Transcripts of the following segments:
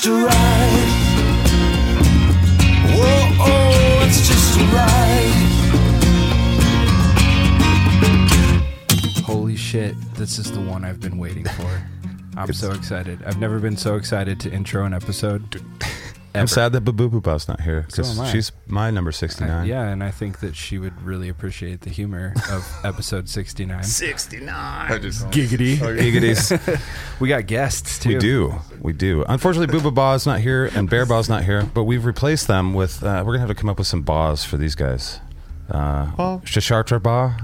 just a ride. Whoa, oh, it's just a ride. Holy shit, this is the one I've been waiting for. I'm so excited. I've never been so excited to intro an episode. I'm sad that Babu Babu's not here because am I. she's my number I- 69. yeah, and I think that she would really appreciate the humor of episode 69. 69. I just Giggity. Giggity. We got guests too. We do. We do. Unfortunately, Booba Ba is not here and Bear Ba's not here, but we've replaced them with, uh, we're going to have to come up with some Ba's for these guys. Uh, Shashatra Ba,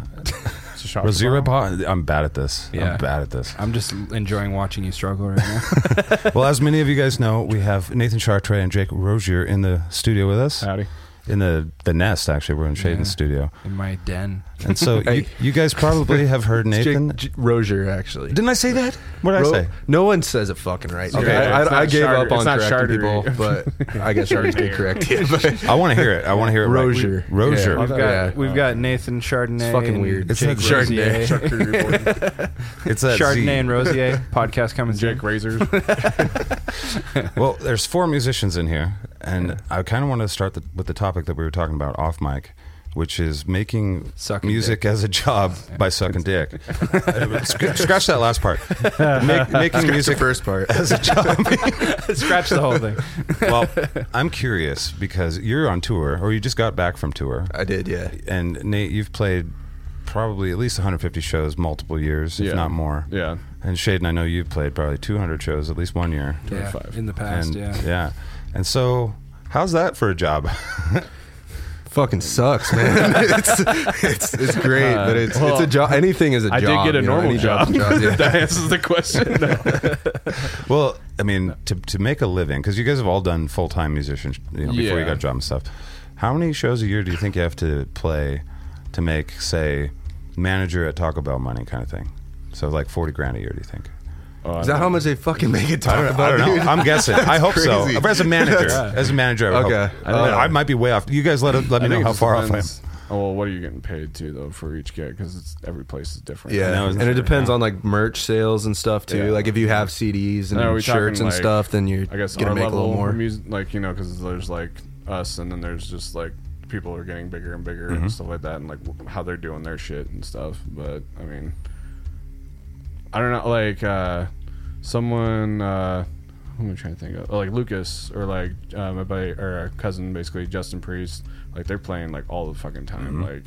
Razira Ba. I'm bad at this. Yeah. I'm bad at this. I'm just enjoying watching you struggle right now. well, as many of you guys know, we have Nathan Chartrey and Jake Rozier in the studio with us. Howdy. In the, the nest, actually. We're in Shaden's Yeah. studio. in my den. And so Hey. you, you guys probably have heard Nathan. Jake, J- Rozier, actually. Didn't I say that? What did Ro- I say? No one says it fucking right. Okay. I, I, I gave Charter- up on it's not correcting Chartery. people, but I guess Charter's did correct you. But I want to hear it. I want to hear it. right. Rozier. Rozier. Yeah. We've got Yeah. we've got Nathan Chardonnay. It's fucking weird. It's Jake. Chardonnay. It's that Chardonnay Z. and Rozier podcast coming Jake. Razors. Well, there's four musicians in here, and I kind of want to start the, with the topic that we were talking about off mic, which is making Sucking music dick. as a job by sucking dick. Scratch that last part. Make, making the music first part. as a job. Scratch the whole thing. well, I'm curious because you're on tour, or you just got back from tour, I did, yeah. and Nate, you've played probably at least 150 shows multiple years, if not more. yeah. And Shaden, I know you've played probably 200 shows at least one year. Yeah, in the past, and, yeah. And so, how's that for a job? Fucking sucks, man. it's, it's it's great, Uh, but it's well, it's a job. Anything is a I job. I did get a you know, normal any job. job's a job, yeah. that answers the question. No. well, I mean, to, to make a living, because you guys have all done full time musicians you know, before you Yeah. got a job and stuff. How many shows a year do you think you have to play to make, say, manager at Taco Bell money kind of thing? So, like 40 grand a year, do you think? Oh, Is that how much they fucking make it talk I don't, about? I don't know. I'm guessing. I hope so. crazy. But as a manager, as a manager, I would Okay. hope. I, mean, Uh, I might be way off. You guys let let me know how just far off I am. depends- Oh, well, what are you getting paid to though for each gig? Because every place is different. Yeah, know, and it's- it depends on like merch sales and stuff too. Yeah. Like if you have CDs and Now, are we shirts talking, and like, stuff, then you're I guess gonna our make a level little more. Music, like you know, because there's like us, and then there's just like people are getting bigger and bigger Mm-hmm. and stuff like that, and like w- how they're doing their shit and stuff. But I mean, I don't know, like uh, someone. Uh, who am I trying to think of? Oh, like Lucas or like uh, my buddy or a cousin, basically Justin Priest. Like they're playing like all the fucking time, Mm-hmm. like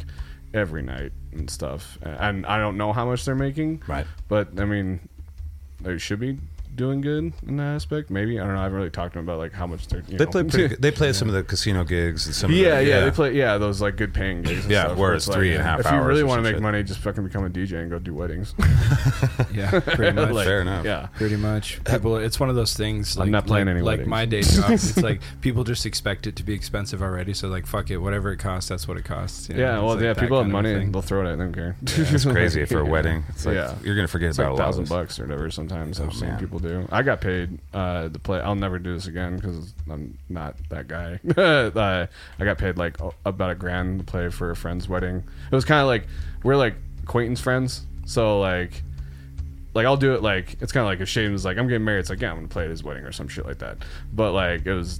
every night and stuff. And I don't know how much they're making, Right. but I mean, they should be doing good in that aspect. Maybe I don't know. I haven't really talked to them about like how much they're. You They know. play pretty. They play some of the casino gigs and some. Yeah, of the, yeah, they play. Yeah, those like good paying gigs. And Yeah, stuff, where it's three and a half If you really want to make shit. money, just fucking become a DJ and go do weddings. Yeah, pretty much. Like, Fair enough. Yeah, Pretty much. Uh, people, it's one of those things. Like, I'm not playing like, any like weddings. my day job. it's like people just expect it to be expensive already. So like, fuck it, whatever it costs, that's what it costs. you know? yeah. Well, like yeah. that People have kind of a money, and they'll throw it. at them. Care. It's crazy for a wedding. It's like Yeah. you're gonna forget about a thousand bucks or whatever. Sometimes Oh, I've seen man. People do. I got paid uh, to play. I'll never do this again because I'm not that guy. uh, I got paid like about a grand to play for a friend's wedding. It was kind of like we're like acquaintance friends, so like. Like I'll do it like it's kind of like if Shane was like I'm getting married, it's like yeah I'm gonna play at his wedding or some shit like that. But like it was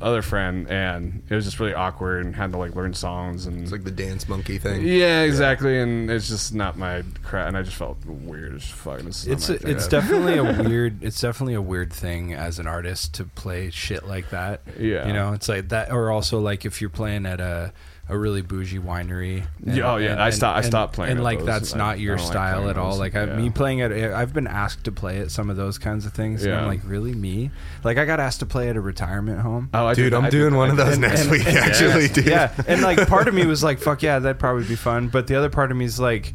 other friend and it was just really awkward and had to like learn songs and It's like the dance monkey thing. yeah, exactly. And it's just not my crap, and I just felt weird as fuck. This is not It's my a, thing. it's definitely a weird it's definitely a weird thing as an artist to play shit like that. Yeah. you know, it's like that, or also like if you're playing at a a really bougie winery. Yeah, oh, yeah, I stopped- I stopped playing and at like those. that's not I your don't like style at all. those. Like I, Yeah. me playing at, I've been asked to play at some of those kinds of things. And I'm like, really, me? Like I got asked to play at a retirement home. Oh, I Dude, did- I'm I did doing that. one of those did- next and- week, and- actually, dude. Yeah, and like part of me was like, "Fuck yeah, that'd probably be fun," but the other part of me is like,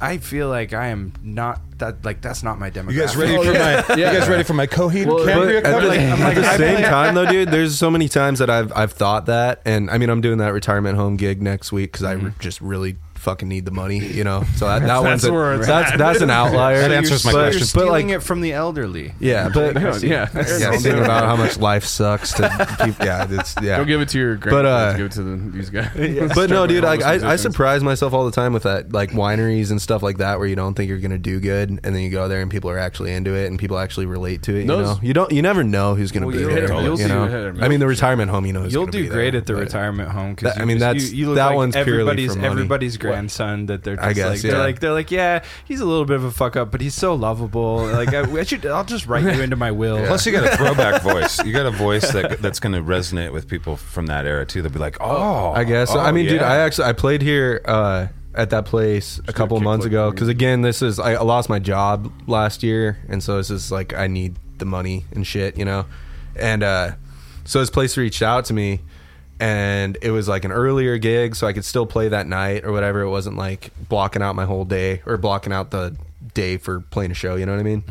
I feel like I am not that. Like that's not my demographic. You guys ready for oh, my? You guys ready for my Coheed Well, and But Cambria at the, cover? I'm like, the I same play- time, though, dude, there's so many times that I've I've thought that, and I mean, I'm doing that retirement home gig next week because I re- just really fucking need the money, you know. So that, that one's That's a, where it's that's at. that's an outlier. That answers my but, question. You're But like, it from the elderly. yeah, but yeah, yeah, thinking about how much life sucks to keep. Yeah, it's yeah. Don't give it to your grandkids. But, uh, give it to the, these guys. but no, dude, like, I, I surprise myself all the time with that, like wineries and stuff like that, where you don't think you're gonna do good, and then you go there and people are actually into it, and people actually relate to it. You know, you don't, you never know who's gonna Well, be there. you'll you know, hit or miss. I mean, the retirement home, you know, You'll do great at the retirement home because I mean, that's- you, you look that one's purely everybody's for money. Everybody's grandson that they're just I guess, like they're like they're like yeah he's a little bit of a fuck up but he's so lovable like I, I should I'll just write you into my will Plus, you got a throwback voice. You got a voice that that's going to resonate with people from that era too. They'll be like, "Oh, I guess. oh, I mean, dude. I actually I played here uh, at that place a couple of months ago because again, this is I, I lost my job last year, and so it's just like I need the money and shit, you know. And uh, so this place reached out to me, and it was like an earlier gig, so I could still play that night or whatever. It wasn't like blocking out my whole day or blocking out the day for playing a show. You know what I mean?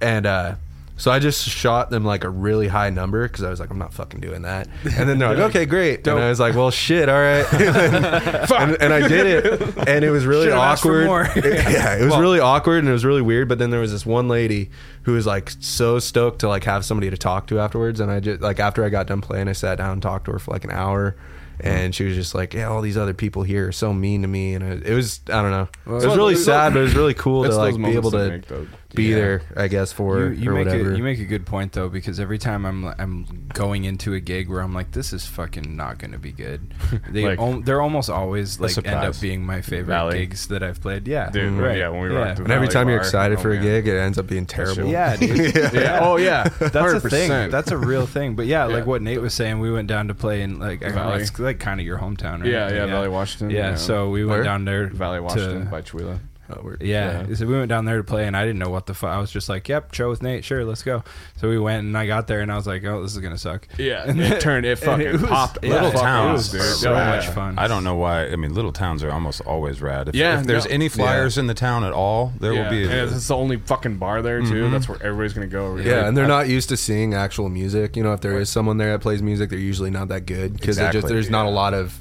And uh, so I just shot them like a really high number because I was like, I'm not fucking doing that. And then they're like, okay, great. And I was like, well, shit, all right. and, and I did it, and it was really Should've awkward. more. yeah, it was really awkward and it was really weird. But then there was this one lady who was like so stoked to like have somebody to talk to afterwards. And I just like after I got done playing, I sat down and talked to her for like an hour. And she was just like, "Yeah, all these other people here are so mean to me," and it, it was, I don't know, it was really sad, but it was really cool to like be able to make the- be Yeah. there, I guess, for you, you or make whatever. a, you make a good point though because every time I'm I'm going into a gig where I'm like this is fucking not going to be good. They Like- al- they're almost always like end up being my favorite Valley. gigs that I've played. Yeah, Dude, right. yeah, when we yeah. rocked and every Valley time you're excited oh, for a gig, it ends up being terrible. Yeah, dude. Yeah. Oh yeah. That's a thing. That's a real thing. But yeah, Yeah. like what Nate was saying, we went down to play in like I don't Valley. it's like kind of your hometown, right? Yeah, yeah, Valley Washington. Yeah, so we went down there. Valley Washington by Chewelah. Oh, we're- Yeah. Yeah. So we went down there to play, and I didn't know what the fuck. I was just like, "Yep, show with Nate. Sure, let's go." So we went, and I got there, and I was like, "Oh, this is gonna suck." Yeah, and it turned it fucking it was- popped. yeah, Little it was towns, dude. dude. so Yeah. much fun. I don't know why. I mean, little towns are almost always rad. If, Yeah, if there's no. any flyers in the town at all, there yeah. will be. and it's the only fucking bar there too. Mm-hmm. That's where everybody's gonna go. Really. Yeah, and they're not used to seeing actual music. You know, if there is someone there that plays music, they're usually not that good because Exactly. just there's not a lot of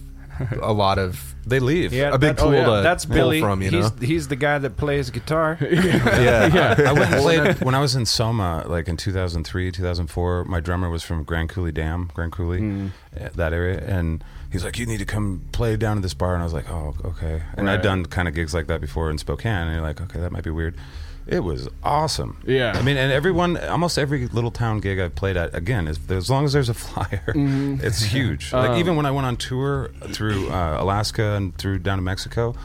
a lot of they leave. Yeah, a big that- pool oh, yeah, to That's pull Billy. from, you he's know? he's the guy that plays guitar. yeah. yeah. I went and played when I was in Soma, like in 2003, 2004. My drummer was from Grand Coulee Dam, Grand Coulee, eh, that area, and he's like, "You need to come play down at this bar." And I was like, "Oh, okay." And I'd done kind of gigs like that before in Spokane, and you're like, "Okay, that might be weird." It was awesome. Yeah. I mean, and everyone, almost every little town gig I've played at, again, is as long as there's a flyer, it's huge. Like Um, even when I went on tour through uh, Alaska and through down to Mexico,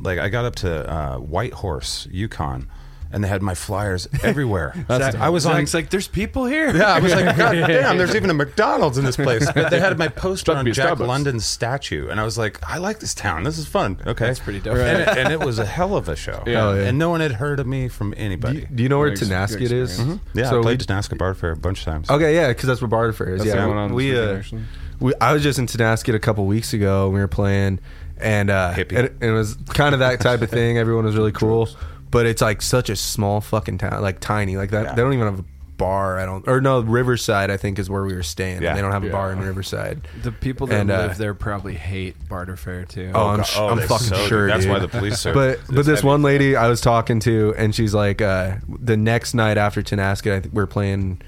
like I got up to uh, Whitehorse, Yukon, and they had my flyers everywhere. Zach- I was on. Zach's like, "There's people here." Yeah, I was like, God damn, there's even a McDonald's in this place. But they had my poster on Jack Starbucks. London's statue, and I was like, I like this town. This is fun. Okay, That's pretty dope. And, it, and it was a hell of a show. Yeah. Oh, yeah. and no one had heard of me from Do anybody. you, do you know where Good ex- Tonasket good is? experience. yeah, So I played we- Tonasket Bar Fair a bunch of times. Okay, yeah, because that's where Barter Fair is. That's yeah, on we, Spring uh, we I was just in Tonasket a couple weeks ago. We were playing, and uh, and, and it was kind of that type of thing. Everyone was really cool, but it's like such a small fucking town, like tiny, like that. Yeah. They don't even have a bar. I don't, or no, Riverside. I think is where we were staying. and Yeah. they don't have a bar in Riverside. The people that And, uh, live there probably hate Barter Fair too. Oh, I'm, God. sh- I'm fucking so- sure. That's dude. why the police are. but but this heavy. one lady I was talking to, and she's like, uh, the next night after Tonasket, I think we're playing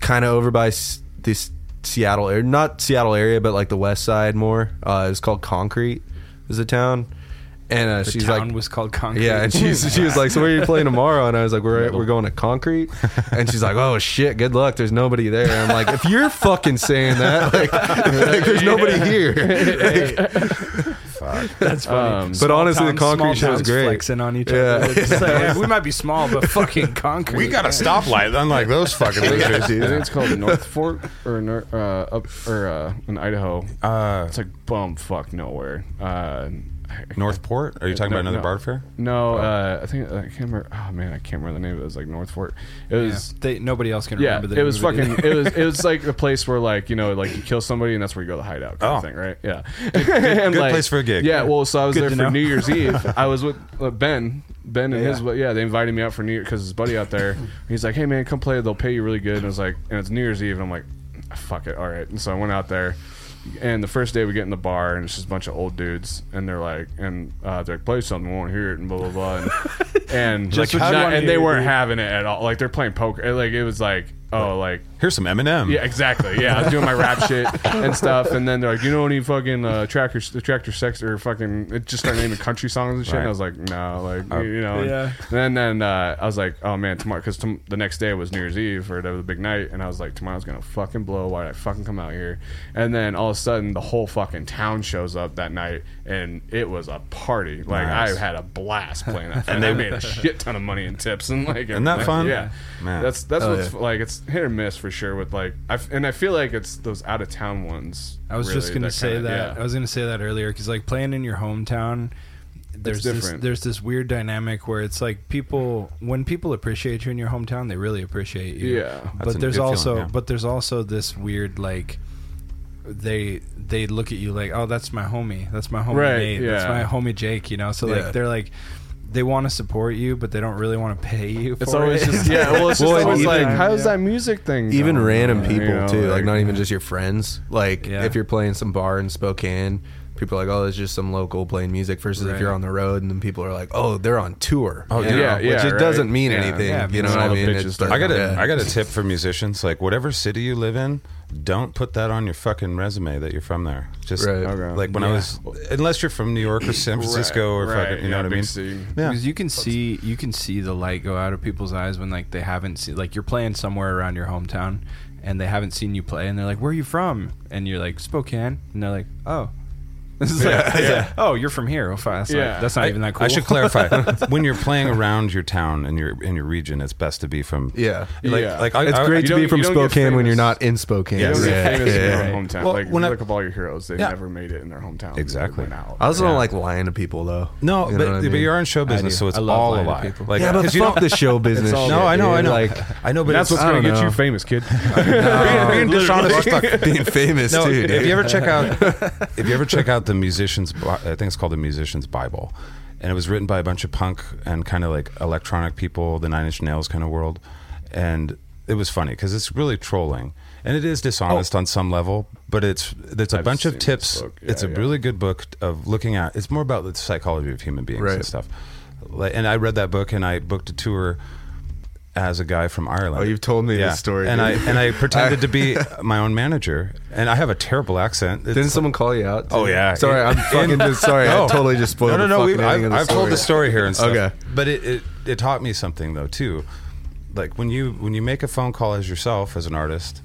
kind of over by s- this Seattle area, not Seattle area, but like the west side more. Uh, it's called Concrete, is the town, and uh, the she's town like. was called Concrete. yeah, and she's she was like, "So where are you playing tomorrow?" And I was like, "We're we're going to Concrete," and she's like, "Oh shit, good luck. There's nobody there." And I'm like, "If you're fucking saying that, like, like there's nobody here." Like, that's funny. Um, But honestly, the concrete small shit was towns great. Flexing on each Yeah. other. It's just like, we might be small, but fucking concrete. we got a stoplight, unlike those fucking losers. I think it's called North Fort or Nor- uh, up or uh, in Idaho. Uh, It's like bum fuck nowhere. Northport? Are you talking No, about another no. bar fair? no, uh, I think I can't remember. Oh man, I can't remember the name. It It was like North Fort. It Yeah. was. They, nobody else can Yeah, remember. the it was name of fucking. It was. It was like a place where, like, you know, like you kill somebody and that's where you go to hide out, kind Oh. of thing, right? Yeah, And, good like, place for a gig. Yeah, well, so I was Good there for know. New Year's Eve. I was with uh, Ben, Ben and Yeah. his. Yeah, they invited me out for New Year because his buddy out there. He's like, "Hey man, come play. They'll pay you really good." And I was like, and it's New Year's Eve, and I'm like, "Fuck it, all right." And so I went out there, And the first day we get in the bar and it's just a bunch of old dudes and they're like and uh, they're like play something, we won't hear it and blah blah blah and, and Just like and they weren't having it at all. Like they're playing poker. Like it was like oh like Here's some Eminem. yeah, exactly. Yeah, I was doing my rap shit and stuff, and then they're like, "You know any fucking uh, tractor, tractor sex or fucking?" It just started naming country songs and shit. And I was like, "No, like you know." and- Yeah. And then uh, I was like, "Oh man, tomorrow," because tom- the next day was New Year's Eve or whatever, the big night, and I was like, "Tomorrow's gonna fucking blow. Why did I fucking come out here?" And then all of a sudden, the whole fucking town shows up that night, and it was a party. Like Nice. I had a blast playing that, and they made a shit ton of money in tips and like. Isn't that everything. fun? Yeah, Man. That's that's Oh, what's yeah. like it's hit or miss for sure with like I f- and I feel like it's those out of town ones. I was just gonna say kinda- that. yeah. I was gonna say that earlier because like playing in your hometown, there's this there's this weird dynamic where it's like people when people appreciate you in your hometown, they really appreciate you. Yeah. But there's also feeling, yeah. but there's also this weird like they they look at you like oh that's my homie that's my homie Right, Nate that's my homie Jake you know so Yeah. like they're like they want to support you but they don't really want to pay you. It's always it. just yeah. Well, it's just Well, and always like how's yeah. that music thing? even going? random You people know, too, like, not even just your friends. Like Yeah. if you're playing some bar in Spokane, people are like, "Oh, it's just some local playing music." Versus if Right. you're on the road, and then people are like, "Oh, they're on tour." Oh, you yeah. know, Yeah, yeah, which it right. doesn't mean Yeah. anything. Yeah, you know because what I the mean? bitches It's start- like- I got a yeah. I got a tip for musicians. Like whatever city you live in, don't put that on your fucking resume that you're from there. Just Right. Okay. like when I was, unless you're from New York or San Francisco or Right, fucking, you yeah, know what I big mean? city. Yeah. Because you can see you can see the light go out of people's eyes when like they haven't seen like you're playing somewhere around your hometown and they haven't seen you play and they're like, "Where are you from?" And you're like, "Spokane," and they're like, "Oh." This is like, yeah. oh, you're from here. Oh, fine. That's, Yeah. not, that's not I, even that cool. I should clarify. when you're playing around your town and your in your region, it's best to be from. Yeah. Like, Yeah. like I, It's I- great you to be from you don't get Spokane when you're not in Spokane. You don't Yes. get Yeah. famous in Yeah. your hometown. Well, like when you I- look up all your heroes, they Yeah. never made it in their hometown. Exactly. Out. I also Yeah. don't like lying to people though. No, You know but, what I but mean? you're in show business, so it's I love all a lie. Like, yeah, but 'cause you fuck the show business. No, I know, I dude. know. Like, I know, but That's what's gonna get you know. famous, kid. being, being dishonest as fuck. being famous No, too. if you ever check out, if you ever check out the musicians, I think it's called the Musicians Bible, and it was written by a bunch of punk and kind of like electronic people, the Nine Inch Nails kind of world, and it was funny because it's really trolling and it is dishonest oh. on some level, but it's it's a I've bunch of tips. book. it's a Yeah, yeah. really good book of looking at. It's more about the psychology of human beings and stuff. And I read that book and I booked a tour as a guy from Ireland. Oh, you've told me this story, and dude. I and I pretended to be my own manager, and I have a terrible accent. It's- Didn't someone call you out? Oh, yeah. Sorry, I'm fucking just sorry. I totally just spoiled. no, no, the no. ending I've, I've told the story here and stuff. Okay. but it, it it taught me something though too. Like when you when you make a phone call as yourself as an artist,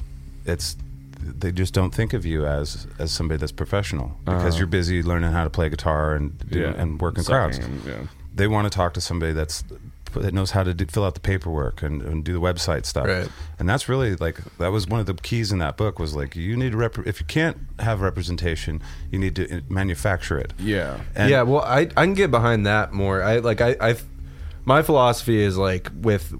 it's they just don't think of you as as somebody that's professional because uh-huh. you're busy learning how to play guitar and do, Yeah. and working Sucking crowds. yeah. They want to talk to somebody that's that knows how to do, fill out the paperwork and, and do the website stuff. Right. And that's really like that was one of the keys in that book was like you need to rep- if you can't have representation, you need to uh, manufacture it. Yeah. And yeah, well, I I can get behind that more. I like I I my philosophy is like with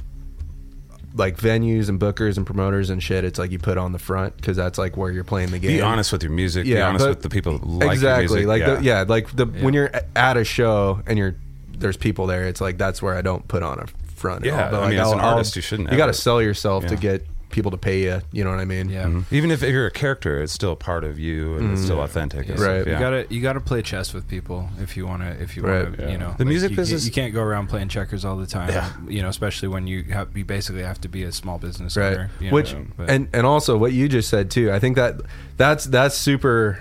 like venues and bookers and promoters and shit. It's like you put on the front because that's like where you're playing the game. Be honest with your music. be honest with the people like exactly. your music. like yeah. The, yeah, like the when you're at a show and you're there's people there. It's like that's where I don't put on a front. at Yeah, all. But I like, mean, as an I'll- I'll- artist, you shouldn't You got to sell yourself to get people to pay you. You know what I mean? yeah. Mhm. Even if you're a character, it's still a part of you and it's still authentic. Yeah. Right. Yeah. You gotta you gotta play chess with people if you wanna if you Right. wanna Yeah. you know The music you, business- You can't go around playing checkers all the time. Yeah. You know, especially when you have you basically have to be a small business right owner. you know, which but- and and also what you just said too i think that that's that's super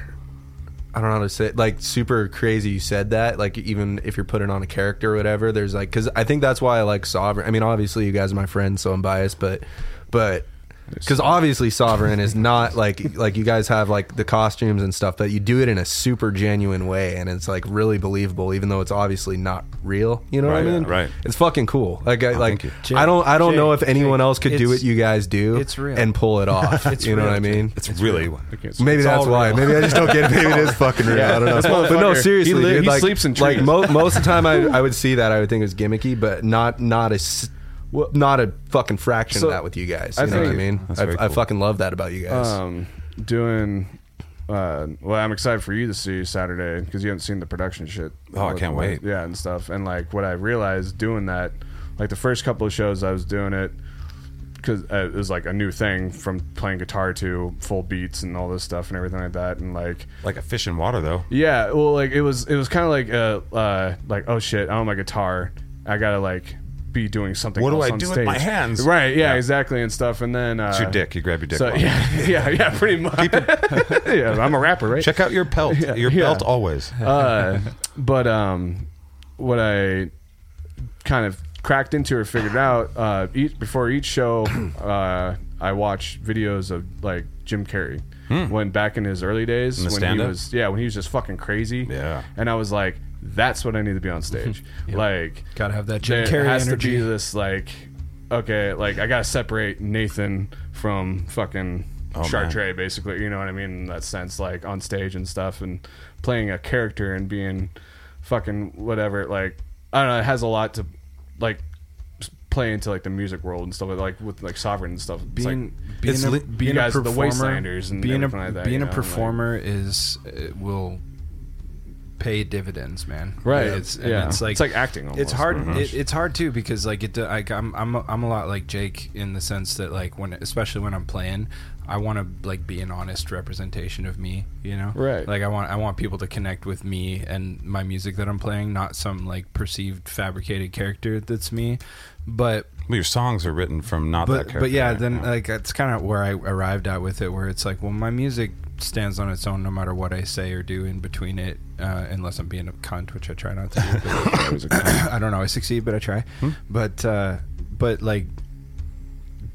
i don't know how to say it, like super crazy you said that. Like even if you're putting on a character or whatever there's like because i think that's why i like sovereign. I mean obviously you guys are my friends so i'm biased but but because obviously sovereign is not like like you guys have like the costumes and stuff but you do it in a super genuine way and it's like really believable even though it's obviously not real you know what i Right, mean right. it's fucking cool like i oh, like thank i don't i don't Jake, know if anyone Jake, else could do it's- what you guys do it's real. and pull it off It's you know real, what i mean It's really Maybe It's that's why. real. Maybe I just don't get it. Maybe it is fucking real. I don't know. But no, seriously, he li- dude, he like, sleeps in like mo- most of the time, I, I would see that. I would think it was gimmicky, but not not a s- not a fucking fraction So, of that with you guys. You I know what I mean? I, very I fucking love that about you guys. um, doing. Uh, well, I'm excited for you to see Saturday because you haven't seen the production shit. Oh, I can't wait. Yeah, and stuff. And like what I realized doing that, like the first couple of shows I was doing it, because uh, it was like a new thing from playing guitar to full beats and all this stuff and everything like that, and like Like a fish in water, though. yeah, well, like it was it was kind of like uh, uh like oh shit, I own my guitar, I gotta like be doing something. What do I do with my hands? Right? Yeah, Yeah. exactly, and stuff, and then uh, It's your dick. You grab your dick. So yeah, yeah, yeah, pretty much. yeah, I'm a rapper, right? Check out your pelt. Yeah, your belt always. uh, but um, what I kind of cracked into or figured out uh, each, before each show, uh, I watch videos of like Jim Carrey when back in his early days Hmm. When he stand-up? was yeah when he was just fucking crazy Yeah. and I was like that's what I need to be on mm-hmm. stage. Like Gotta have that Jim Carrey has energy. to be this like okay like I gotta separate Nathan from fucking Oh, Chartrey basically you know what I mean? In that sense like on stage and stuff and playing a character and being fucking whatever like I don't know it has a lot to like play into like the music world and stuff like with like sovereign and stuff It's being like, being a, being you a guys are the performer, Wastelanders and being a like that, being you a know, like- performer is it will pay dividends, man. right It's and yeah it's like it's like acting almost. it's hard. Mm-hmm. It, it's hard too because like it. Like I'm I'm a, I'm a lot like Jake in the sense that like when especially when I'm playing, I want to like be an honest representation of me. You know, Right. Like I want I want people to connect with me and my music that I'm playing, not some like perceived fabricated character that's me. But Well, your songs are written from not that but character. but yeah, right? then like that's kind of where I arrived at with it, where it's like, well, my music stands on its own no matter what I say or do in between it, uh, unless I'm being a cunt, which I try not to. do. I don't know, I succeed, but I try. Hmm? But uh, but like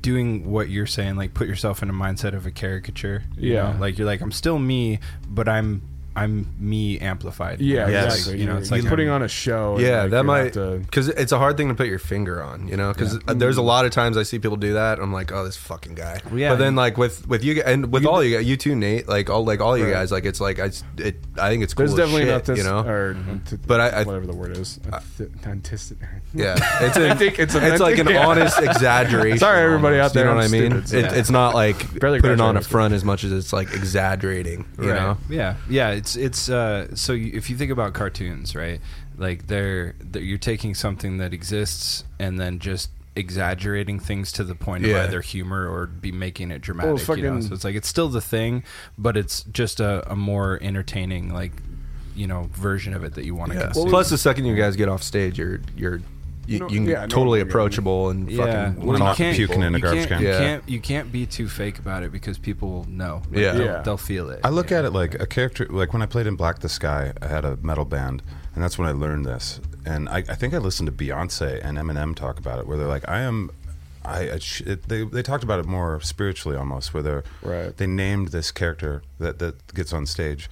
doing what you're saying, like put yourself in a mindset of a caricature. you Yeah. know? like you're like I'm still me, but I'm I'm me amplified. yeah Yes. exactly you know, it's you're like putting I'm- on a show Yeah, like, that might have to- because it's a hard thing to put your finger on, you know. Because uh, there's a lot of times I see people do that. I'm like, oh, this fucking guy. Yeah. But then like with with you and with all you guys, you too, Nate. Like all like all you Right. guys, like it's like I s- it. I think it's cool. There's as definitely shit, not this, you know. or But I- I- whatever the word is, Antis- Yeah, it's a, I think it's it's like an yeah. honest exaggeration. Sorry, everybody out almost, You know what I I'm mean? stupid, It, it's not like Barely putting on a front as much as it's like exaggerating. You right. know? Yeah, yeah. It's it's uh, so you, if you think about cartoons, right? Like they're, they're you're taking something that exists and then just exaggerating things to the point Yeah. of either humor or be making it dramatic. you know? So it's like it's still the thing, but it's just a, a more entertaining, like you know, version of it that you want to Yeah. consume. Plus, the second you guys get off stage, you're you're you, No, you can yeah, no totally one will get- approachable and yeah, fucking well, you not puking in a garbage can't- You Yeah. can't you can't be too fake about it because people know. Like, Yeah. they'll, Yeah. they'll feel it. I look you at it like a character. Like when I played in Black the Sky, I had a metal band, and that's when I learned this. And I, I think I listened to Beyonce and Eminem talk about it, where they're like, "I am." I, I sh- it, they they talked about it more spiritually, almost, where they're Right. they named this character that that gets on stage.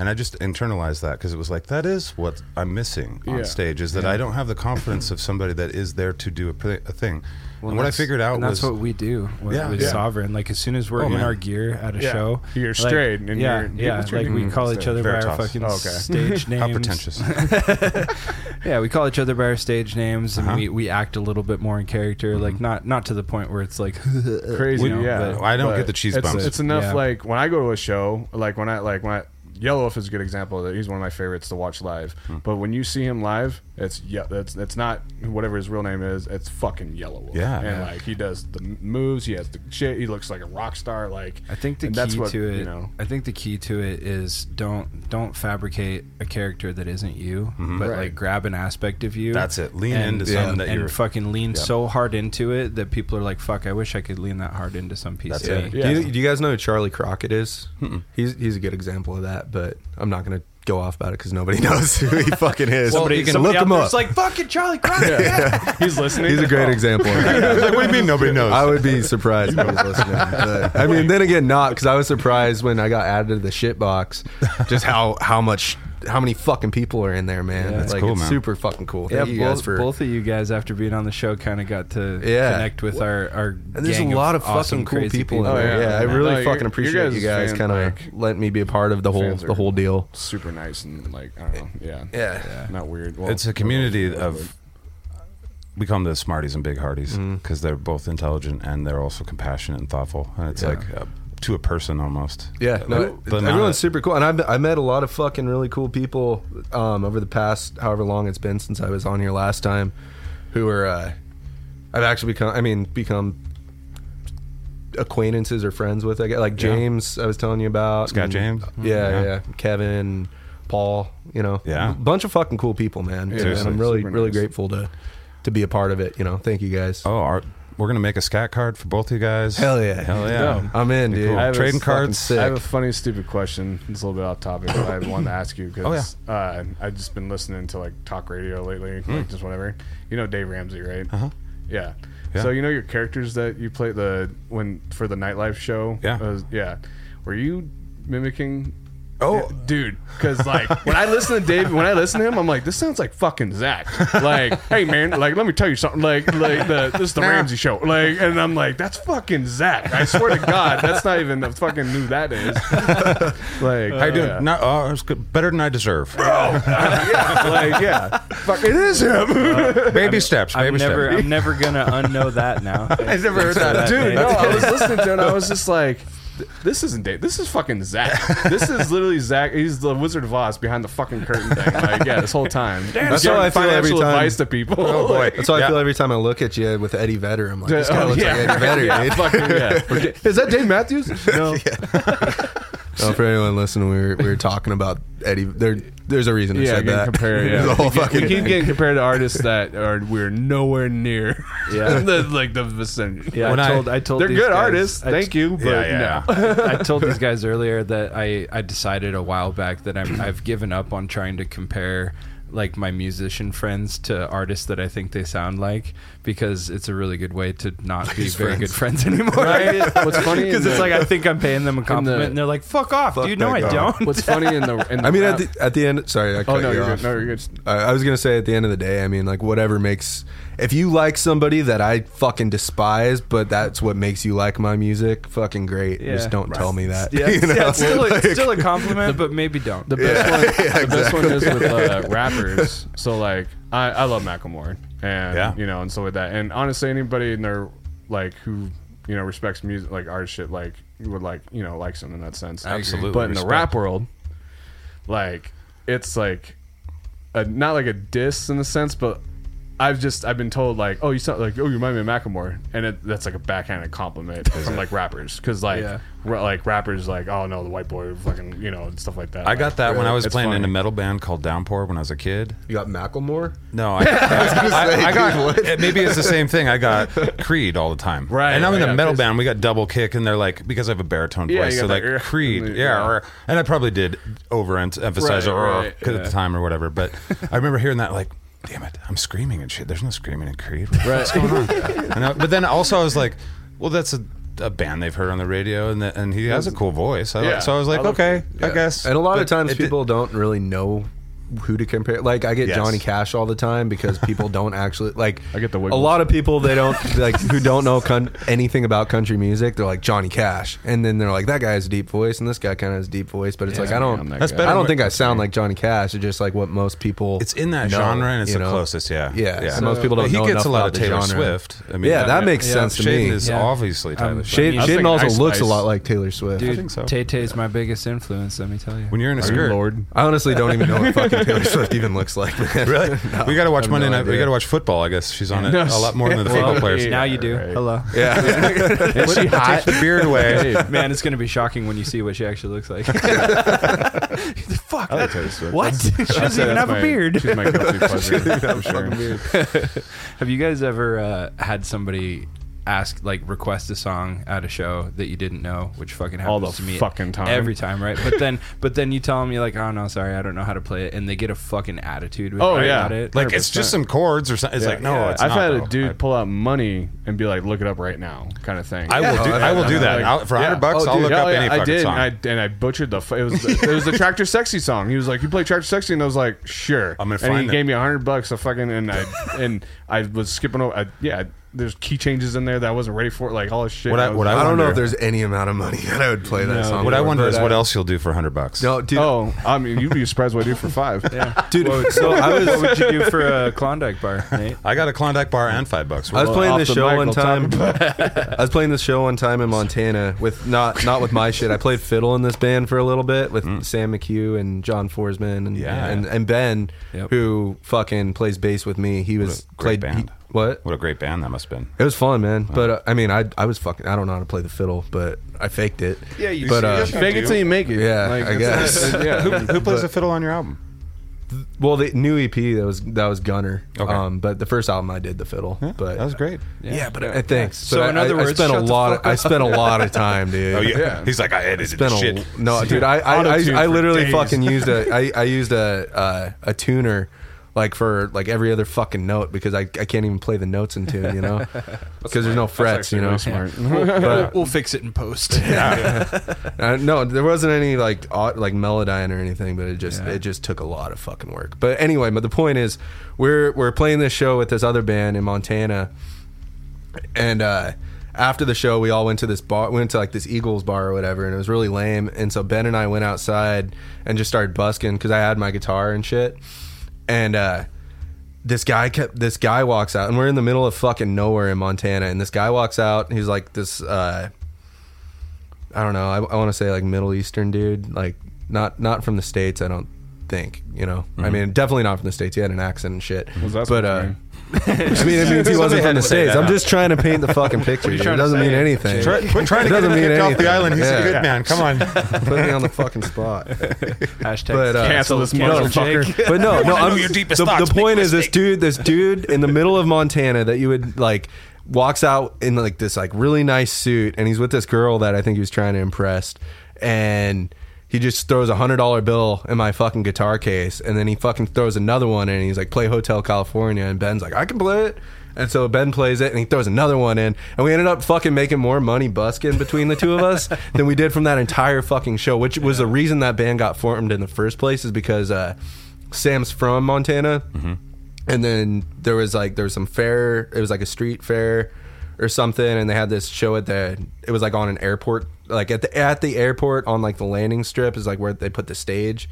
And I just internalized that because it was like that is what I'm missing on Yeah. stage is that I don't have the confidence of somebody that is there to do a thing. and what I figured out and that's was what we do with, Yeah. with Yeah. Sovereign. Like as soon as we're Oh, in man. our gear at a Yeah. show, You're like, straight and yeah, you're- yeah. what's your Like we call each other by our fucking Oh, okay. stage names. how pretentious. yeah, we call each other by our stage names, and Uh-huh. we, we act a little bit more in character. Like not not to the point where it's like crazy. you know, yeah, but- I don't get the cheese it's, bumps. It's enough. Yeah. Like when I go to a show, like when I like when I, Yellow Wolf is a good example of that. He's one of my favorites to watch live. Hmm. But when you see him live, it's yeah, that's it's not whatever his real name is. It's fucking Yellow Wolf. Yeah. and Yeah. like he does the moves. He has the shit. He looks like a rock star. Like I think the key that's what, to it, you know. I think the key to it is don't don't fabricate a character that isn't you, but Right. like grab an aspect of you. That's it. Lean and, into something and, that and you're- fucking lean Yep. so hard into it that people are like, "Fuck, I wish I could lean that hard into some piece That's of it. me." Yeah. Do, you, do you guys know who Charlie Crockett is? He's he's a good example of that, but I'm not gonna go off about it because nobody knows who he fucking is. Somebody, you can somebody look him up. is like, "Fucking Charlie Crockett." yeah. He's listening. He's a great example. Like, what do you mean nobody knows? I would be surprised if he was listening. But, I mean, then again, not because I was surprised when I got added to the shit box, just how how much how many fucking people are in there, man. Yeah. it's That's like cool, it's man. super fucking cool. Yeah, Thank you guys both, for both of you guys after being on the show kind of got to Yeah. connect with our our. And there's a lot of, awesome, fucking cool crazy people, Oh, in there. yeah. Yeah, I really your- fucking appreciate guys' you guys kind of like, letting me be a part of the whole the whole deal. super nice and like I don't know. Yeah, Yeah. not weird. Well, it's a community whatever. of we call them the smarties and big hearties Mm-hmm. because they're both intelligent and they're also compassionate and thoughtful and it's Yeah. like uh, to a person almost Yeah, no, Like, everyone's of- super cool, and I've I met a lot of fucking really cool people um, over the past however long it's been since I was on here last time, who are uh, I've actually become I mean become acquaintances or friends with. I guess. Like Yeah. James, I was telling you about. Scott and- James? Yeah, Yeah. yeah, Kevin, Paul. You know, Yeah. a bunch of fucking cool people, man. and I'm really, really nice. grateful to to be a part of it. You know, thank you guys. Oh, our, we're gonna make a scat card for both of you guys. Hell yeah. Hell yeah! I'm in, dude. cool. I have Trading fucking cards? sick. I have a funny, stupid question. It's a little bit off topic, but I wanted to ask you because uh, I've just been listening to like talk radio lately, like just whatever. You know Dave Ramsey, right? Uh-huh. Yeah. Yeah. So you know your characters that you play the when for the nightlife show. Yeah. Uh, yeah. Were you mimicking? Oh. Uh, dude, because like when I listen to Dave, when I listen to him, I'm like, this sounds like fucking Zach. Like, hey man, like let me tell you something. Like, like the this is the Ramsey show. Like, and I'm like, that's fucking Zach. I swear to God, that's not even the fucking who that is. like, How you doing? Uh, yeah. No, oh, it's good. better than I deserve. Bro. Yeah, like yeah, fuck, it is him. baby steps. Baby I'm never, steps. I'm never gonna unknow that now. I never heard that, Dude, no, I was listening to it. and I was just like, th- this isn't Dave. This is fucking Zach. This is literally Zach. He's the Wizard of Oz behind the fucking curtain thing. Like, yeah, this whole time. That's Giving how I feel every financial time. advice to people. Oh boy. That's why Yeah. I feel every time I look at you with Eddie Vedder. I'm like, this oh, guy Oh, looks yeah. like Eddie Vedder, yeah, dude. fucking, yeah. Is that Dave Matthews? No. Oh, for anyone listening, we were, we were talking about Eddie. There, there's a reason to Yeah, say that. compared. Yeah, the whole we keep, fucking we keep thing. getting compared to artists that are we're nowhere near. Yeah. the, like the vicinity. Yeah, When I I- told, I told they're these good guys- artists. I Thank you, but Yeah, yeah. no. I told these guys earlier that I, I decided a while back that I'm, I've given up on trying to compare like my musician friends to artists that I think they sound like because it's a really good way to not be very good friends anymore. Right? What's funny Because it's the- like I think I'm paying them a compliment and they're like, "Fuck off, Fuck dude." No, I guy. don't. What's funny in the in the I mean, at the, at the end, sorry, I cut oh no, you you're off. good. No, you're good. I, I was gonna say at the end of the day, I mean, like whatever makes. If you like somebody that I fucking despise, but that's what makes you like my music, fucking great. Yeah. Just don't tell me that. Yeah, you know? yeah, it's still, a, it's still a compliment, but maybe don't. The best one, the best one is with uh, rappers. So like, I, I love Macklemore, and Yeah. you know, and so with that, and honestly, anybody in there like who you know respects music, like art shit, like would like you know likes him in that sense. Absolutely But in the rap world, like it's like a, not like a diss in the sense, but. I've just I've been told like oh you sound like oh you remind me of Macklemore and it, that's like a backhanded compliment from like rappers because like Yeah. ra- like rappers like oh no the white boy fucking you know and stuff like that I got that when I was It's playing in funny. a metal band called Downpour when I was a kid. You got Macklemore. No, I, I, I got maybe it's the same thing. I got Creed all the time, Right, And I'm in right, a yeah, metal 'cause- band. We got double kick, and they're like because I have a baritone Yeah, voice, you so got like that, uh, Creed, yeah. yeah, or, and I probably did over emphasize Right, or right, at the time or whatever. But I remember hearing that like. Damn it! I'm screaming and shit. There's no screaming in Creed. What's going on? And I- but then also I was like, well, that's a, a band they've heard on the radio, and the, and he has a cool voice. I, Yeah. so I was like, okay, I guess. And a lot of times it did- people don't really know who to compare. Like I get Yes. Johnny Cash all the time because people don't actually like. I get the a lot of people they don't like who don't know con- anything about country music. They're like Johnny Cash, and then they're like that guy has a deep voice, and this guy kind of has a deep voice. But it's like I don't. that That's guy. better I don't think I sound like Johnny Cash. It's just like what most people. It's in that know, genre, and it's you the know? closest. Yeah, Yeah, so most people don't he know gets a lot of Taylor. Swift. I mean, Yeah, that makes yeah, sense to Shaden me. is Yeah. obviously Taylor Um, Swift. Shaden, Shaden also looks a lot like Taylor Swift. Dude, think so. Tay Tay's my biggest influence. Let me tell you. when you're in a Are you skirt, Lord? I honestly don't even know what fucking Taylor Swift even looks like. Man. really? we got to watch Monday no night. We got to watch football. I guess she's on it No, a lot more than the Well, football players. now you do. Right. Hello. Yeah, Is she hot? Take the beard away. Man, it's going to be shocking when you see what she actually looks like. Fuck. I like Taylor Swift. What? she doesn't even have my- a beard. She's my guilty pleasure. for sure. Have you guys ever uh, had somebody ask, like, request a song at a show that you didn't know, which fucking happens All the to me fucking time. every time, right? But then, but then you tell them you're like, oh no, sorry, I don't know how to play it, and they get a fucking attitude. With Oh, right yeah. about it. Like it's just some chords or something. It's like no, Yeah. it's I've not, had though. a dude pull out money and be like, "Look it up right now," kind of thing. I will do. I will do that Like, I'll, for yeah. hundred bucks. Oh, I'll look Yeah, up oh, yeah, any I fucking did, song. and I, and I butchered the. F- it was the, it was the Tractor Sexy song. He was like, "You play Tractor Sexy," and I was like, "Sure." I'm gonna and he find it. gave me a hundred bucks. A fucking and I and I was skipping over. I, yeah, there's key changes in there that I wasn't ready for. Like all this shit. What I- was what I I don't know if there's any amount of money that I would play that No. song. what I wonder is what else you'll do for hundred bucks. No, dude. Oh, I mean, you'd be surprised what I do for five. yeah. dude. What, so I was what would you do for a Klondike bar, Nate? I got a Klondike bar and five bucks. I was Well, playing this show one we'll time. I was playing this show one time in Montana with not not with my shit. I played fiddle in this band for a little bit with mm. Sam McHugh and John Forsman and Yeah. and, and Ben, Yep. who fucking plays bass with me. He was a great played. band. He, What? What a great band that must have been. It was fun, man. But uh, I mean, I I was fucking. I don't know how to play the fiddle, but I faked it. Yeah, you But see- uh, Yes, Fake it till you make it. Yeah, Like, I guess. yeah. Who, who plays the fiddle on your album? well, the new EP that was that was Gunner. Okay. Um, but the first album I did the fiddle. Yeah, but that was great. Yeah, but uh, thanks. So But in I, other I words, spent a shut the lot. fuck I spent a lot of time, dude. Oh yeah. Yeah. He's like I edited Spent the a, shit. no, dude. I I, I, Auto-tune I for literally days. fucking used a I, I used a uh, a tuner like for like every other fucking note because I, I can't even play the notes in tune, you know, because there's no frets, you know. Really smart. we'll, we'll fix it in post. Uh, no, there wasn't any like au- like melodyne or anything, but it just Yeah. it just took a lot of fucking work. But anyway, but the point is, we're we're playing this show with this other band in Montana, and uh, after the show, we all went to this bar, went to like this Eagles bar or whatever, and it was really lame. And so Ben and I went outside and just started busking because I had my guitar and shit, and. uh this guy kept this guy walks out and we're in the middle of fucking nowhere in Montana and this guy walks out he's like this uh I don't know I, I want to say like Middle Eastern dude like not not from the states I don't think you know? I mean definitely not from the states he had an accent and shit. Was that but uh mean? I mean it means he wasn't from the states I'm just trying to paint the fucking picture dude. it doesn't mean anything Try, quit trying to It get doesn't him mean kicked off anything. the island. He's Yeah. a good man. Come on. put me on the fucking spot Hashtag But, uh, Cancel this cancel motherfucker. But no, no. wanna know I'm, your deepest the, thoughts, the make point a is, this mistake. dude, this dude in the middle of Montana that you would like walks out in like this like really nice suit, and he's with this girl that I think he was trying to impress, and he just throws a hundred dollar bill in my fucking guitar case, and then he fucking throws another one, in, and he's like, "Play Hotel California," and Ben's like, "I can play it." And so Ben plays it, and he throws another one in, and we ended up fucking making more money busking between the two of us than we did from that entire fucking show, which was the reason that band got formed in the first place, is because uh, Sam's from Montana, and then there was like there was some fair. It was like a street fair or something, and they had this show at the. It was like on an airport, like at the at the airport on like the landing strip is like where they put the stage,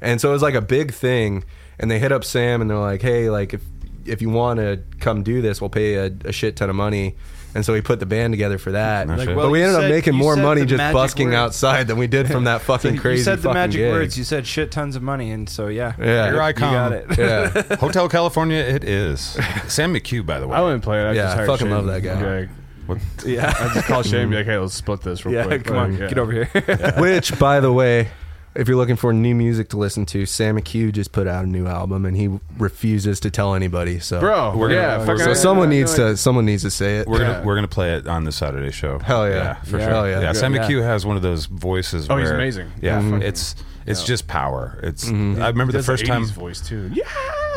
and so it was like a big thing. And they hit up Sam, and they're like, "Hey, like if if you want to come do this, we'll pay a, a shit ton of money." And so we put the band together for that. Like, but we you ended up making more money just busking words. outside than we did from that fucking crazy you said the fucking magic gig. words. You said shit tons of money, and so yeah, Yeah. Here I you come. got it. yeah. Hotel California, it is. Sam McHugh, by the way. I wouldn't play it. I Yeah, just I fucking Shane. love that guy. Be like- What- yeah. I just call Shane and be like, hey, let's split this real Yeah, quick. come on, Like, yeah. get over here. Which, by the way, if you're looking for new music to listen to, Sam McHugh just put out a new album, and he refuses to tell anybody. So, Bro, We're yeah, gonna- fucking- so I- someone I- needs I- to someone needs to say it. We're gonna we're gonna play it on the Saturday show. Hell yeah. for Yeah. sure. Hell yeah. yeah. Sam Yeah. McHugh has one of those voices. Oh, he's where- amazing. Yeah, Mhm. it's it's just power. It's Mhm. I remember the Does first time. 80s voice too. Yeah.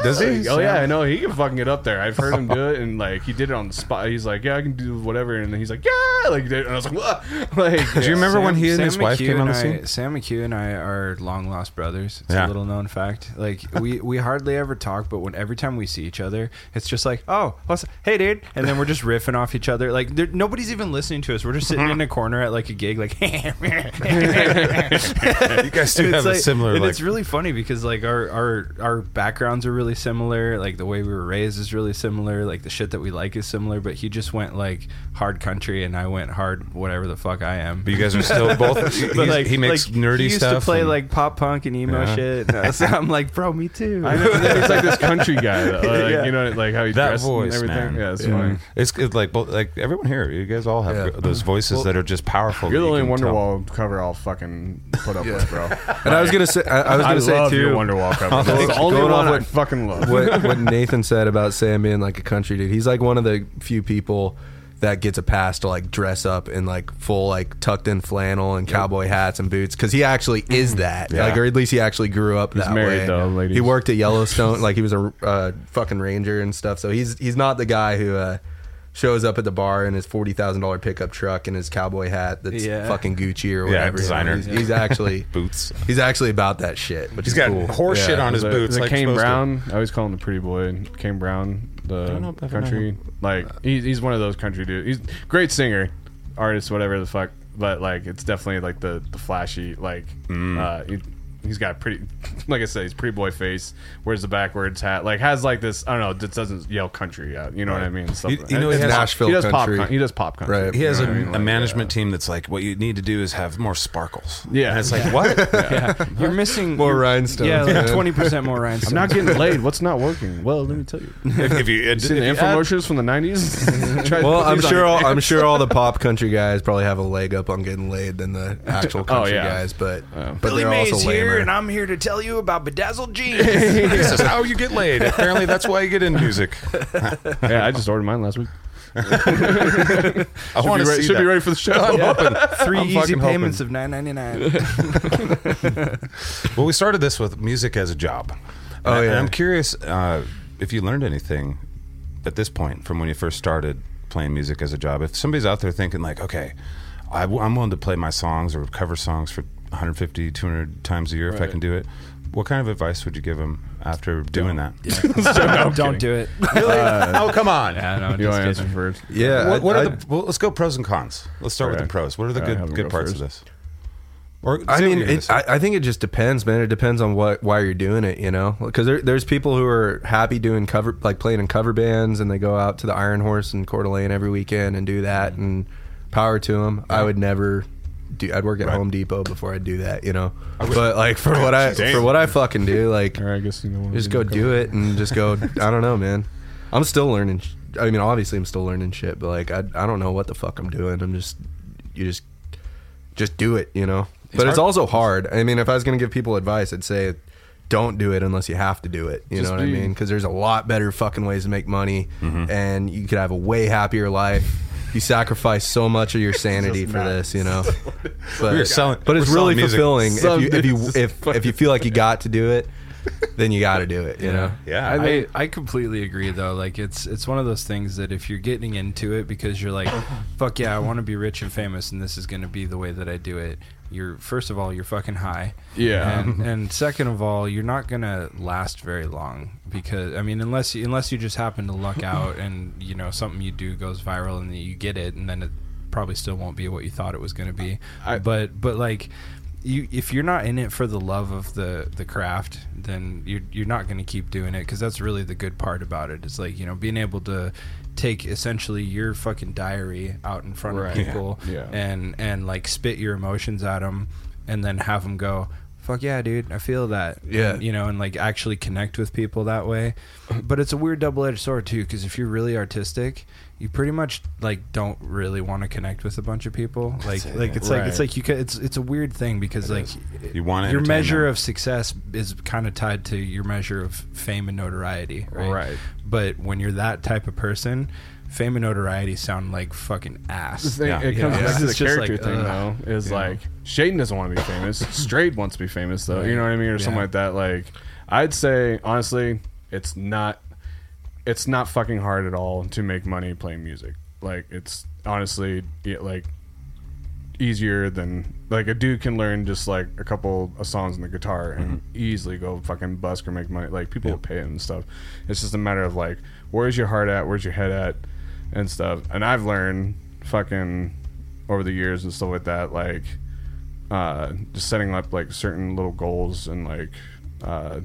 Does he? Oh yeah, I know he can fucking get up there. I've heard him do it, and like he did it on the spot. He's like, yeah, I can do whatever, and then he's like, yeah, like, and I was like, what? Like, Do you remember when he and his wife McHugh came on the and I- scene? Sam McHugh and I are long lost brothers. It's Yeah. a little known fact. Like we we hardly ever talk, but when every time we see each other, it's just like, oh, what's hey, dude, and then we're just riffing off each other. Like there, nobody's even listening to us. We're just sitting in a corner at like a gig, like. You guys do And have it's a like- similar and like. it's really funny because like our our our backgrounds are really similar like the way we were raised is really similar like the shit that we like is similar but he just went like hard country and i went hard whatever the fuck i am but you guys are still both. he's- but like he makes like, nerdy he used stuff. to play and- like pop punk and emo Yeah. shit and, uh, so i'm like bro me too I know, he's like this country guy, though. Like, Yeah. you know, like how he that dresses voice, and everything. man. Yeah, it's Yeah. funny. It's, it's like both, like everyone here. You guys all have Yeah. those voices that are just powerful. You're the only can tell. Wonderwall cover I'll fucking put up with, bro. And I was gonna say, I, I was gonna say love too. your Wonderwall cover. That's the only Going one off I what- fucking love. what, what Nathan said about Sam being like a country dude. He's like one of the few people that gets a pass to like dress up in like full like tucked in flannel and cowboy hats and boots because he actually is that. Yeah. Like, or at least he actually grew up He's that married, way. though, ladies. He worked at Yellowstone, like he was a uh, fucking ranger and stuff. So he's he's not the guy who. Uh, Shows up at the bar in his forty thousand dollar pickup truck and his cowboy hat that's Yeah. fucking Gucci or whatever. you designer. He's, he's actually boots. he's actually about that shit. Which He's is got cool. horse Yeah. shit on his Is boots. is it like Kane supposed to. Brown. I always call him the pretty boy. Kane Brown, the know if I've country. Like he's he's one of those country dudes. He's great singer, artist, whatever the fuck. But like it's definitely like the the flashy like Mm. uh, he- he's got pretty, like I said, he's pretty boy face. Wears the backwards hat. Like has like this. I don't know. Just doesn't yell country yet. You know what I mean? Stuff You- like- you know he it's has- pop- Nashville He does country. pop. He does pop country. Right. He has You a, know what I mean? a Like, management team that's like, what you need to do is have more sparkles. Yeah. And it's like, what? yeah, you're missing More you're- rhinestones, Yeah, man. like twenty percent more rhinestones. I'm not getting laid. What's not working? Well, let me tell you. if, if you, if Seen the you infomercials from the '90s. Well, I'm sure all, I'm sure all the pop country guys probably have a leg up on getting laid than the actual oh, country yeah. guys, but Oh. but they're also lamer. I'm here to tell you about bedazzled jeans. this is how you get laid. Apparently, that's why you get in music. Yeah, I just ordered mine last week. I want Be to see should that. be ready for the show. Three I'm easy payments hoping. of nine ninety nine. Well, we started this with music as a job. Oh, And- yeah. And I'm curious uh, if you learned anything at this point from when you first started playing music as a job. If somebody's out there thinking like, okay, I, am willing to play my songs or cover songs for 150, 200 times a year if I Right. can do it. What kind of advice would you give them after doing that? Don't do it. Uh, oh, come on. Yeah, no, You just want to answer kidding. first? Yeah, What, what I- are the? Well, let's go pros and cons. Let's start with Okay. the pros. What are the All right, have good good go parts first. of this? Or I say what mean, you're gonna it, say. I, I think it just depends, man. It depends on what why you're doing it, you know. Because there, there's people who are happy doing cover, like playing in cover bands, and they go out to the Iron Horse and Coeur d'Alene every weekend and do that, and power to them. I would never do. I'd work at Right. Home Depot before I'd do that, you know. But like for what I for what I fucking do, like Or I guess you know. just go do it and just go. I don't know, man. I'm still learning. I mean, obviously, I'm still learning shit, but like, I I don't know what the fuck I'm doing. I'm just you just just do it, you know. but it's also hard. I mean, if I was gonna give people advice, I'd say don't do it unless you have to do it. You Just know what I mean? Because there's a lot better fucking ways to make money, Mm-hmm. and you could have a way happier life. You sacrifice so much of your sanity for not- this, you know. But, We're selling- but it's we're really music. fulfilling Some if you if you if, if you feel like you got to do it, then you got to do it. You know. yeah, I, I- I, I completely agree though. Like it's it's one of those things that if you're getting into it because you're like, fuck yeah, I want to be rich and famous, and this is going to be the way that I do it. You're first of all, you're fucking high. Yeah. And, and second of all, you're not gonna last very long because I mean, unless you, unless you just happen to luck out and you know something you do goes viral and you get it, and then it probably still won't be what you thought it was going to be. I- but but like you if you're not in it for the love of the the craft then you're you're not going to keep doing it because that's really the good part about it it's like you know being able to take essentially your fucking diary out in front Right. of people Yeah. Yeah. and and like spit your emotions at them and then have them go fuck yeah dude i feel that Yeah. And, you know and like actually connect with people that way but it's a weird double-edged sword too because if you're really artistic you pretty much like don't really want to connect with a bunch of people like like it's like it's like you ca it's it's a weird thing because like You wanna your measure them. of success is kind of tied to your measure of fame and notoriety right Right. but when you're that type of person fame and notoriety sound like fucking ass The thing, Yeah. it comes Yeah. back to the character like, thing, ugh. though. Is Yeah. like Shaden doesn't want to be famous. Strayed wants to be famous, though. You know what I mean, or something like that. Like, I'd say honestly, it's not, it's not fucking hard at all to make money playing music. Like, it's honestly like easier than like a dude can learn just like a couple of songs on the guitar and easily go fucking busk or make money. Like people will pay him and stuff. It's just a matter of like where's your heart at, where's your head at, and stuff. And I've learned fucking over the years and stuff like that, like uh, just setting up like certain little goals and like uh,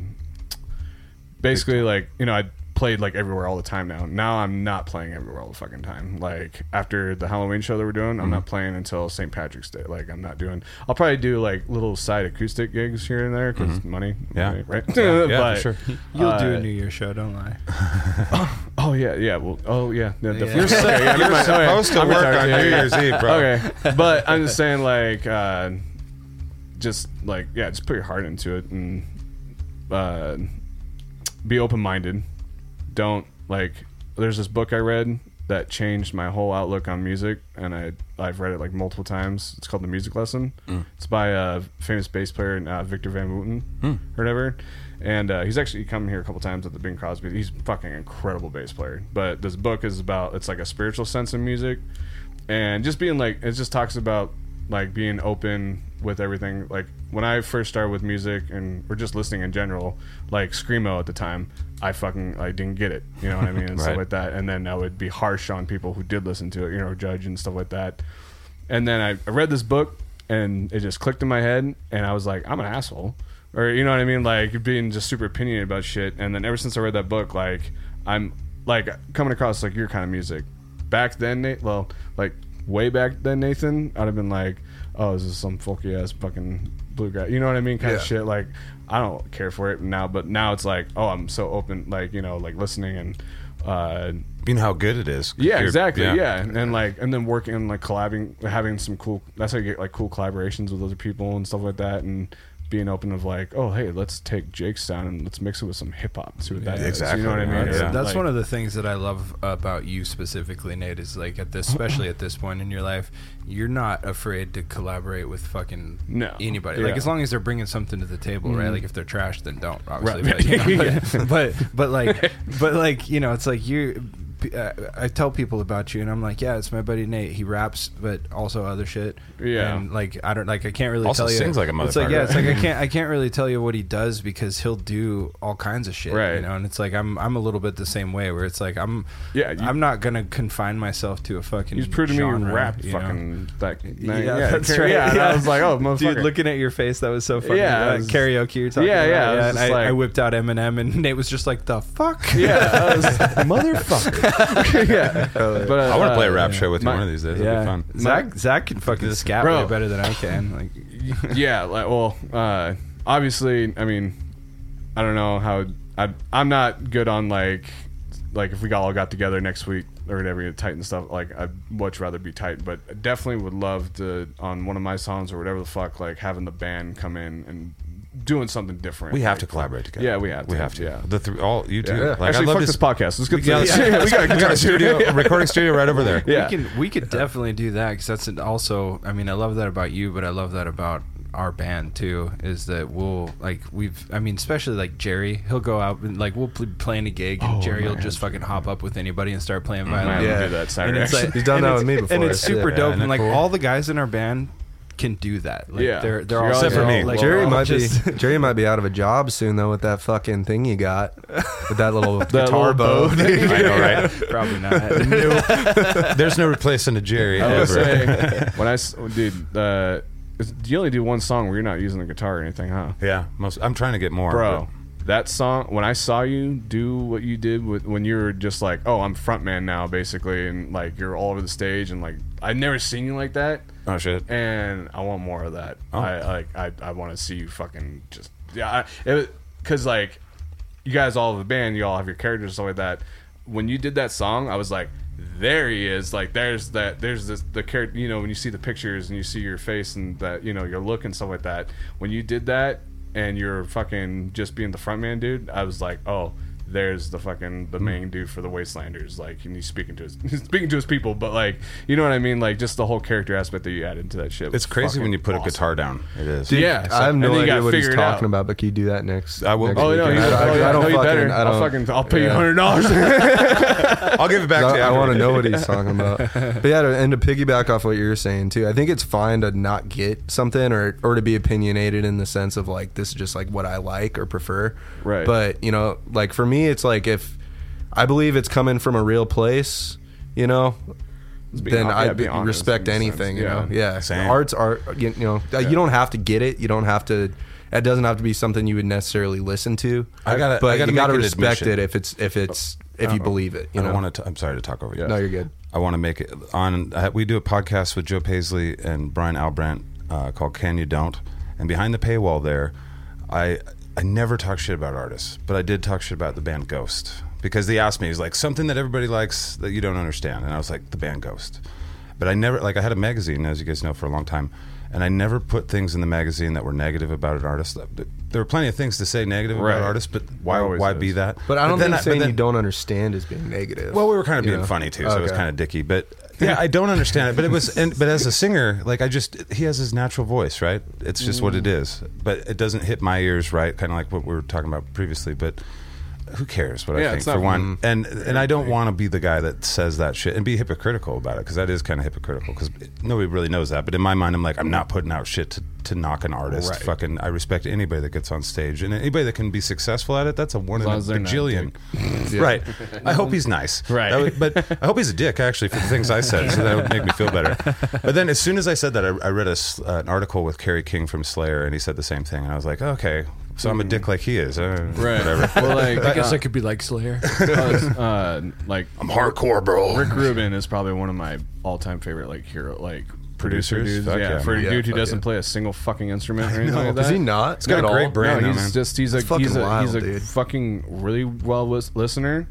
basically like you know I played like everywhere all the time now. Now I'm not playing everywhere all the fucking time. Like after the Halloween show that we're doing, Mm-hmm. I'm not playing until St. Patrick's Day. Like I'm not doing. I'll probably do like little side acoustic gigs here and there because money. Mm-hmm. Yeah. money, right. Yeah, yeah, But, sure. you'll do uh, a new year show don't lie Oh yeah, yeah. Well, oh yeah. yeah, definitely. You're supposed- Okay, yeah, you're never mind. Oh, yeah. to I'm work on New. Year's Eve, bro. Okay, but I'm just saying, like, uh, just like, yeah, just put your heart into it and uh, be open minded. Don't like. There's this book I read that changed my whole outlook on music, and I I've read it like multiple times. It's called The Music Lesson. It's by a famous bass player, uh, Victor Van Wooten, or whatever. And uh, he's actually come here a couple times at the Bing Crosby. He's a fucking incredible bass player. But this book is about it's like a spiritual sense of music, and just being like it just talks about like being open with everything. Like when I first started with music and or just listening in general, like screamo at the time, I fucking I didn't get it. You know what I mean and Right. stuff like that. And then I would be harsh on people who did listen to it, you know, judge and stuff like that. And then I, I read this book and it just clicked in my head and I was like, I'm an asshole. or you know what I mean, like being just super opinionated about shit. And then ever since I read that book, like I'm like coming across like your kind of music. Back then, Nate, well, like way back then, Nathan, I'd have been like, oh, this is some folky ass fucking blue guy. You know what I mean? Kind Yeah. of shit. Like I don't care for it now, but now it's like, oh, I'm so open, like you know, like listening and. uh You know how good it is. yeah, exactly. Yeah. and like, and then working and like collabing, having some cool. That's how you get like cool collaborations with other people and stuff like that, and being open of like, oh, hey, let's take Jake's sound and let's mix it with some hip hop. See what that is. exactly, You know what I mean? right, Or, yeah. That's like- one of the things that I love about you specifically, Nate. Is like at this, especially at this point in your life, you're not afraid to collaborate with fucking No. anybody. Yeah. Like as long as they're bringing something to the table, right? Mm-hmm. Like if they're trash, then don't. Obviously, Right. but, you know, Yeah. but, but but like but like you know, it's like you. Uh, I tell people about you, and I'm like, yeah, it's my buddy Nate. He raps, but also other shit. Yeah. and like I don't like I can't really Also tell you. sings like a It's like yeah, it's like I can't I can't really tell you what he does because he'll do all kinds of shit, Right. You know, and it's like I'm I'm a little bit the same way where it's like I'm Yeah, you- I'm not gonna confine myself to a fucking. He's proved to me you rap you know? fucking that. Yeah, that's right. Yeah, and I was like, oh, motherfucker. Dude, looking at your face, that was so funny. Yeah, Yeah, I was- karaoke you're talking Yeah, about. yeah, I like- I whipped out Eminem, and Nate was just like, "The fuck." yeah, I was, motherfucker. yeah, but uh, I want to play a uh, rap show with you my- one of these days. It'll yeah. be fun. Zach Zach can fucking scat Bro. way better than I can. Like, yeah, like well, uh, obviously, I mean, I don't know how I I'm not good on like like if we all got together next week or whatever, get tight and stuff. Like I'd much rather be tight, but I definitely would love to on one of my songs or whatever the fuck, like having the band come in and doing something different. We have Like, to collaborate together. Yeah, we have to. We have to. Yeah. The three, all you two. Yeah. Like, Actually, I'd love fuck to this s- podcast. Let's get to Yeah, this. yeah. we got we got a studio, a recording studio right over there. Yeah. we can we could definitely do that because that's an also. I mean, I love that about you, but I love that about our band too. Is that we'll like we've. I mean, especially like Jerry, he'll go out and like we'll be playing a gig, and Oh, Jerry will just fucking hop up with anybody and start playing mm-hmm. violin. Man, Yeah. we do that Saturday. And it's like. He's done that with me before. and it's super Yeah. dope. Isn't And that like cool? all the guys in our band can do that. Like, Yeah. they're they're You're all all- Except for me. like, Jerry all might just- be Jerry might be out of a job soon though with that fucking thing you got with that little guitar little bow. bow. I know, right? probably not. There's no replacing a Jerry I was ever. saying when I s- dude, uh, you only do one song where you're not using the guitar or anything, huh? Yeah, most. I'm trying to get more, Bro, that song when I saw you do what you did with when you were just like, oh, I'm frontman now, basically, and like you're all over the stage, and like I'd never seen you like that, Oh shit. and I want more of that. Oh. I like I I want to see you fucking just yeah, because like you guys all have a band, you all have your characters and stuff like that. When you did that song, I was like, there he is. Like there's that there's this the character. You know, when you see the pictures and you see your face and that you know your look and stuff like that. When you did that and you're fucking just being the frontman dude, I was like, oh. There's the fucking Hmm. the main dude for the Wastelanders, like, and he's speaking to his he's speaking to his people, but like, you know what I mean, like, just the whole character aspect that you added into that shit. It's crazy when you put a guitar down. It is. Yeah, I have and no then you idea gotta what he's figure it out. talking about, but can you do that next? I will. next Oh, Oh no, weekend? you, I, oh, I, yeah, I don't no, you fucking. better. I I'll don't. fucking. I'll pay you yeah. hundred dollars. I'll give it back to you. I, want to afterwards. know what he's talking about. But yeah, to, and to piggyback off what you're saying too, I think it's fine to not get something or or to be opinionated in the sense of like this is just like what I like or prefer. Right. But you know, like for me, it's like if I believe it's coming from a real place, you know. Then I yeah, be respect anything, you know. yeah. Yeah, art's art. You, you know, you don't have to get it. You don't have to. It doesn't have to be something you would necessarily listen to. I gotta- but I gotta you gotta respect admission. it if it's if it's if you believe it. You I know. don't want to. I'm sorry to talk over you. No, you're good. I want to make it on. We do a podcast with Joe Paisley and Brian Albrandt uh, called "Can You Don't," and behind the paywall there, I I never talk shit about artists, but I did talk shit about the band Ghost because they asked me, "He's like something that everybody likes that you don't understand," and I was like, "The band Ghost," but I never like I had a magazine, as you guys know, for a long time. And I never put things in the magazine that were negative about an artist. There were plenty of things to say negative Right. about artists, but why why is. be that? But I don't then think but saying then- you don't understand is being negative. well, we were kind of being know? funny too, so it was kind of dicky. But yeah, I don't understand it. But it was, and, but as a singer, like I just, he has his natural voice, right? It's just what it Mm. But it doesn't hit my ears right, kind of like what we were talking about previously. But who cares what I think for one, and and I don't want to be the guy that says that shit and be hypocritical about it because that is kind of hypocritical because nobody really knows that. But in my mind, I'm like, I'm not putting out shit to, to knock an artist. Right. Fucking, I respect anybody that gets on stage and anybody that can be successful at it. That's a one in a as they're not a bajillion. Right. I hope he's nice. Right. Would- but I hope he's a dick actually for the things I said, so that would make me feel better. But then as soon as I said that, I, I read a uh, an article with Kerry King from Slayer, and he said the same thing, and I was like, okay, so I'm a dick like he is. Uh, Right. Whatever. Well, like I guess I could be like Slayer. uh, like I'm hardcore, bro. Rick Rubin is probably one of my all-time favorite like hero like producer Producers? dudes. Fuck yeah, yeah, for a man. dude who Yeah, fuck doesn't yeah. play a single fucking instrument or anything like that. Is he not? It's got a great all? brain. no, though, he's man. just he's a fucking he's a wild, he's a dude. fucking really well lis- listener,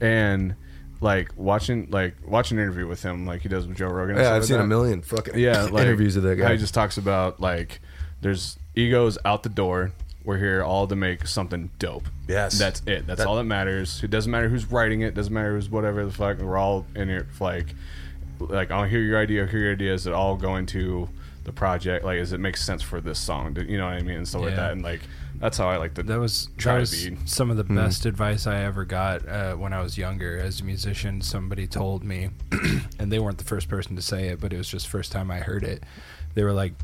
and like watching like watching an interview with him like he does with Joe Rogan. Yeah, I've seen that. a million fucking yeah like, interviews of that guy. he just talks about like there's egos out the door. We're here all to make something dope. Yes. that's it. That's That- all that matters. It doesn't matter who's writing it. Doesn't matter who's whatever the fuck. We're all in it. for, Like, like I'll hear your idea. Hear your ideas that all go into the project. Like, is it make sense for this song? Do- You know what I mean? And stuff like Yeah. that. And like, that's how I like to. That was Try that to was be. some of the best advice I ever got uh, when I was younger as a musician. Somebody told me, and they weren't the first person to say it, but it was just first time I heard it. They were like,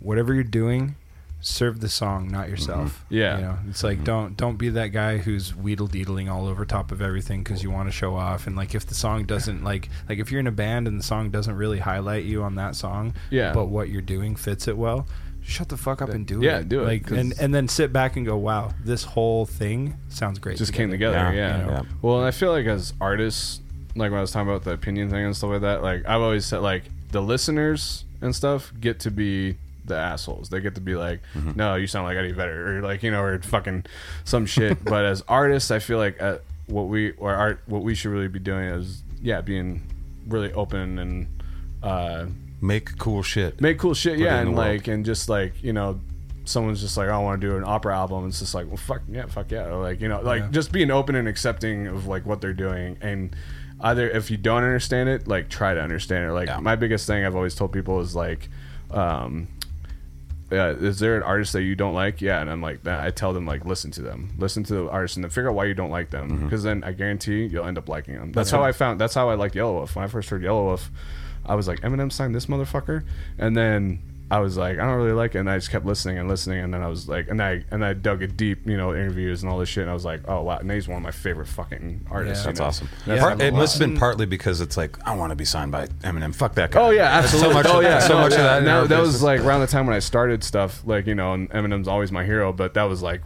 "Whatever you're doing, serve the song, not mm-hmm. yourself." Yeah. you know, it's like mm-hmm. don't don't be that guy who's wheedle deedling all over top of everything because you want to show off. And like if the song doesn't like like if you're in a band and the song doesn't really highlight you on that song, Yeah. but what you're doing fits it well. Shut the fuck up and do Yeah, it. Yeah, do it, Like, 'cause- and and then sit back and go, "Wow, this whole thing sounds great." just came together. Yeah, Yeah. yeah. Well, and I feel like as artists, like when I was talking about the opinion thing and stuff like that, like I've always said, like the listeners and stuff get to be the assholes. They get to be like, Mm-hmm. no, you sound like Eddie Vedder, or like you know, or fucking some shit. but as artists, I feel like uh, what we or art, what we should really be doing is, yeah, being really open and. uh Make cool shit. make cool shit, Put yeah, and world. like and just like you know, someone's just like, I want to do an opera album. It's just like, well, fuck yeah, fuck yeah, Or, like you know, like Yeah. just being open and accepting of like what they're doing, and either if you don't understand it, like try to understand it. Like Yeah. my biggest thing I've always told people is like. um yeah, is there an artist that you don't like? Yeah, and I'm like, that. I tell them like, listen to them, listen to the artist, and then figure out why you don't like them, Mm-hmm. because then I guarantee you'll end up liking them. That's how I found. That's how I liked Yelawolf. When I first heard Yelawolf, I was like, Eminem signed this motherfucker, and then I was like, I don't really like it, and I just kept listening and listening, and then I was like, and I and I dug it deep, you know, interviews and all this shit, and I was like, oh wow, and he's one of my favorite fucking artists. Yeah. That's know? awesome. Yeah, Part- it must have been partly because it's like I want to be signed by Eminem. Fuck that guy. Oh yeah, absolutely. So much. oh yeah, so no, much of that. Now, that was like around the time when I started stuff, like you know, and Eminem's always my hero, but that was like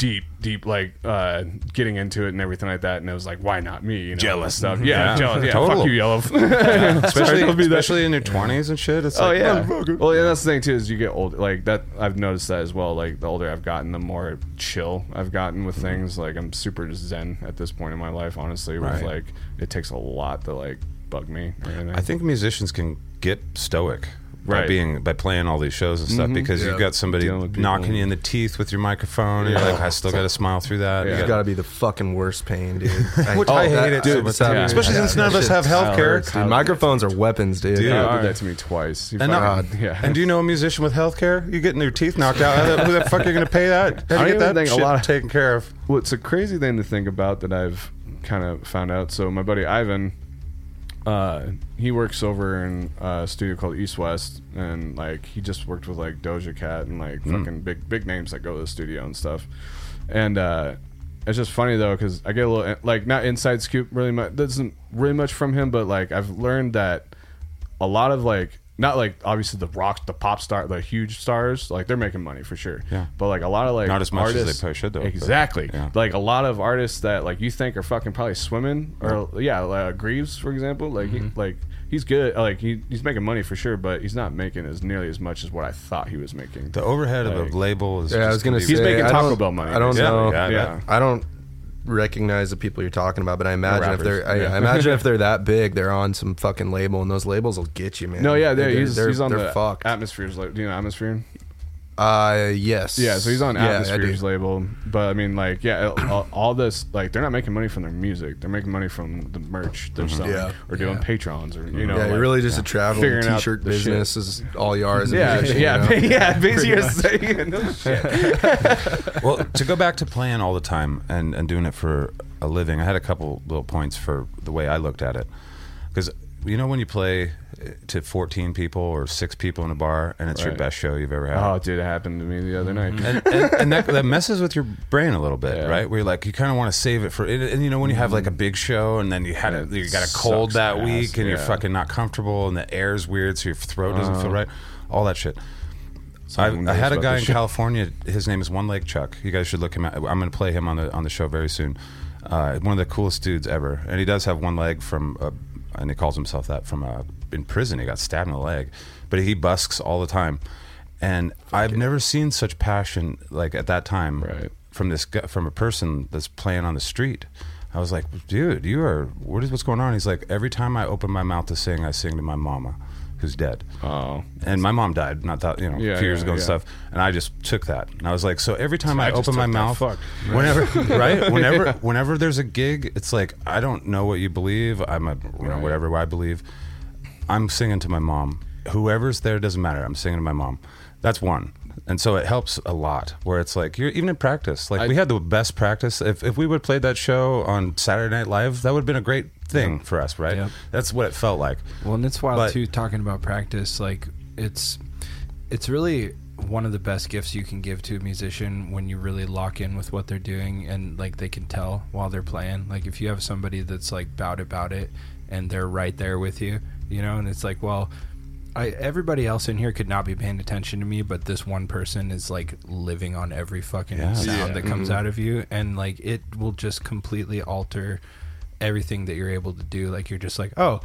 deep, deep, like uh getting into it and everything like that, and it was like, why not me? You know, Jealous. stuff. Yeah, Yeah. jealous. Yeah, Total. fuck you, Yellow. especially, Don't be that- especially in your twenties and shit. It's Oh like, yeah. motherfucker. Well, yeah, that's the thing too. Is you get old, like that. I've noticed that as well. Like the older I've gotten, the more chill I've gotten with things. Like I'm super zen at this point in my life. Honestly, with Right. like it takes a lot to like bug me. Or anything. I think musicians can get stoic by Right. being by playing all these shows and stuff Mhm. because Yeah. you've got somebody Dealing with people. knocking you in the teeth with your microphone. And you're like, I still got to smile through that. Yeah. You It's got- got to be the fucking worst pain, dude. Which I hate it so yeah. Especially since none of us have health care. Dude, microphones are weapons, dude. Dude. Kyle Alright. did that to me twice. And, not- yeah. and do you know a musician with health care? You getting your teeth knocked out. Who the fuck are you going to pay that? How I do don't you get even that think a lot of- taken care of? Well, it's a crazy thing to think about that I've kind of found out. So my buddy Ivan, uh, he works over in a studio called East West, and like he just worked with like Doja Cat and like fucking big big names that go to the studio and stuff. And uh, it's just funny though because I get a little like not inside scoop really much. Doesn't really much from him, but like I've learned that a lot of like not like obviously the rock the pop star the huge stars like they're making money for sure Yeah. but like a lot of like Not as much as they probably should, though, but- exactly yeah. like a lot of artists that like you think are fucking probably swimming or yeah uh, Grieves for example like Mm-hmm. he, like he's good like he, he's making money for sure but he's not making as nearly as much as what I thought he was making The overhead of Like- a label is. Yeah, I was gonna be- say He's making Taco Bell money, I don't basically. know. Yeah, yeah. I don't recognize the people you're talking about, but I imagine if they're, I, yeah. I imagine if they're that big, they're on some fucking label, and those labels will get you, man. no yeah they're, they're, he's, they're, he's on they're the fucked. atmospheres like do you know atmosphere Uh, yes. Yeah, so he's on Yeah, I do. Atmosphere's label, but I mean, like, yeah, all, all this, like, they're not making money from their music; they're making money from the merch they're selling, Yeah. or doing patrons, or you know, Yeah, like, you're really just a traveling figuring out t-shirt the shit. business is all you are as a yeah, musician, yeah, you know? yeah, basically, you're saying, no shit. well, to go back to playing all the time and, and doing it for a living, I had a couple little points for the way I looked at it. Because, you know, when you play to 14 people or six people in a bar and it's your best show you've ever had. Oh, dude, it happened to me the other night. and, and, and that, that messes with your brain a little bit, Yeah. right? Where you're like, you kind of want to save it for, and, and you know, when you have like a big show and then you had a, you got a cold that ass, week and you're fucking not comfortable and the air's weird, so your throat doesn't feel Uh-huh. right, all that shit. I, I had a guy in shit. California. His name is One Leg Chuck. You guys should look him. At, I'm going to play him on the on the show very soon. Uh, one of the coolest dudes ever, and he does have one leg from, uh, and he calls himself that from uh, in prison. He got stabbed in the leg, but he busks all the time. And I've never seen such passion like at that time Right. from this from a person that's playing on the street. I was like, dude, you are what is what's going on? He's like, every time I open my mouth to sing, I sing to my mama, who's dead. Oh, and my mom died not that you know Yeah, a few years yeah, ago and yeah. stuff. And i just took that. And i was like so every time So i, I open my mouth fuck. whenever right? Whenever whenever there's a gig it's like i don't know what you believe. I'm a you know Right. whatever i believe. I'm singing to my mom. Whoever's there doesn't matter. I'm singing to my mom. That's one. And so it helps a lot where it's like you're even in practice. Like I- we had the best practice. If, if we would have played that show on saturday night live that would have been a great thing for us right Yep. that's what it felt like Well, and it's wild But- too. Talking about practice, like it's it's really one of the best gifts you can give to a musician when you really lock in with what they're doing and like they can tell while they're playing. Like if you have somebody that's like bout about it and they're right there with you, you know, and it's like, well. I, everybody else in here could not be paying attention to me, but this one person is like living on every fucking Yeah. sound Yeah. that comes mm-hmm. out of you, and like it will just completely alter everything that you're able to do. Like you're just like, oh,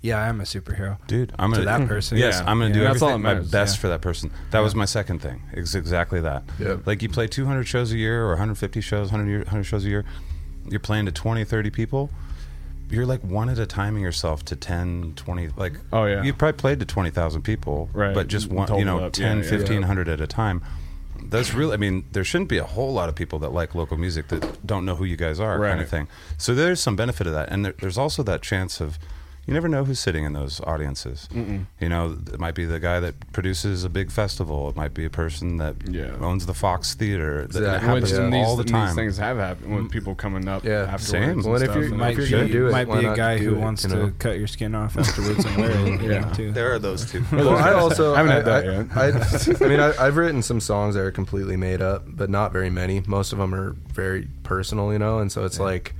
yeah, I'm a superhero. dude i'm To gonna that person. yes Yeah. i'm gonna do That's all everything that my matters, best yeah. for that person that was my second thing it's exactly that Yep. like you play 200 shows a year or 150 shows 100, year, 100 shows a year you're playing to 20 30 people you're like one at a timing yourself to 10 20 like Oh, yeah. you probably played to 20000 people Right. but just one you know up, 10 yeah, yeah. 1500 at a time that's really i mean there shouldn't be a whole lot of people that like local music that don't know who you guys are kind of thing. So there's some benefit of that. And there, there's also that chance of you never know who's sitting in those audiences. You know, it might be the guy that produces a big festival. It might be a person that Yeah. owns the Fox Theater. That Exactly. happens Which Yeah. and these, all the time. These things have happened with mm. people coming up Yeah. afterwards. Same. and Well, and if you're- and if might you're be, gonna do it, might be a guy who it, wants you to cut your skin off afterwards and wear it. You Yeah. too. there are those two. Well, I also, I haven't I, had that I, yet. I, I mean, I, I've written some songs that are completely made up, but not very many. Most of them are very personal, you know, and so it's like,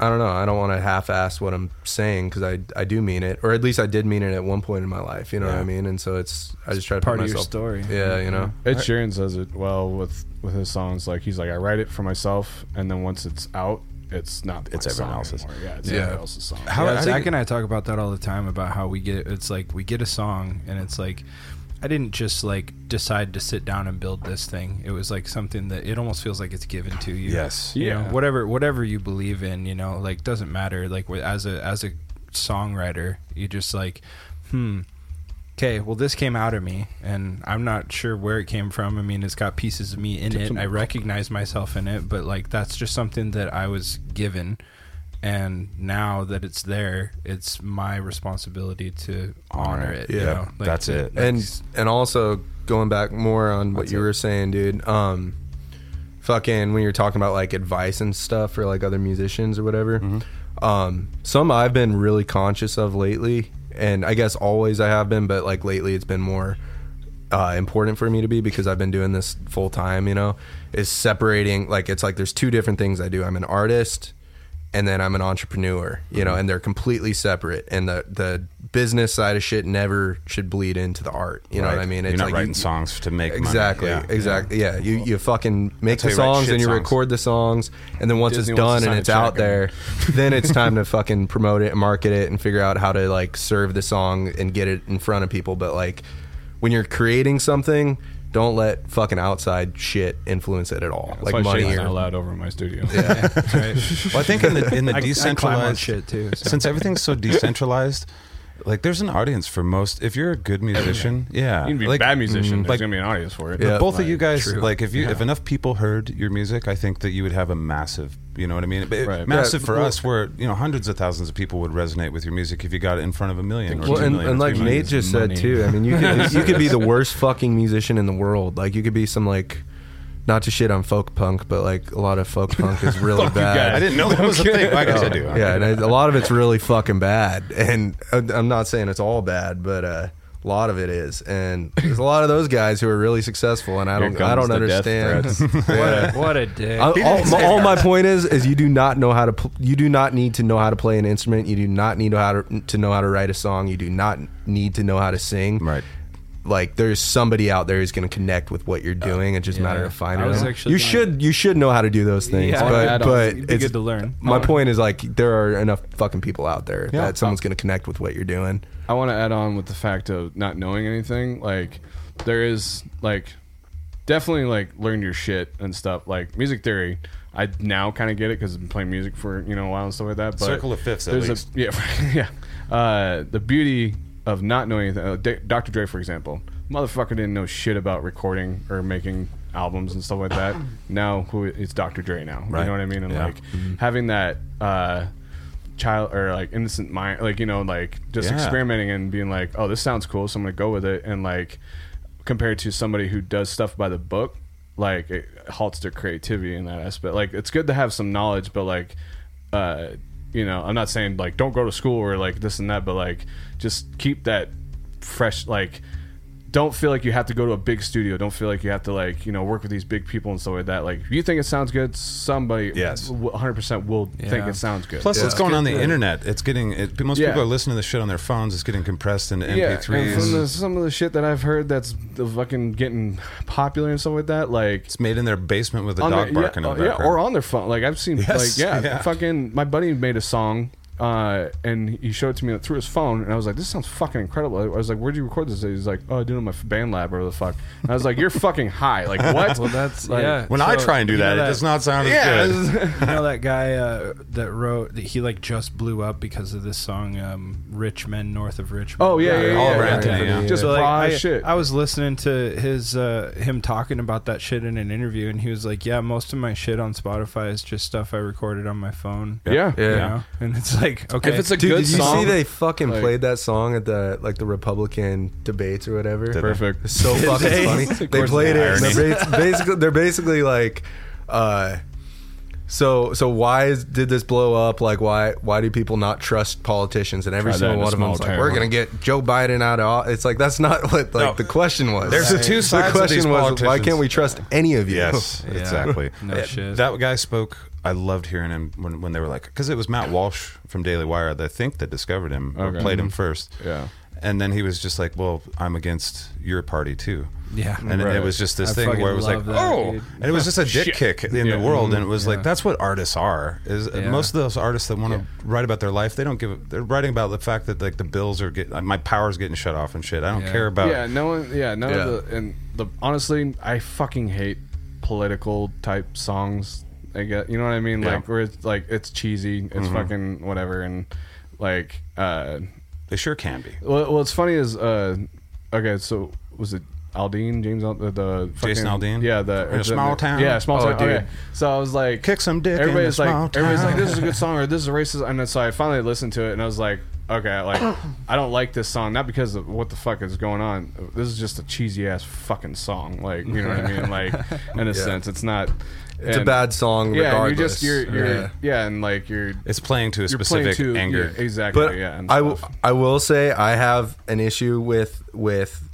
I don't know. I don't want to half-ass what I'm saying because I, I do mean it, or at least I did mean it at one point in my life. You know what I mean? And so it's I just try to part put of your story. Yeah, you know. Ed Sheeran says it well with with his songs. Like he's like, I write it for myself, and then once it's out, it's not. It's my everyone song else's. Anymore. Yeah, it's Yeah. everyone else's song. How- yeah, Zach you- and I talk about that all the time about how we get it's like we get a song and it's like I didn't just like decide to sit down and build this thing. It was like something that it almost feels like it's given to you. Yes. You know, Yeah. whatever whatever you believe in, you know, like doesn't matter. Like as a as a songwriter, you just like, hmm. Okay, well, this came out of me, and I'm not sure where it came from. I mean, it's got pieces of me in it. I recognize myself in it, but like that's just something that I was given, and now that it's there, it's my responsibility to honor, Honor it. it. you Yeah, know? Like, that's it. and that's- and also going back more on what you it. were saying, dude. Um, fucking when you're talking about like advice and stuff for like other musicians or whatever. Mm-hmm. Um, some I've been really conscious of lately, and I guess always I have been, but like lately it's been more uh, important for me to be because I've been doing this full time. You know, is separating like it's like there's two different things I do. I'm an artist and then I'm an entrepreneur, you know, mm-hmm. and they're completely separate. And the the business side of shit never should bleed into the art. You know what I mean? You're not like writing you- songs to make money. Exactly, Yeah. exactly. Yeah, you you fucking make the songs and you songs. record the songs, and then once Disney it's done and it's out there, then it's time to fucking promote it and market it and figure out how to like serve the song and get it in front of people. But like when you're creating something, don't let fucking outside shit influence it at all. That's like why money Shane's or not allowed over in my studio. yeah, right. Well, I think in the in the I, I decentralized shit too. So. since everything's so decentralized like there's an audience for most. If you're a good musician, yeah, You can be like, a bad musician. Mm, there's like- gonna be an audience for it. Yeah. both of you guys, true. like if you if enough people heard your music, I think that you would have a massive, you know what I mean? But Right. Massive Yeah, for well- us, where you know hundreds of thousands of people would resonate with your music if you got it in front of a million. Or Well, two and, million and like. Nate just money. said too. I mean, you could you could be the worst fucking musician in the world. Like you could be some like, not to shit on folk punk, but like a lot of folk punk is really bad. I didn't know that was a thing. I guess I do. Yeah, and I- a lot of it's really fucking bad. And uh, I'm not saying it's all bad, but uh, a lot of it is. And there's a lot of those guys who are really successful, and I Here don't I comes don't the death understand. threats. What a, what a dick. I- all, my, all my point is, is you do not know how to. Pl- you do not need to know how to play an instrument. You do not need to how to, to know how to write a song. You do not need to know how to sing. Right. Like there's somebody out there who's going to connect with what you're doing. It's just a matter of finding I was them. actually You should you should know how to do those things. Yeah, but add on. but It'd be it's good to learn. My point is like there are enough fucking people out there Yeah. that someone's going to connect with what you're doing. I want to add on with the fact of not knowing anything. Like, there is like definitely like learn your shit and stuff. Like music theory, I now kind of get it because I've been playing music for you know a while and stuff like that. But Circle of fifths, at there's least. A, yeah, yeah. Uh, the beauty of not knowing anything. Uh, D- Dr. Dre, for example, motherfucker didn't know shit about recording or making albums and stuff like that. Now, who it's Dr. Dre now. Right. You know what I mean? And Yeah. like having that. Uh, child or like innocent mind like you know like just Yeah. experimenting and being like oh this sounds cool so i'm gonna go with it and like compared to somebody who does stuff by the book like it halts their creativity in that aspect like it's good to have some knowledge but like uh you know i'm not saying like don't go to school or like this and that but like just keep that fresh like don't feel like you have to go to a big studio. Don't feel like you have to like you know work with these big people and stuff like that. Like if you think it sounds good, somebody Yes. 100 percent will think it sounds good. Plus, it's Yeah. going on the Yeah. internet. It's getting it, most Yeah. people are listening to this shit on their phones. It's getting compressed into Yeah, and from MP3s. the, some of the shit that I've heard that's the fucking getting popular and stuff like that, like it's made in their basement with a dog their, barking yeah, in uh, the yeah, background. or on their phone. Like I've seen, Yes, like yeah, yeah. fucking. My buddy made a song, uh, and he showed it to me through his phone, and I was like, "This sounds fucking incredible." I was like, "Where'd you record this?" He's like, "Oh, I did it on my BandLab or the fuck." And I was like, "You're fucking high." Like what? well, that's Like, yeah. when I try and do you know that, it does not sound as good. you know that guy uh, that wrote that he like just blew up because of this song um, "Rich Men North of Richmond." Oh yeah, yeah, yeah. All yeah, yeah, yeah, yeah. Just So, like, raw I, shit. I was listening to his uh, him talking about that shit in an interview, and he was like, "Yeah, most of my shit on Spotify is just stuff I recorded on my phone." yeah, Yeah. You know? and it's like okay, If it's a Dude, good did you song, see they fucking like- played that song at the like the Republican debates or whatever? Perfect. It's so fucking they? funny. Of They course played the it. And irony. they're bas- basically, they're basically like, uh, so so why is, did this blow up? Like why why do people not trust politicians? And every Try that single in a one of small them's like, town. we're gonna get Joe Biden out of. office." It's like that's not what like No. the question was. There's the two The sides of question these was why politicians. can't we trust any of you? Yes, exactly. No Uh, shit. That guy spoke. I loved hearing him when, when they were like, because it was Matt Walsh from Daily Wire, that I think, that discovered him or Okay. played him mm-hmm. first. Yeah. And then he was just like, well, I'm against your party too. yeah, And Right. it was just this I thing where it was like, that, oh, dude. and it was just a dick Shit. kick in Yeah. the world, and it mm-hmm. was like that's what artists are. Is uh, Yeah. most of those artists that want to write about their life, they don't give. a- They're writing about the fact that like the bills are getting, my power's getting shut off and shit. I don't Yeah. care about. yeah, no one. Yeah, none Yeah. of the and the honestly, I fucking hate political type songs. I get, you know what I mean? Yeah. Like where it's like it's cheesy, it's fucking whatever, and like, uh, They sure can be. well, what's funny is, uh, okay, so was it Aldean James Al- the, the Jason fucking- Aldean? Yeah, the In a small town? Yeah, small Oh, town. dude. Okay. So I was like, Kick some dick Everybody's like, everybody's like, this is a good song or this is a racist. And then so I finally listened to it and I was like, okay, like I don't like this song not because of what the fuck is going on. This is just a cheesy ass fucking song. Like you know what I mean? Like in a sense, it's not. It's a bad song. Yeah, regardless. you're just you're, you're Yeah. yeah. and like you're It's playing to a specific to anger. yeah, exactly. But yeah, and I, w- I will say I have an issue with with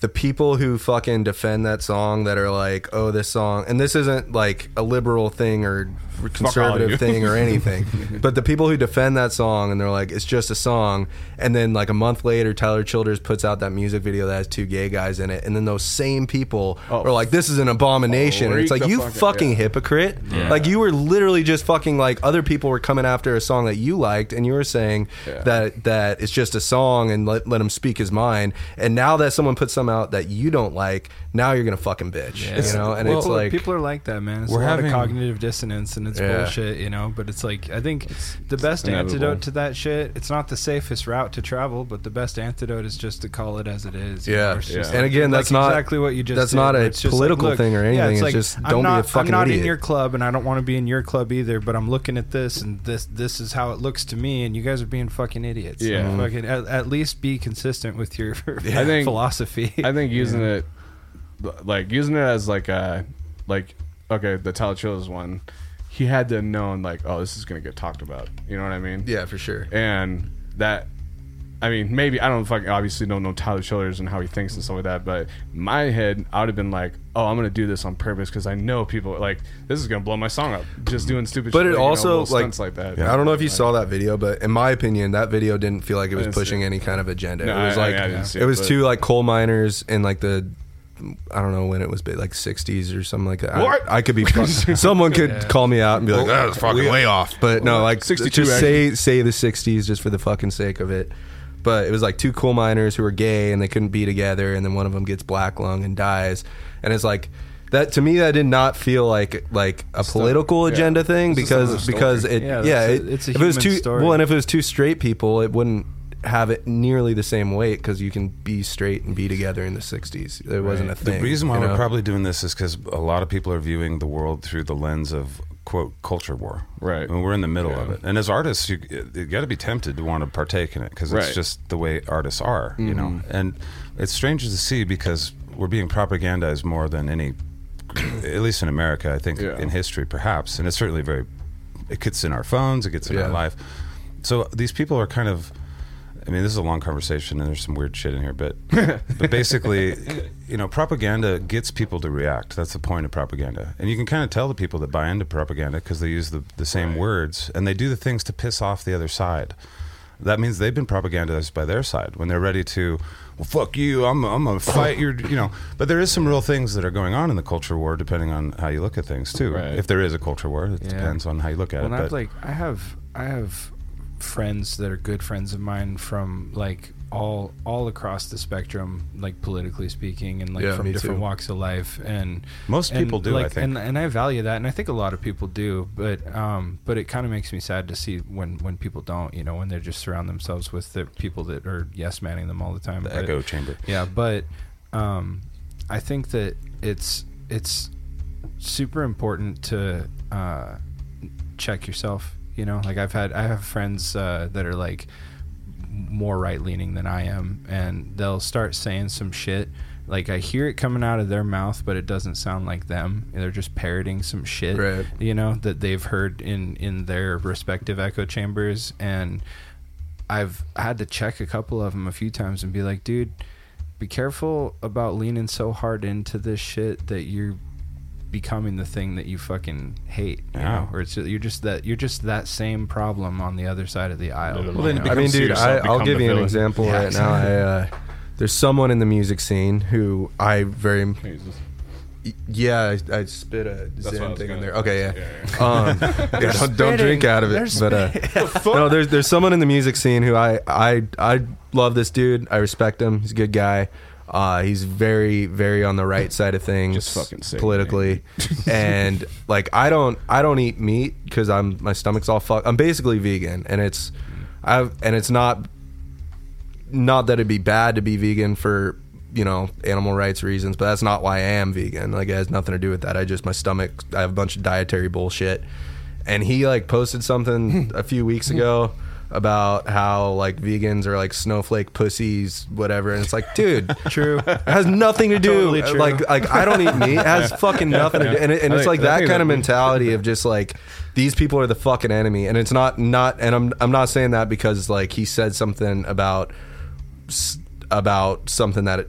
the people who fucking defend that song that are like, oh, this song, and this isn't like a liberal thing or all of conservative thing or anything, but the people who defend that song and they're like, it's just a song, and then like a month later, Tyler Childers puts out that music video that has two gay guys in it, and then those same people Oh, are like, this is an abomination, and it's like you fuck out, fucking yeah. hypocrite, like you were literally just fucking like other people were coming after a song that you liked, and you were saying Yeah. that that it's just a song and let, let him speak his mind. And now that someone puts something out that you don't like, now you're gonna fucking bitch. Yeah. You know, and Well, it's people, like people are like that, man. It's We're a lot having- of cognitive dissonance, and it's Yeah. bullshit, you know. But it's like I think the best antidote to that shit. It's not the safest route to travel, but the best antidote is just to call it as it is. Yeah. It's just And again, like that's not- exactly what you just. that's did, not a it's political look, thing or yeah, anything. it's, It's like, just I'm don't be a not, fucking I'm not idiot. in your club, and I don't want to be in your club either. But I'm looking at this, and this this is how it looks to me, and you guys are being fucking idiots. Yeah. Like, mm-hmm. fucking at, at least be consistent with your I think- philosophy. I think using it, like using it as like a, like okay, the Tyler Childers' one, he had to have known like, oh, this is gonna get talked about. You know what I mean? Yeah, for sure. And that, I mean, maybe I don't fucking obviously don't know Tyler Childers and how he thinks and stuff like that. But in my head, I would have been like, oh, I'm gonna do this on purpose because I know people like this is gonna blow my song up just doing stupid. Shit. But shit, it like, you know, also, like- stunts like that. Yeah, I don't know if you saw that video, but in my opinion, that video didn't feel like it was pushing it. any kind of agenda. No, it was I- I- like I didn't it it, was but- two like coal miners and like the I don't know when it was, but like 60s or something like that. I- What? I, could be someone could call me out and be like, Well, "That's fucking way off." But no, like 62 just say say the 60s just for the fucking sake of it. But it was like two coal miners who were gay and they couldn't be together, and then one of them gets black lung and dies, and it's like. That to me, that did not feel like like a political yeah. agenda thing It's because because it Yeah, yeah, that's a- it, it's a if it was human two story. well and if it was two straight people it wouldn't have it nearly the same weight because you can be straight and be together in the 60s there wasn't a thing. The reason why you we're probably doing this is because a lot of people are viewing the world through the lens of quote culture war. Right. And we're in the middle of it. And as artists, you, you got to be tempted to want to partake in it because it's Right. just the way artists are, you know. Mm-hmm. And it's strange to see because we're being propagandized more than any, at least in America, I think, Yeah. in history, perhaps. And it's certainly very. It gets in our phones. It gets in Yeah. our life. So these people are kind of. I mean, this is a long conversation, and there's some weird shit in here, but but basically, you know, propaganda gets people to react. That's the point of propaganda, and you can kind of tell the people that buy into propaganda because they use the the same words and they do the things to piss off the other side. That means they've been propagandized by their side when they're ready to, well, fuck you, I'm I'm gonna fight your, you know. But there is some real things that are going on in the culture war, depending on how you look at things too. Right. If there is a culture war, it Yeah. depends on how you look at well, it. But like I have I have friends that are good friends of mine from like all all across the spectrum, like politically speaking, and like Yeah, from different too. walks of life. And Most and, people do, I like, think. and and I value that, and I think a lot of people do. But um, but it kind of makes me sad to see when when people don't, you know, when they just surround themselves with the people that are yes manning them all the time. the But- echo chamber. yeah, but um, I think that it's it's super important to uh, check yourself. You know, like I've had I have friends uh, that are like more right leaning than I am, and they'll start saying some shit. Like I hear it coming out of their mouth, but it doesn't sound like them. They're just parroting some shit, Right. you know, that they've heard in in their respective echo chambers, and I've had to check a couple of them a few times and be like, dude, be careful about leaning so hard into this shit that you're becoming the thing that you fucking hate. You Yeah. know? Or it's you're just that you're just that same problem on the other side of the aisle. Literally. Well, then it I mean, dude, I, I'll give the you an example Yeah, right now. I, uh, there's someone in the music scene who I very Jesus. yeah I, I spit a what I Zen was thing in there. Okay, yeah. yeah, Um, yeah, don't, don't drink out of it. They're But uh, no, there's there's someone in the music scene who I I I love this dude. I respect him. He's a good guy. Uh, he's very very on the right side of things Just fucking say it, politically, and like I don't I don't eat meat because I'm my stomach's all fucked. I'm basically vegan, and it's I've and it's not not that it'd be bad to be vegan for you know animal rights reasons, but that's not why I am vegan. Like it has nothing to do with that. I just my stomach. I have a bunch of dietary bullshit, and he like posted something a few weeks ago about how like vegans are like snowflake pussies, whatever. And it's like, dude, True. it has nothing to do. Totally uh, true. Like like I don't eat meat. It has fucking nothing to do. And, it, and it's think- like that kind of mentality of just like these people are the fucking enemy. And it's not not. And I'm I'm not saying that because like he said something about about something that.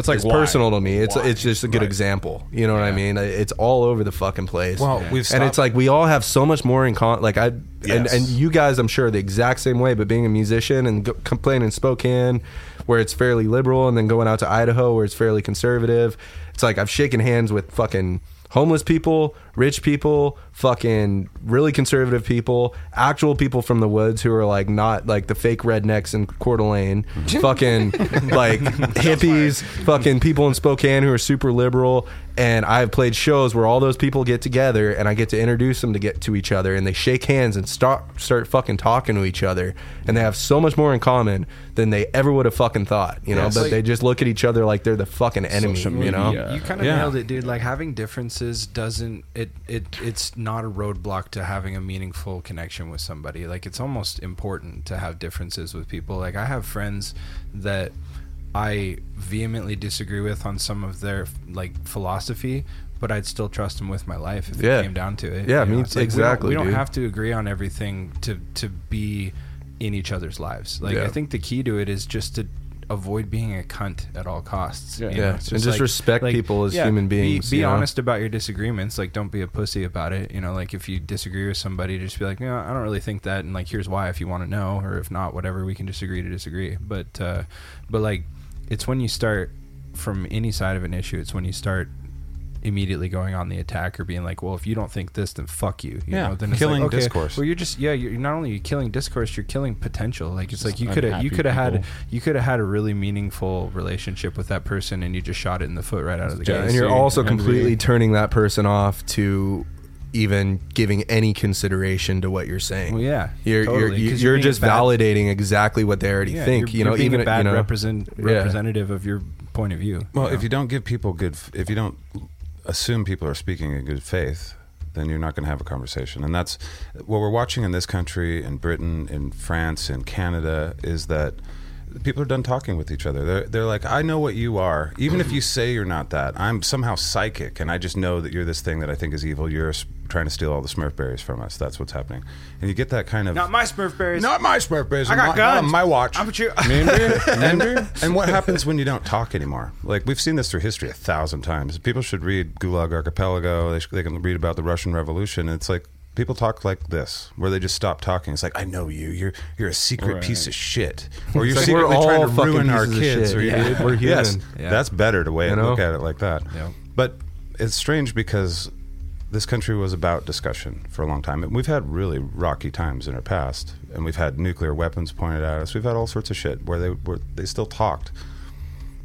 It, It's like is why? personal to me. It's Why? it's just a good Right. example. You know what I mean? It's all over the fucking place. Well, we've and it's like we all have so much more in common. Like I and, Yes. and you guys, I'm sure, are the exact same way. But being a musician and go, playing in Spokane, where it's fairly liberal, and then going out to Idaho, where it's fairly conservative, it's like I've shaken hands with fucking homeless people, rich people, fucking really conservative people, actual people from the woods who are like not like the fake rednecks in Coeur d'Alene, fucking like hippies, fucking people in Spokane who are super liberal. And I've played shows where all those people get together and I get to introduce them to get to each other and they shake hands and start start fucking talking to each other and they have so much more in common than they ever would have fucking thought, you know. it's but like- they just look at each other like they're the fucking enemy, you know. You kind of Yeah. nailed it, dude. Like having differences doesn't it it it's not a roadblock to having a meaningful connection with somebody. Like it's almost important to have differences with people. Like I have friends that I vehemently disagree with on some of their like philosophy, but I'd still trust them with my life if Yeah. it came down to it. Yeah, You me- it's like we don't- exactly, We don't, have to agree on everything to to be in each other's lives. Like Yeah. I think the key to it is just to avoid being a cunt at all costs. Yeah. you know? Yeah, It's and just respect people as human beings, Be, you know? honest about your disagreements. Like, don't be a pussy about it. You know, like if you disagree with somebody, just be like, no, I don't really think that, and like, here's why. If you want to know, or if not, whatever, we can disagree to disagree. But, uh, but like, it's when you start from any side of an issue. It's when you start immediately going on the attack or being like, well, if you don't think this, then fuck you. you Yeah, know? then it's killing like, okay, discourse. Well, you're just yeah. You're not only killing discourse, you're killing potential. Like it's Just like you could have you could have had you could have had a really meaningful relationship with that person, and you just shot it in the foot right out of the Yeah, gate. and you're Jealousy, also envy. completely turning that person off to even giving any consideration to what you're saying. Well, yeah, You're totally, you're 'cause you're being just bad- validating exactly what they already yeah, think. you're- you know, you're being even a bad you know, represent, Yeah. representative of your point of view. Well, you if you don't give people good, if you don't assume people are speaking in good faith, then you're not going to have a conversation. And that's what we're watching in this country, in Britain, in France, in Canada, is that people are done talking with each other. They're, they're like, I know what you are. Even if you say you're not that, I'm somehow psychic, and I just know that you're this thing that I think is evil. You're trying to steal all the Smurf berries from us. That's what's happening. And you get that kind of. not my Smurf berries. Not my Smurf berries. I got not, not guns. my watch. I'm with you. and, and what happens when you don't talk anymore? Like we've seen this through history a thousand times. People should read Gulag Archipelago. They, sh- they can read about the Russian Revolution. It's like people talk like this, where they just stop talking. It's like I know you. You're you're a secret Right. piece of shit, or you're like we're secretly trying to ruin our kids. Or Yeah, we're Yes. Yeah. that's better to way You know? look at it like that. Yeah. But it's strange because this country was about discussion for a long time. And we've had really rocky times in our past, and we've had nuclear weapons pointed at us. We've had all sorts of shit where they where they still talked.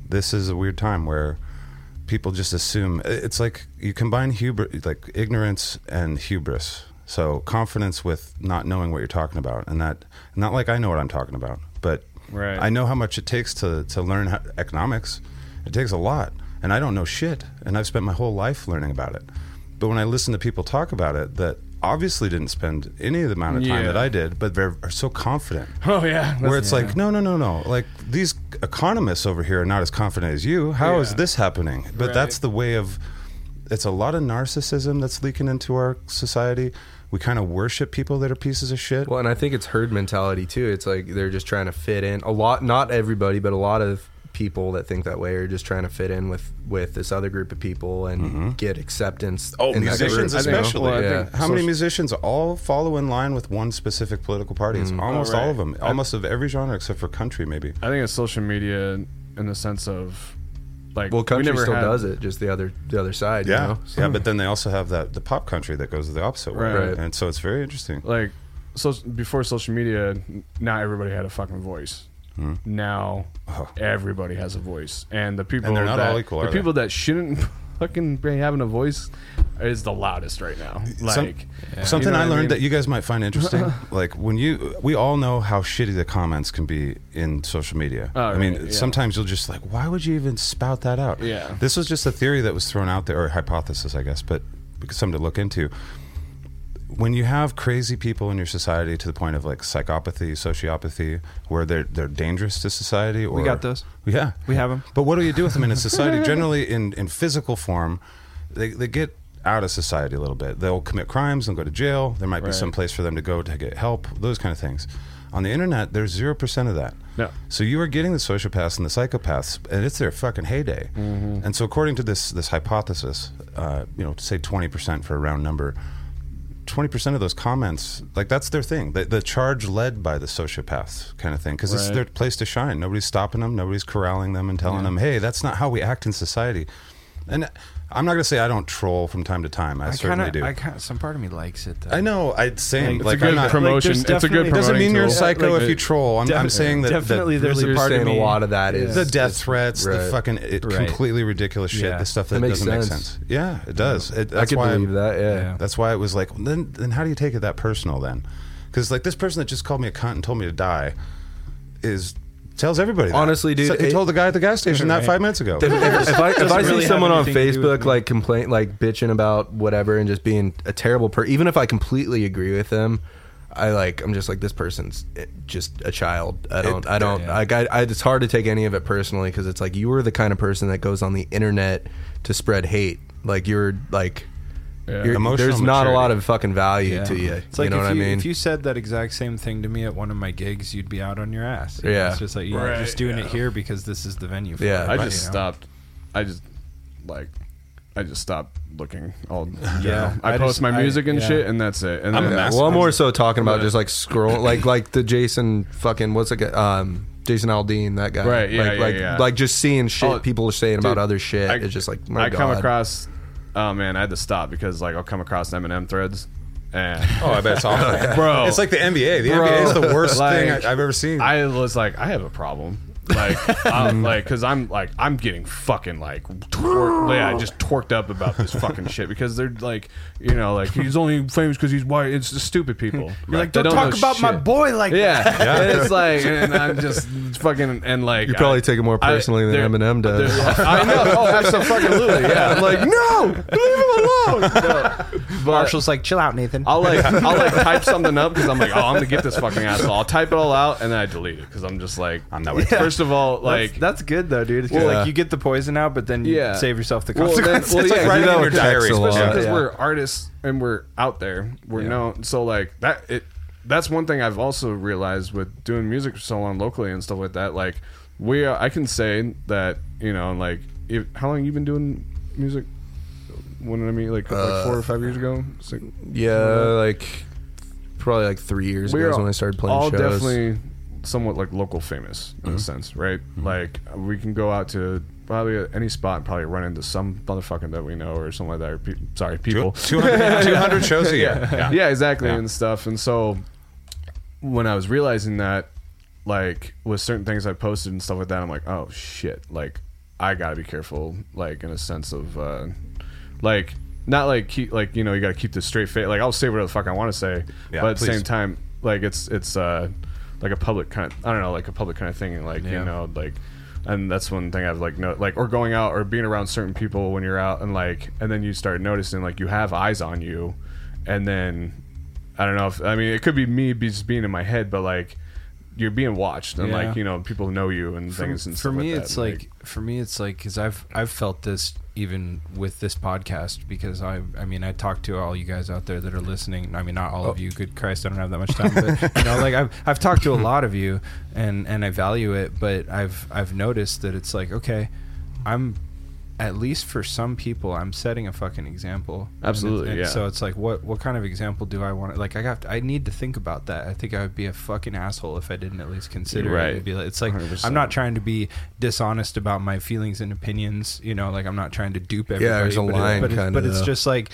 This is a weird time where people just assume it's like you combine hubris, like ignorance and hubris. So confidence with not knowing what you're talking about, and that not like I know what I'm talking about, but Right. I know how much it takes to to learn how, economics. It takes a lot, and I don't know shit, and I've spent my whole life learning about it. But when I listen to people talk about it, that obviously didn't spend any of the amount of time Yeah. that I did, but they're are so confident. Oh yeah, Where it's like, no, no, no, no. Like these economists over here are not as confident as you. How is Yeah. this happening? But Right. that's the way of. It's a lot of narcissism that's leaking into our society. We kind of worship people that are pieces of shit. Well, and I think it's herd mentality too. It's like they're just trying to fit in. A lot, not everybody, but a lot of people that think that way are just trying to fit in with with this other group of people and mm-hmm. get acceptance. Oh, musicians group, you know? especially. Well, yeah. think- How many musicians all follow in line with one specific political party? It's mm. almost Oh, right. all of them. Almost of every genre except for country, maybe. I think it's social media in the sense of like well, we country never still had- does it, just the other the other side. Yeah, you know? yeah. But then they also have that the pop country that goes the opposite way, Right. and so it's very interesting. like so before social media not everybody had a fucking voice hmm. now Oh. everybody has a voice and the people And they're not that, all equal, the are they? people that shouldn't fucking be having a voice is the loudest right now Some- like Something You know I what I learned mean? that you guys might find interesting, like when you, we all know how shitty the comments can be in social media. Oh, I mean, yeah. sometimes you'll just like, why would you even spout that out? Yeah. This was just a theory that was thrown out there, or hypothesis, I guess, but something to look into. When you have crazy people in your society to the point of like psychopathy, sociopathy, where they're they're dangerous to society, or We got those. yeah, We have them. But what do you do with them in a society? Generally, in, in physical form, they, they get out of society a little bit. They'll commit crimes, they'll go to jail. There might be Right. some place for them to go to get help, those kind of things. On the internet, there's 0% of that. No. So you are getting the sociopaths and the psychopaths, and it's their fucking heyday. And so, according to this this hypothesis, uh, you know, say 20% for a round number, 20% of those comments, like that's their thing. The, the charge led by the sociopaths kind of thing, because it's their place to shine. Nobody's stopping them, nobody's corralling them and telling them, hey, that's not how we act in society. And I'm not gonna say I don't troll from time to time. I, I certainly kind do. of, I, I kind some part of me likes it. Though. I know. I same. Like, Like, it's a good I'm not, promotion. there's it's a good definitely- doesn't mean you're a tool. psycho Like, if you troll. I'm, I'm saying that definitely that there's a part of saying me a lot of that is the death is- threats, the fucking it, Right. completely ridiculous shit, Yeah. the stuff That that, doesn't make sense. sense. Yeah, it does. It, I that's could why believe that. Yeah. Yeah. That's why it was like, then then how do you take it that personal then? Because like this person that just called me a cunt and told me to die is tells everybody. That. Honestly, dude, So he it- told the guy at the gas station that five minutes ago. If, if, if I, if I Doesn't see really someone on anything to do with Facebook like complain, like bitching about whatever, and just being a terrible person, even if I completely agree with them, I like I'm just like this person's eh, just a child. I don't, I don't, yeah. like I, I, it's hard to take any of it personally because it's like you were the kind of person that goes on the internet to spread hate. Like you're like, Yeah. you're, Emotional there's not a lot of fucking value Yeah. to you. It's like you know if what you, I mean? If you said that exact same thing to me at one of my gigs, you'd be out on your ass. You know, Yeah. it's just like you're Right, just doing yeah. it here because this is the venue. For Yeah. it, I right, just you know? stopped. I just like. I just stopped looking. All Yeah, I, I post just- my I- music and yeah. shit, and that's it. And I'm then a that's, well, I'm more so talking about But- just like scroll, like like the Jason fucking what's it? Um, Jason Aldean, that guy. Right, yeah, like, yeah, like, yeah. like just seeing shit Oh, people are saying about other shit. I- it's just like my I come across. Oh man, I had to stop because like I'll come across Eminem threads, and oh, I bet it's awful, Bro. It's like the NBA. The Bro. NBA is the worst thing Like, I, I've ever seen. I was like, I have a problem. Like, I'm like, because I'm like, I'm getting fucking like, tor- yeah, just torqued up about this fucking shit because they're like, you know, like he's only famous because he's white. It's the stupid people. You're like, They don't, know talk about my shit." boy like Yeah, that. And it's like, and I'm just fucking, and like, You probably I- take it more I- personally than there- Eminem does. there- I know. Oh, absolutely. Yeah. I'm like, no, leave him alone. No. But Marshall's like, chill out, Nathan. I'll like, I'll like type something up because I'm like, oh, I'm gonna get this fucking asshole. I'll type it all out and then I delete it because I'm just like, I'm not with First of all, like like, that's, good though, dude. Well, like you get the poison out, but then you Yeah. save yourself the Well, then- consequences. well, it's yeah, like writing in your text diary. a lot. especially because yeah. we're artists and we're out there. We're Yeah. known. So like that it that's one thing I've also realized with doing music for so long locally and stuff like that. Like we are, I can say that you know like if, how long you been doing music? When did I meet like, like four or uh, five years ago? Six, yeah, like probably like three years ago is when I started playing all shows. definitely somewhat like local famous in a sense, right? Like we can go out to probably any spot and probably run into some motherfucker that we know or something like that. Or pe- sorry, people. 200, 200 shows a year. yeah, Yeah. exactly, Yeah. and stuff. And so when I was realizing that, like with certain things I posted and stuff like that, I'm like, oh shit, like I gotta be careful, like in a sense of, uh, like not like keep like you know you gotta keep this straight face. Like I'll say whatever the fuck I want to say, Yeah, but at the same time, like it's it's uh like a public kind of I don't know like a public kind of thing, and like Yeah. you know like. And that's one thing I've like no like or going out or being around certain people when you're out and like and then you start noticing like you have eyes on you, and then I don't know if I mean it could be me just being in my head, but like you're being watched and Yeah. like you know people know you and for, things and for me like it's like, for me it's like because i've i've felt this even with this podcast because i i mean i talk to all you guys out there that are listening i mean not all Oh. of you good christ i don't have that much time but you know like i've i've talked to a lot of you and and i value it but i've i've noticed that it's like okay i'm at least for some people i'm setting a fucking example And it's- Absolutely, and yeah. so it's like what what kind of example do i want like i have to, i need to think about that i think i would be a fucking asshole if i didn't at least consider Right. it It'd be like- it's like 100%. i'm not trying to be dishonest about my feelings and opinions. You know, like I'm not trying to dupe everybody. Yeah, there's a but it- line but, it's, kinda, but it's just like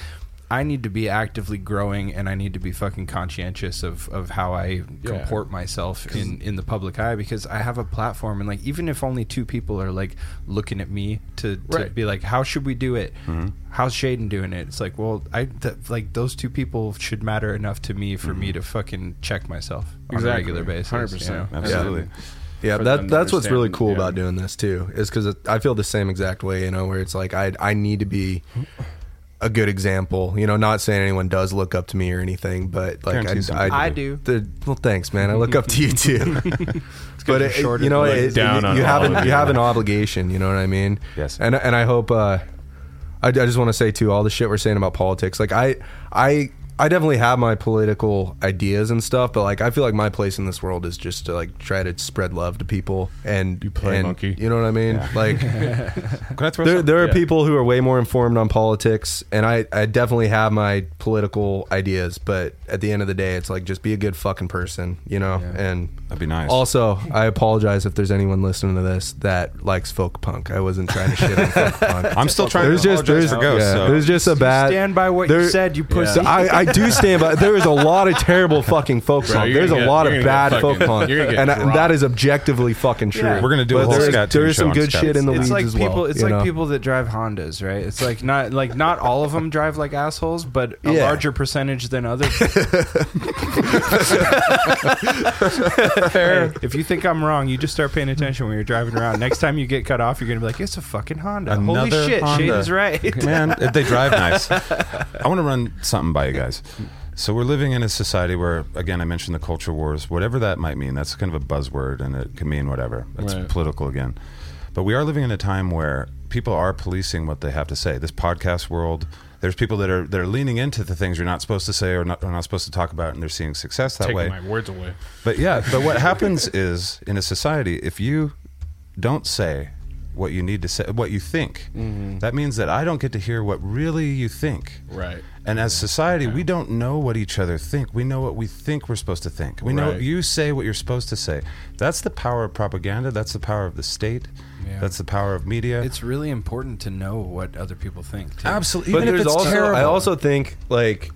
I need to be actively growing, and I need to be fucking conscientious of, of how I Yeah. comport myself in, in the public eye because I have a platform, and like even if only two people are like looking at me to, to Right. be like, how should we do it? Mm-hmm. How's Shaden doing it? It's like, well, I th- like those two people should matter enough to me for me to fucking check myself on Exactly. a regular basis. 100%. you know? Absolutely. Yeah, for that them to that's what's really cool yeah. about doing this too. Is because I feel the same exact way. You know, where it's like I I need to be a good example. You know, not saying anyone does look up to me or anything, but like Guarantee some I, I do. The, well, thanks, man. I look up to you too. but you're it, shorter you know, than- it, down you, you have an, you you. have an obligation. You know what I mean? Yes. And and I hope. uh I, I just want to say too, all the shit we're saying about politics. Like I, I I definitely have my political ideas and stuff, but like I feel like my place in this world is just to like try to spread love to people and You play and, monkey. You know what I mean? Like Can I throw there some- there are Yeah. people who are way more informed on politics, and I I definitely have my political ideas, but at the end of the day, it's like just be a good fucking person, you know. And That'd be nice. also, I apologize if there's anyone listening to this that likes folk punk. I wasn't trying to shit on folk punk. I'm still trying There's to just apologize there's, for ghosts. yeah, so- there's just a bad Stand by what there- you said, you pussy. So I, I do stand by. There is a lot of terrible fucking folk Bro, punk. you're There's a gonna get- lot you're of gonna bad get folk fucking- punk, you're gonna get and, and that dropped. is objectively fucking true. Yeah. We're gonna do But a whole there is- Scat There Toon is show some on good Scat. shit in the it's weeds like as people. well. it's you like know? people that drive Hondas, right? It's like not like not all of them drive like assholes, but a Yeah. larger percentage than others. Hey, if you think I'm wrong, you just start paying attention when you're driving around. Next time you get cut off, you're gonna be like, "It's a fucking Honda." Holy shit, Honda. Shaden's right. Man, if they drive nice. I want to run something by you guys. So we're living in a society where, again, I mentioned the culture wars, whatever that might mean. That's kind of a buzzword, and it can mean whatever. It's Right. political again. But we are living in a time where people are policing what they have to say. This podcast world, there's people that are that are leaning into the things you're not supposed to say or not, or not supposed to talk about, and they're seeing success that way. Taking way. my words away. But yeah, but what happens is in a society, if you don't say what you need to say, what you think, Mm-hmm. that means that I don't get to hear what really you think. Right. And as society, we don't know what each other think. We know what we think we're supposed to think. We know Right. you say what you're supposed to say. That's the power of propaganda. That's the power of the state. Yeah. That's the power of media. It's really important to know what other people think. Too. absolutely. but Even if there's it's also terrible. I also think like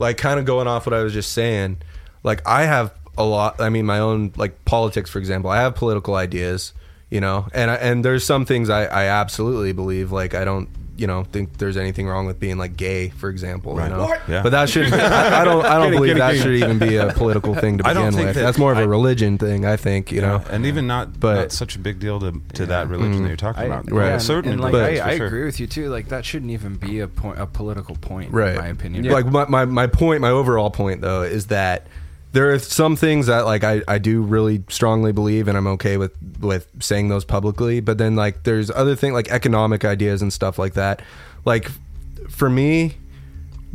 like kind of going off what I was just saying. Like I have a lot. I mean, my own like politics, for example. I have political ideas, you know, and I, and there's some things I, I absolutely believe. Like I don't. You know, think there's anything wrong with being like gay, for example. Right. You know, What? Yeah. but that should I, I don't I don't believe that should even be a political thing to I don't begin think with. that- That's more of a religion thing, I think. You know, and even not, But- not such a big deal to, to that religion that mm-hmm. you're talking I, about. Right. yeah, It certainly like does, I, I sure. agree with you too. Like that shouldn't even be a point, a political point, right in my opinion. like my, my, my point my overall point though is that there are some things that like I, I do really strongly believe and i'm okay with with saying those publicly but then like there's other things like economic ideas and stuff like that. Like for me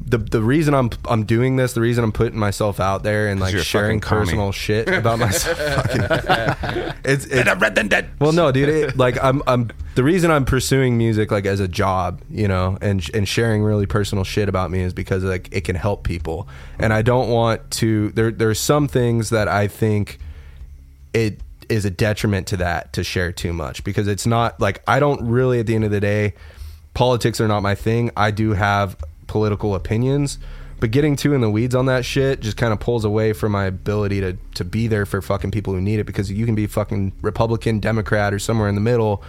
the the reason I'm I'm doing this, the reason I'm putting myself out there and like sharing commie. personal shit about myself, fucking, it's, it's well, no, dude. It, like, I'm, I'm. The reason I'm pursuing music like as a job, you know, and and sharing really personal shit about me is because like it can help people, and I don't want to. There, there's some things that I think it is a detriment to that to share too much because it's not like I don't really at the end of the day, politics are not my thing. I do have political opinions. But getting too in the weeds on that shit just kind of pulls away from my ability to, to be there for fucking people who need it because you can be fucking Republican, Democrat, or somewhere in the middle.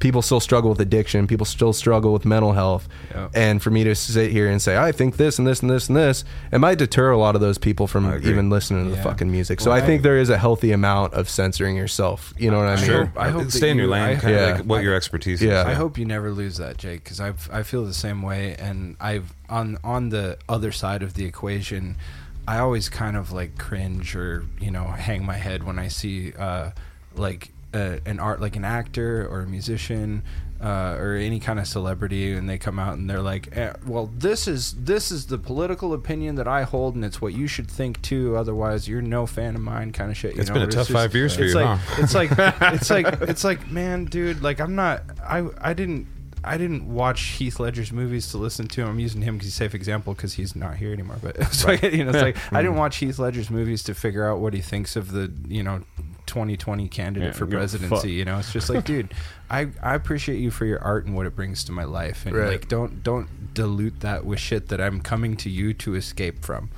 People still struggle with addiction. People still struggle with mental health. Yeah. And for me to sit here and say, I think this and this and this and this, it might deter a lot of those people from even listening to the fucking music. So Well, I think I- there is a healthy amount of censoring yourself. You know what I mean? Sure. I hope Stay that in your lane, I- kind of Yeah. like what your expertise Yeah. is. I hope you never lose that, Jake, because I I feel the same way, and I've on on the other side of the equation, I always kind of like cringe or you know hang my head when I see uh, like an art like an actor or a musician. Uh, or any kind of celebrity, and they come out and they're like, eh, "Well, this is this is the political opinion that I hold, and it's what you should think too. Otherwise, you're no fan of mine." Kind of shit. You It's know? been a It's tough just- five years for it's you, like, huh? It's like it's like it's like man, dude. Like I'm not. I I didn't. I didn't watch Heath Ledger's movies to listen to him. I'm using him he's a safe example because he's not here anymore. But it's like, you know, it's like I didn't watch Heath Ledger's movies to figure out what he thinks of the you know 2020 candidate Yeah, for presidency. You know, it's just like, dude, I I appreciate you for your art and what it brings to my life, and Right. like don't don't dilute that with shit that I'm coming to you to escape from.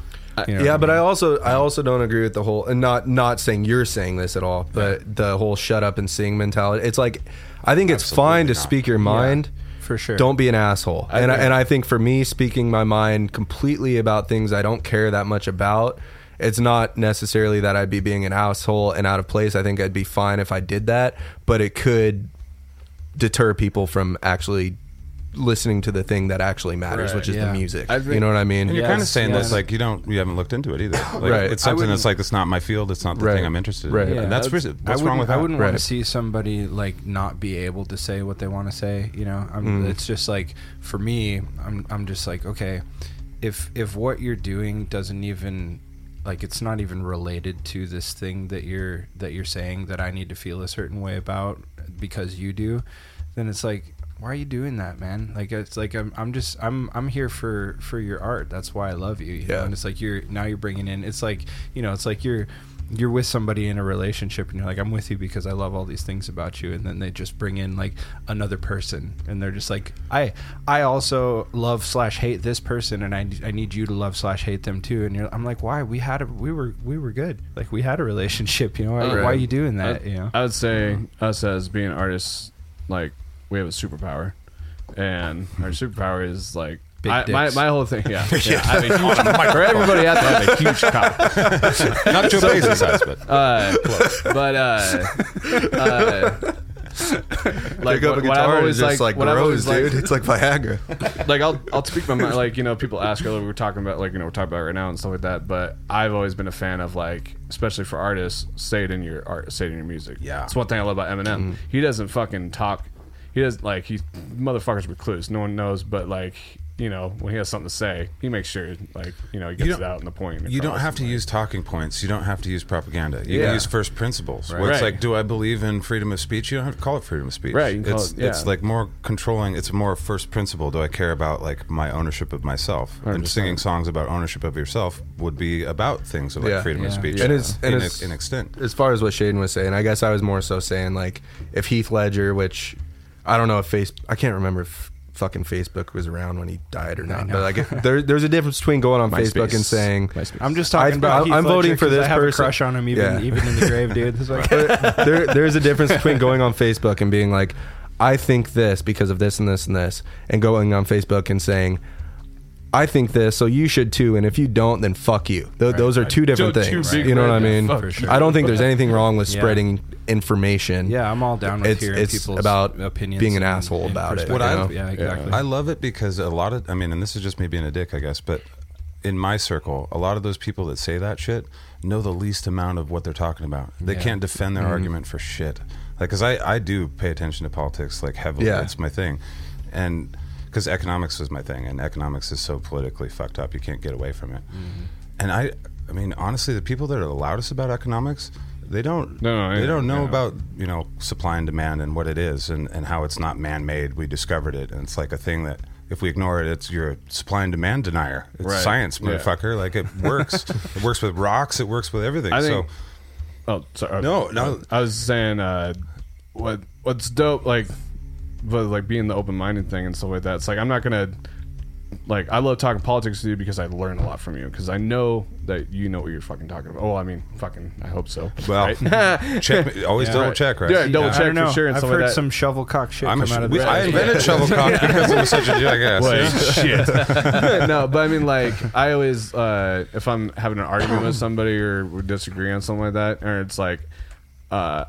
You know yeah, what but I also I also don't agree with the whole and not not saying you're saying this at all, but the whole shut up and sing mentality. It's like I think it's Absolutely fine to not. speak your mind. for sure. Don't be an asshole. I and I, and I think for me speaking my mind completely about things I don't care that much about, it's not necessarily that I'd be being an asshole and out of place. I think I'd be fine if I did that, but it could deter people from actually listening to the thing that actually matters, Right, which is yeah. the music. I think- you know what I mean? And you're Yes, kind of saying yes. that's like you don't, you haven't looked into it either. Like, Right. It's something that's like it's not my field. It's not the Right. thing I'm interested Right. in. Yeah, and that's, that's- what's wrong with that? I wouldn't want to see somebody like not be able to say what they want to say. You know, I'm, Mm. it's just like for me, I'm I'm just like okay, if if what you're doing doesn't even like it's not even related to this thing that you're that you're saying that I need to feel a certain way about because you do, then it's like why are you doing that, man? Like it's like I'm I'm just I'm I'm here for for your art. That's why I love you. you know? Yeah. And it's like you're now you're bringing in. It's like you know it's like you're you're with somebody in a relationship and you're like I'm with you because I love all these things about you. And then they just bring in like another person and they're just like I I also love slash hate this person and I, I need you to love slash hate them too. And you're I'm like why? We had a we were we were good. Like we had a relationship you know? Why, Right. why are you doing that? I, you know? I would say us as being artists, like we have a superpower, and our superpower is like. Big I, my, dicks. my whole thing, yeah, yeah. I have a huge, for everybody out there, I have a huge cock. Not Joe Bezos size, but Uh, but uh, uh, like Pick up what, a what I've guitar and always just like, like what I've grows, always dude. like, It's like Viagra. like I'll I'll speak my mind. Like you know, people ask earlier we were talking about like you know we're talking about it right now and stuff like that. But I've always been a fan of like, especially for artists, say it in your art, say it in your music. Yeah. it's one thing I love about Eminem. He doesn't fucking talk. He does like he motherfuckers with clues. No one knows, but like you know when he has something to say, he makes sure like you know he gets it out in the point. you don't have to like- use talking points. You don't have to use propaganda. You Yeah. can use first principles. Where it's Right. like, do I believe in freedom of speech? You don't have to call it freedom of speech. Right, you can call it's it- yeah. it's like more controlling. It's more first principle. Do I care about like my ownership of myself? And 100%. singing songs about ownership of yourself would be about things of like Yeah. freedom of speech. And it's- and in, it's- in extent. as far as what Shaden was saying, I guess I was more so saying like if Heath Ledger, which I don't know if face, I can't remember if fucking Facebook was around when he died or not, but like there, there's a difference between going on Facebook and saying MySpace. I'm just talking I- about I'm Heath Ledger voting for this I have person. a crush on him even Yeah. even in the grave dude like there, there's a difference between going on Facebook and being like, I think this because of this and this and this, and going on Facebook and saying, I think this, so you should too, and if you don't, then fuck you. Th- those are two different Two- two things. big You know what I red mean? For sure. I don't think there's anything wrong with Yeah. spreading information. yeah I'm all down with It's- hearing it's people's about opinions being an and- asshole and about it. What I- yeah Yeah. exactly I love it because a lot of, I mean, and this is just me being a dick, I guess, but in my circle, a lot of those people that say that shit know the least amount of what they're talking about. They Yeah. can't defend their mm-hmm. argument for shit. Like, because I, I do pay attention to politics like heavily. Yeah. It's my thing. And because economics was my thing, and economics is so politically fucked up, you can't get away from it. And I, I mean, honestly, the people that are the loudest about economics, they don't, No, no, they yeah, don't know yeah. about you know supply and demand and what it is, and, and how it's not man-made. We discovered it, and it's like a thing that if we ignore it, it's you're a supply and demand denier. It's Right. science, Yeah. motherfucker. Like it works. it works with rocks. It works with everything. I think- so Oh, sorry. No, no. I was saying, uh, what what's dope, like, but like being the open minded thing and stuff like that. It's like I'm not gonna, like, I love talking politics to you because I learn a lot from you because I know that you know what you're fucking talking about. Oh, I mean, fucking, I hope so. well, right? check. Always Yeah. double Right. check, right? Yeah, double I check don't know. for sure and I've heard like that. some shovel cock shit I'm a, come out of we, this. I invented shovel cock because I'm such a jackass. Wait, shit. no, but I mean, like, I always, uh, if I'm having an argument with somebody or we disagree on something like that, or it's like, uh,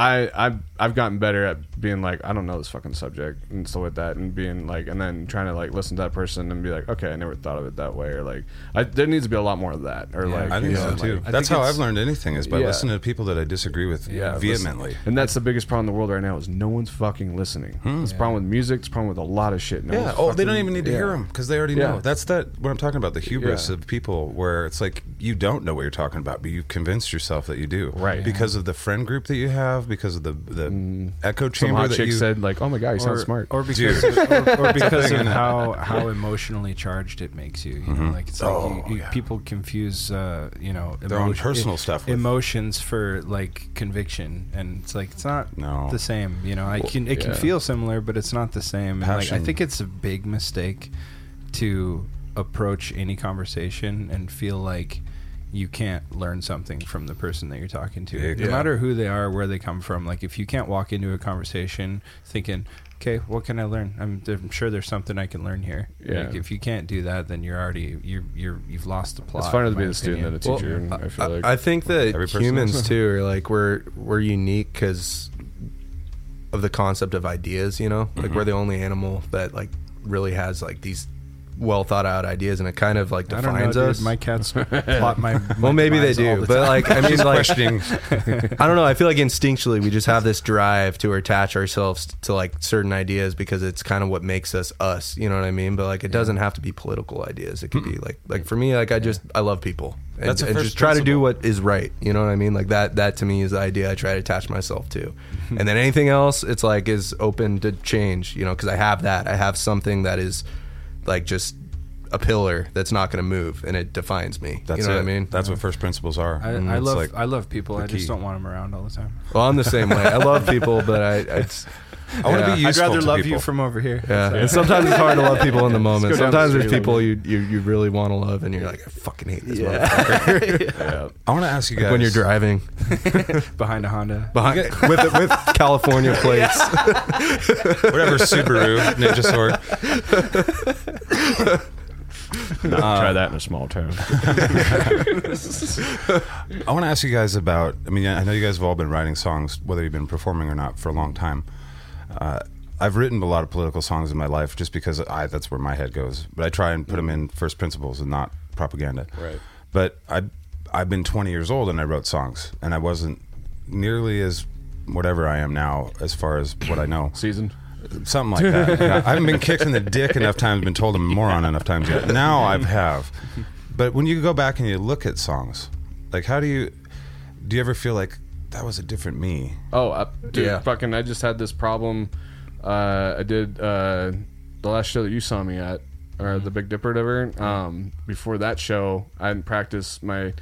I I've I've gotten better at being like I don't know this fucking subject and stuff like that, and being like, and then trying to like listen to that person and be like, okay, I never thought of it that way, or like, I, there needs to be a lot more of that, or Yeah, like, I think you so too. like- That's think how I've learned anything is by Yeah. listening to people that I disagree with Yeah, vehemently. listen- and that's the biggest problem in the world right now is no one's fucking listening. Hmm. It's a problem with music. It's a problem with a lot of shit. No Yeah. one's Oh, they don't even need to yeah. hear them because they already Yeah. know. That's that. What I'm talking about. The hubris Yeah. of people, where it's like you don't know what you're talking about, but you've convinced yourself that you do. Right. Because of the friend group that you have, because of the the echo Some chamber hot that chick you. said like, "Oh my god, you sound or, smart." or because Dude. or, or because of how how emotionally charged it makes you. You know, like it's like Oh, you, you, yeah. people confuse uh, you know Their own personal stuff with- emotions for like conviction, and it's like it's not No. the same. You know, I can it can yeah. feel similar, but it's not the same. And like I Passion. think it's a big mistake to approach any conversation and feel like you can't learn something from the person that you're talking to. Yeah. No matter who they are, where they come from. Like if you can't walk into a conversation thinking, "Okay, what can I learn?" I'm, I'm sure there's something I can learn here. Yeah. Like, if you can't do that, then you're already you're you're you've lost the plot. It's funner to be my a student than a opinion. teacher. and I feel like I think that Every humans is. too are like we're we're unique because of the concept of ideas. You know, like Mm-hmm. we're the only animal that like really has like these well thought out ideas, and it kind of like I don't know, defines dude. us. My cats plot my. well, maybe they do, but like I mean, like questioning. I don't know. I feel like instinctually we just have this drive to attach ourselves to like certain ideas because it's kind of what makes us us. You know what I mean? But like it doesn't have to be political ideas. It could be like like for me, like I just I love people and, That's a and first just try to do what is right. You know what I mean? Like that that to me is the idea I try to attach myself to. and then anything else, it's like is open to change. You know, because I have that. I have something that is like just a pillar that's not going to move and it defines me. That's you know it. what I mean? That's what first principles are. I, Mm, I love like- I love people. I key. just don't want them around all the time. Well, I'm the same way. I love people, but I, I just, I want to yeah. be I'd useful rather to love people. you from over here. Yeah, and sometimes it's hard to love people in the moment. go down the Sometimes there's street a people you, you you really want to love, and you're like, I fucking hate this motherfucker. Yeah. I want to ask you guys when you're driving behind a Honda. behind with with California plates. whatever Subaru Ninja Sword. Not Try that in a small town. I want to ask you guys about. I mean, I know you guys have all been writing songs, whether you've been performing or not, for a long time. Uh, I've written a lot of political songs in my life just because I that's where my head goes. But I try and put them in first principles and not propaganda. Right. But I I've been 20 years old and I wrote songs, and I wasn't nearly as whatever I am now as far as what I know. Seasoned. Something like that. I haven't been kicked in the dick enough times, been told I'm a moron enough times yet. Now I have. But when you go back and you look at songs, like how do you do you ever feel like that was a different me? Oh, uh, dude, Yeah. fucking! I just had this problem. Uh, I did uh, the last show that you saw me at, or the Big Dipper, or whatever. Um, before that show, I didn't practice my.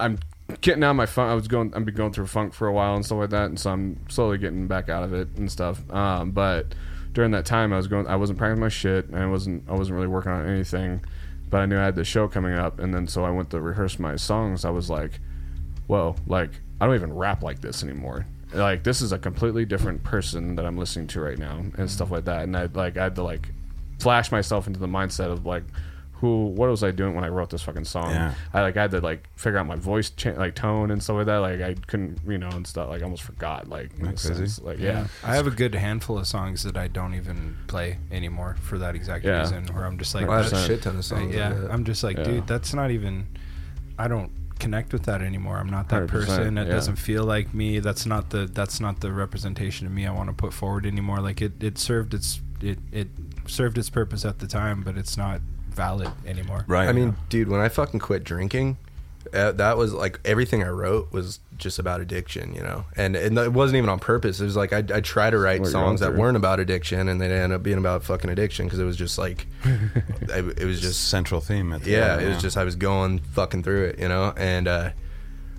I'm getting out of my funk. I was going. I've been going through funk for a while and stuff like that, and so I'm slowly getting back out of it and stuff. Um, but during that time, I was going. I wasn't practicing my shit, and I wasn't. I wasn't really working on anything. But I knew I had the show coming up, and then so I went to rehearse my songs. I was like, whoa, like I don't even rap like this anymore. Like this is a completely different person that I'm listening to right now and stuff like that. And I like I had to like flash myself into the mindset of like who what was I doing when I wrote this fucking song? Yeah. I like I had to like figure out my voice cha- like tone and stuff like that. Like I couldn't you know and stuff like I almost forgot like in a crazy. sense. like yeah. I have a good handful of songs that I don't even play anymore for that exact Yeah. reason. Where I'm just like, I have a that's- shit ton of songs. yeah, like. I'm just like, Yeah. dude, that's not even. I don't connect with that anymore. I'm not that 100%, person. It yeah. doesn't feel like me. That's not the that's not the representation of me I want to put forward anymore. Like it, it served its it it served its purpose at the time, but it's not valid anymore. Right. I mean, dude, when I fucking quit drinking, uh, that was like everything I wrote was just about addiction, you know. And, and it wasn't even on purpose. It was like I I try to write songs that weren't about addiction, and they end up being about fucking addiction because it was just like, I, it was just central theme. At the yeah, end, it was just I was going fucking through it, you know. And uh,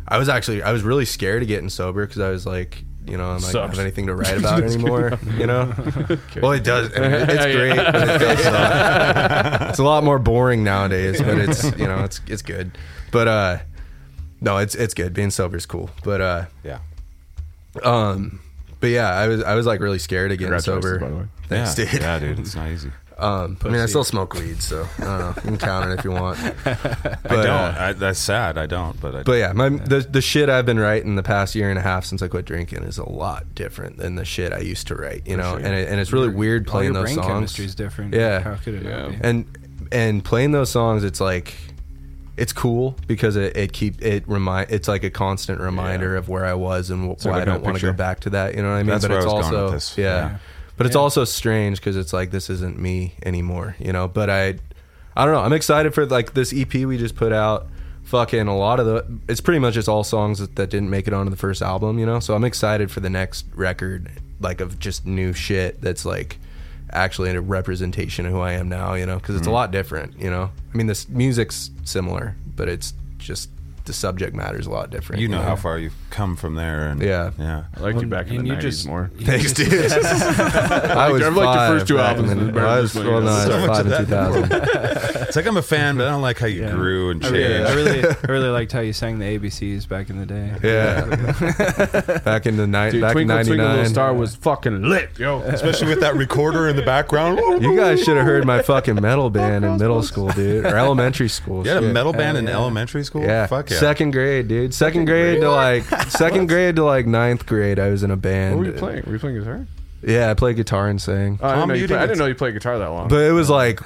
I was actually I was really scared of getting sober because I was like. You know, I'm like, I don't have anything to write about anymore. You know, well, it does. I mean, it's great, but it does suck. It's a lot more boring nowadays, but it's you know, it's it's good. But uh, no, it's it's good. Being sober is cool. But uh, yeah. um, but yeah, I was I was like really scared of getting Congratulations, sober. by the way. Thanks, yeah. dude. Yeah, dude, it's not easy. Um, I mean, I still smoke weed, so I don't know. You can count it if you want. But, I don't. uh, I, that's sad. I don't. But I. But yeah, my the the shit I've been writing the past year and a half since I quit drinking is a lot different than the shit I used to write. You know, sure. and it, and it's really weird All playing your those brain songs. chemistry is different. Yeah. How could it Yeah. not be? and and playing those songs, it's like it's cool because it, it keep it remind it's like a constant reminder Yeah. of where I was and wh- like why I don't want to go back to that. You know what I mean? That's but where I it's also yeah. Yeah. But it's Yeah. also strange because it's like this isn't me anymore. You know, but I I don't know. I'm excited for like this EP we just put out. Fucking a lot of the it's pretty much just all songs that, that didn't make it onto the first album, you know. So I'm excited for the next record, like of just new shit that's like actually a representation of who I am now, you know, because Mm-hmm. it's a lot different, you know. I mean, this music's similar, but it's just the subject matter's a lot different. you know how far you've come from there. And Yeah. Yeah. I liked you back in and the you 90s just- more. Thanks, dude. I was I've liked your five first two albums, the- and I was, well, you no, know. I So was five of in 2000. It's like I'm a fan, but I don't like how you Yeah. grew and I changed. really, I really, I really liked how you sang the ABCs back in the day. Yeah. back in the night, Dude, back in Twinkle Twinkle Little '99. Star was fucking lit, yo. Especially with that recorder in the background. You guys should have heard my fucking metal band in middle school, dude, or elementary school. You had a metal band in elementary school? Yeah. Fuck yeah. Second grade, dude. Second, grade, to like second grade to like ninth grade, I was in a band. What were you playing? Were you playing guitar? Yeah, I played guitar and sang. Oh, I, didn't know you you play, I didn't- didn't know you played guitar that long. But it was like,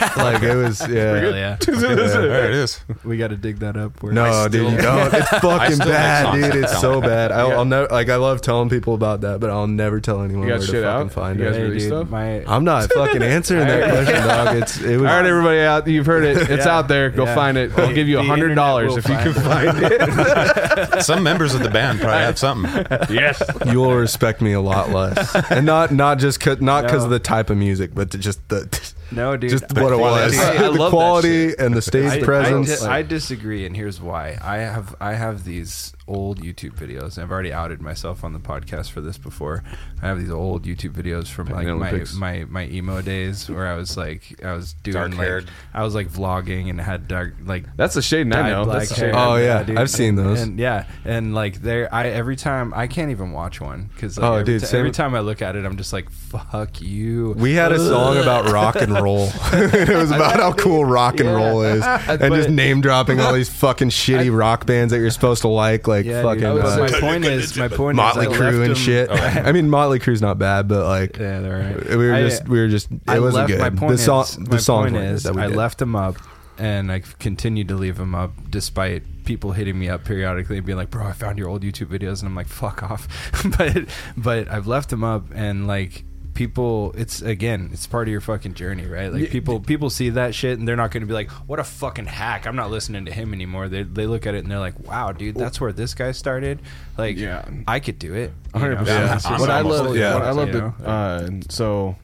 like it was, yeah. Hell yeah. There it is. We got to dig that up. Where No, dude, you don't. It's fucking still make bad, songs dude. that It's so bad. I'll, Yeah. I'll never like. I love telling people about that, but I'll never tell anyone You got where to shit fucking out? find You guys it. Hey, release dude, stuff? my I'm not fucking answering that question, dog. It's it was. All right, everybody out, you've heard it. It's Yeah. out there. Go Yeah. find it. I'll give you The a hundred dollars if you will can find it. Some members of the band probably have something. yes. You will respect me a lot less, and not not just cause, not because of the type of music, but to just the no, dude. just what it was, I- I the love that quality shit. and the stage I, presence. I, di- I disagree, and here's why. I have I have these old YouTube videos. I've already outed myself on the podcast for this before. I have these old YouTube videos from like my, my my emo days where I was like I was doing like. I was like vlogging and had dark like That's a shade I know. That's hair. shade. Oh, yeah. dude. I've seen those. And yeah, and like there, I every time I can't even watch one because like, Oh, every, dude, same every time I look at it, I'm just like, fuck you. we had a song about rock and roll. it was about how cool rock and Yeah. roll is, and But- just name dropping all these fucking shitty rock bands that you're supposed to like, like Yeah, fucking dude, uh, my point is, my point Motley is, I Crue left and them- shit. I mean, Motley Crue's not bad, but like Yeah, they're right. we were I- just we were just it I wasn't left, good. My point the song is, the my songs point is, that we I did. left them up, and I continued to leave them up despite people hitting me up periodically and being like, "Bro, I found your old YouTube videos," and I'm like, "Fuck off," but but I've left them up, and like people it's again it's part of your fucking journey right like people people see that shit and they're not going to be like what a fucking hack i'm not listening to him anymore they, they look at it and they're like wow dude that's where this guy started like Yeah. i could do it you hundred know? percent. It's just What I love, yeah. what I love you to, know? uh, so,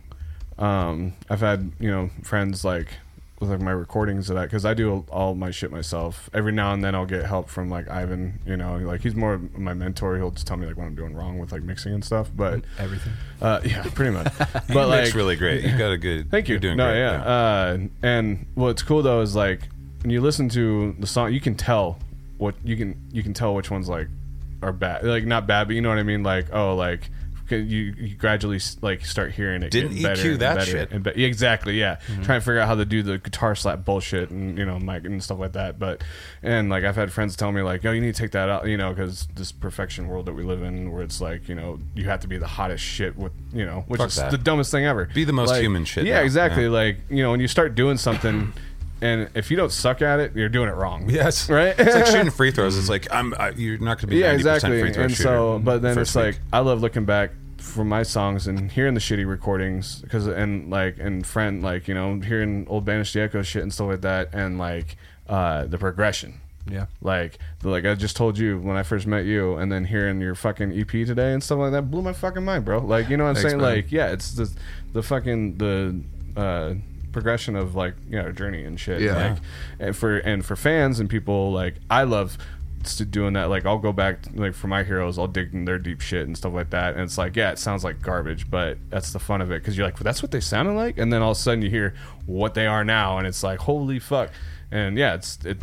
um, I've had you know friends like with like my recordings of that because I do all my shit myself. Every now and then I'll get help from like Ivan. You know, like he's more of my mentor. He'll just tell me like what I'm doing wrong with like mixing and stuff. But everything uh, yeah, pretty much. but You like, really great. You got a good. Thank you. You're doing no, great. yeah. Uh, and what's cool though is like when you listen to the song, you can tell what you can you can tell which ones like are bad, like not bad, but you know what I mean. Like oh, like you, you gradually like start hearing it. Didn't better EQ that better shit. And be- yeah, exactly. Yeah, Mm-hmm. trying to figure out how to do the guitar slap bullshit and you know mic and stuff like that. But and like I've had friends tell me like, oh, you need to take that out, you know, because this perfection world that we live in, where it's like you know you have to be the hottest shit with you know, which Fuck is that. the dumbest thing ever. Be the most Like, human shit Yeah, now. exactly. Yeah. Like you know, when you start doing something, and if you don't suck at it, you're doing it wrong. Yes. Right. It's like shooting free throws. It's like I'm. I, you're not going to be. yeah, 90% exactly. Free throw And so, but then it's week. like I love looking back from my songs and hearing the shitty recordings because and like and friend like you know hearing old banished the Echo shit and stuff like that and like uh the progression. yeah Like, like I just told you when I first met you, and then hearing your fucking EP today and stuff like that blew my fucking mind, bro. Like, you know what I'm Thanks, saying? man. Like, yeah, it's the the fucking the uh, progression of like you know journey and shit. Yeah. Like, and for and for fans and people like I love doing that. Like, I'll go back like for my heroes, I'll dig in their deep shit and stuff like that. And it's like, yeah, it sounds like garbage, but that's the fun of it because you're like, that's what they sounded like, and then all of a sudden you hear what they are now, and it's like, holy fuck. And yeah, it's it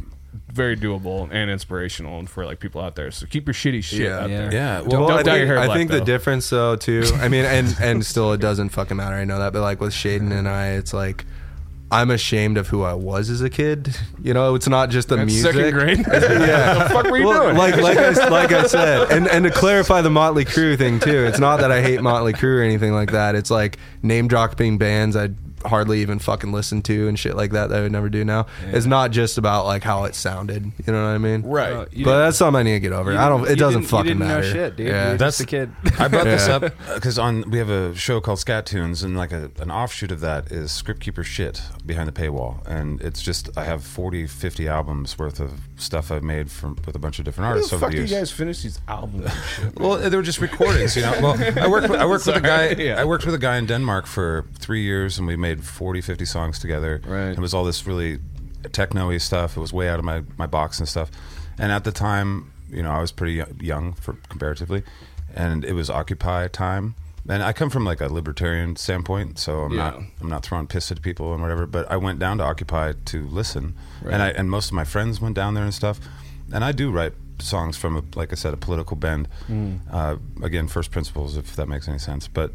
very doable and inspirational for like people out there. So keep your shitty shit Yeah. out Yeah. there. yeah. Don't Well, I dye think, your hair I black, think the difference though too. I mean, and and still it doesn't fucking matter. I know that, but like with Shaden and I, it's like I'm ashamed of who I was as a kid. You know, it's not just the That's music. second grade. yeah. the fuck were you Well, doing? like like I, like I said, and and to clarify the Motley Crue thing too, it's not that I hate Motley Crue or anything like that. It's like name dropping bands I hardly even fucking listen to and shit like that that I would never do now. It's not just about like how it sounded. You know what I mean? right. Uh, But that's something I need to get over. I don't. It doesn't didn't- fucking you didn't matter. know shit, dude. Yeah. You're That's- just a kid. I brought this up because on we have a show called Scat Tunes, and like a, an offshoot of that is Script Keeper shit behind the paywall, and it's just I have 40, 50 albums worth of stuff I've made from with a bunch of different How artists the over fuck the do you guys finish these albums shit? Well, they were just recordings, you know. Well, I worked. With, I worked with a guy. Yeah. I worked with a guy in Denmark for three years, and we made 40, 50 songs together. Right. It was all this really techno-y stuff. It was way out of my, my box and stuff. And at the time, you know, I was pretty young for comparatively, and it was Occupy time. And I come from like a libertarian standpoint, so I'm not I'm not throwing piss at people and whatever. But I went down to Occupy to listen, and I and most of my friends went down there and stuff. And I do write songs from a, like I said, a political bend. Uh, again, first principles, if that makes any sense. But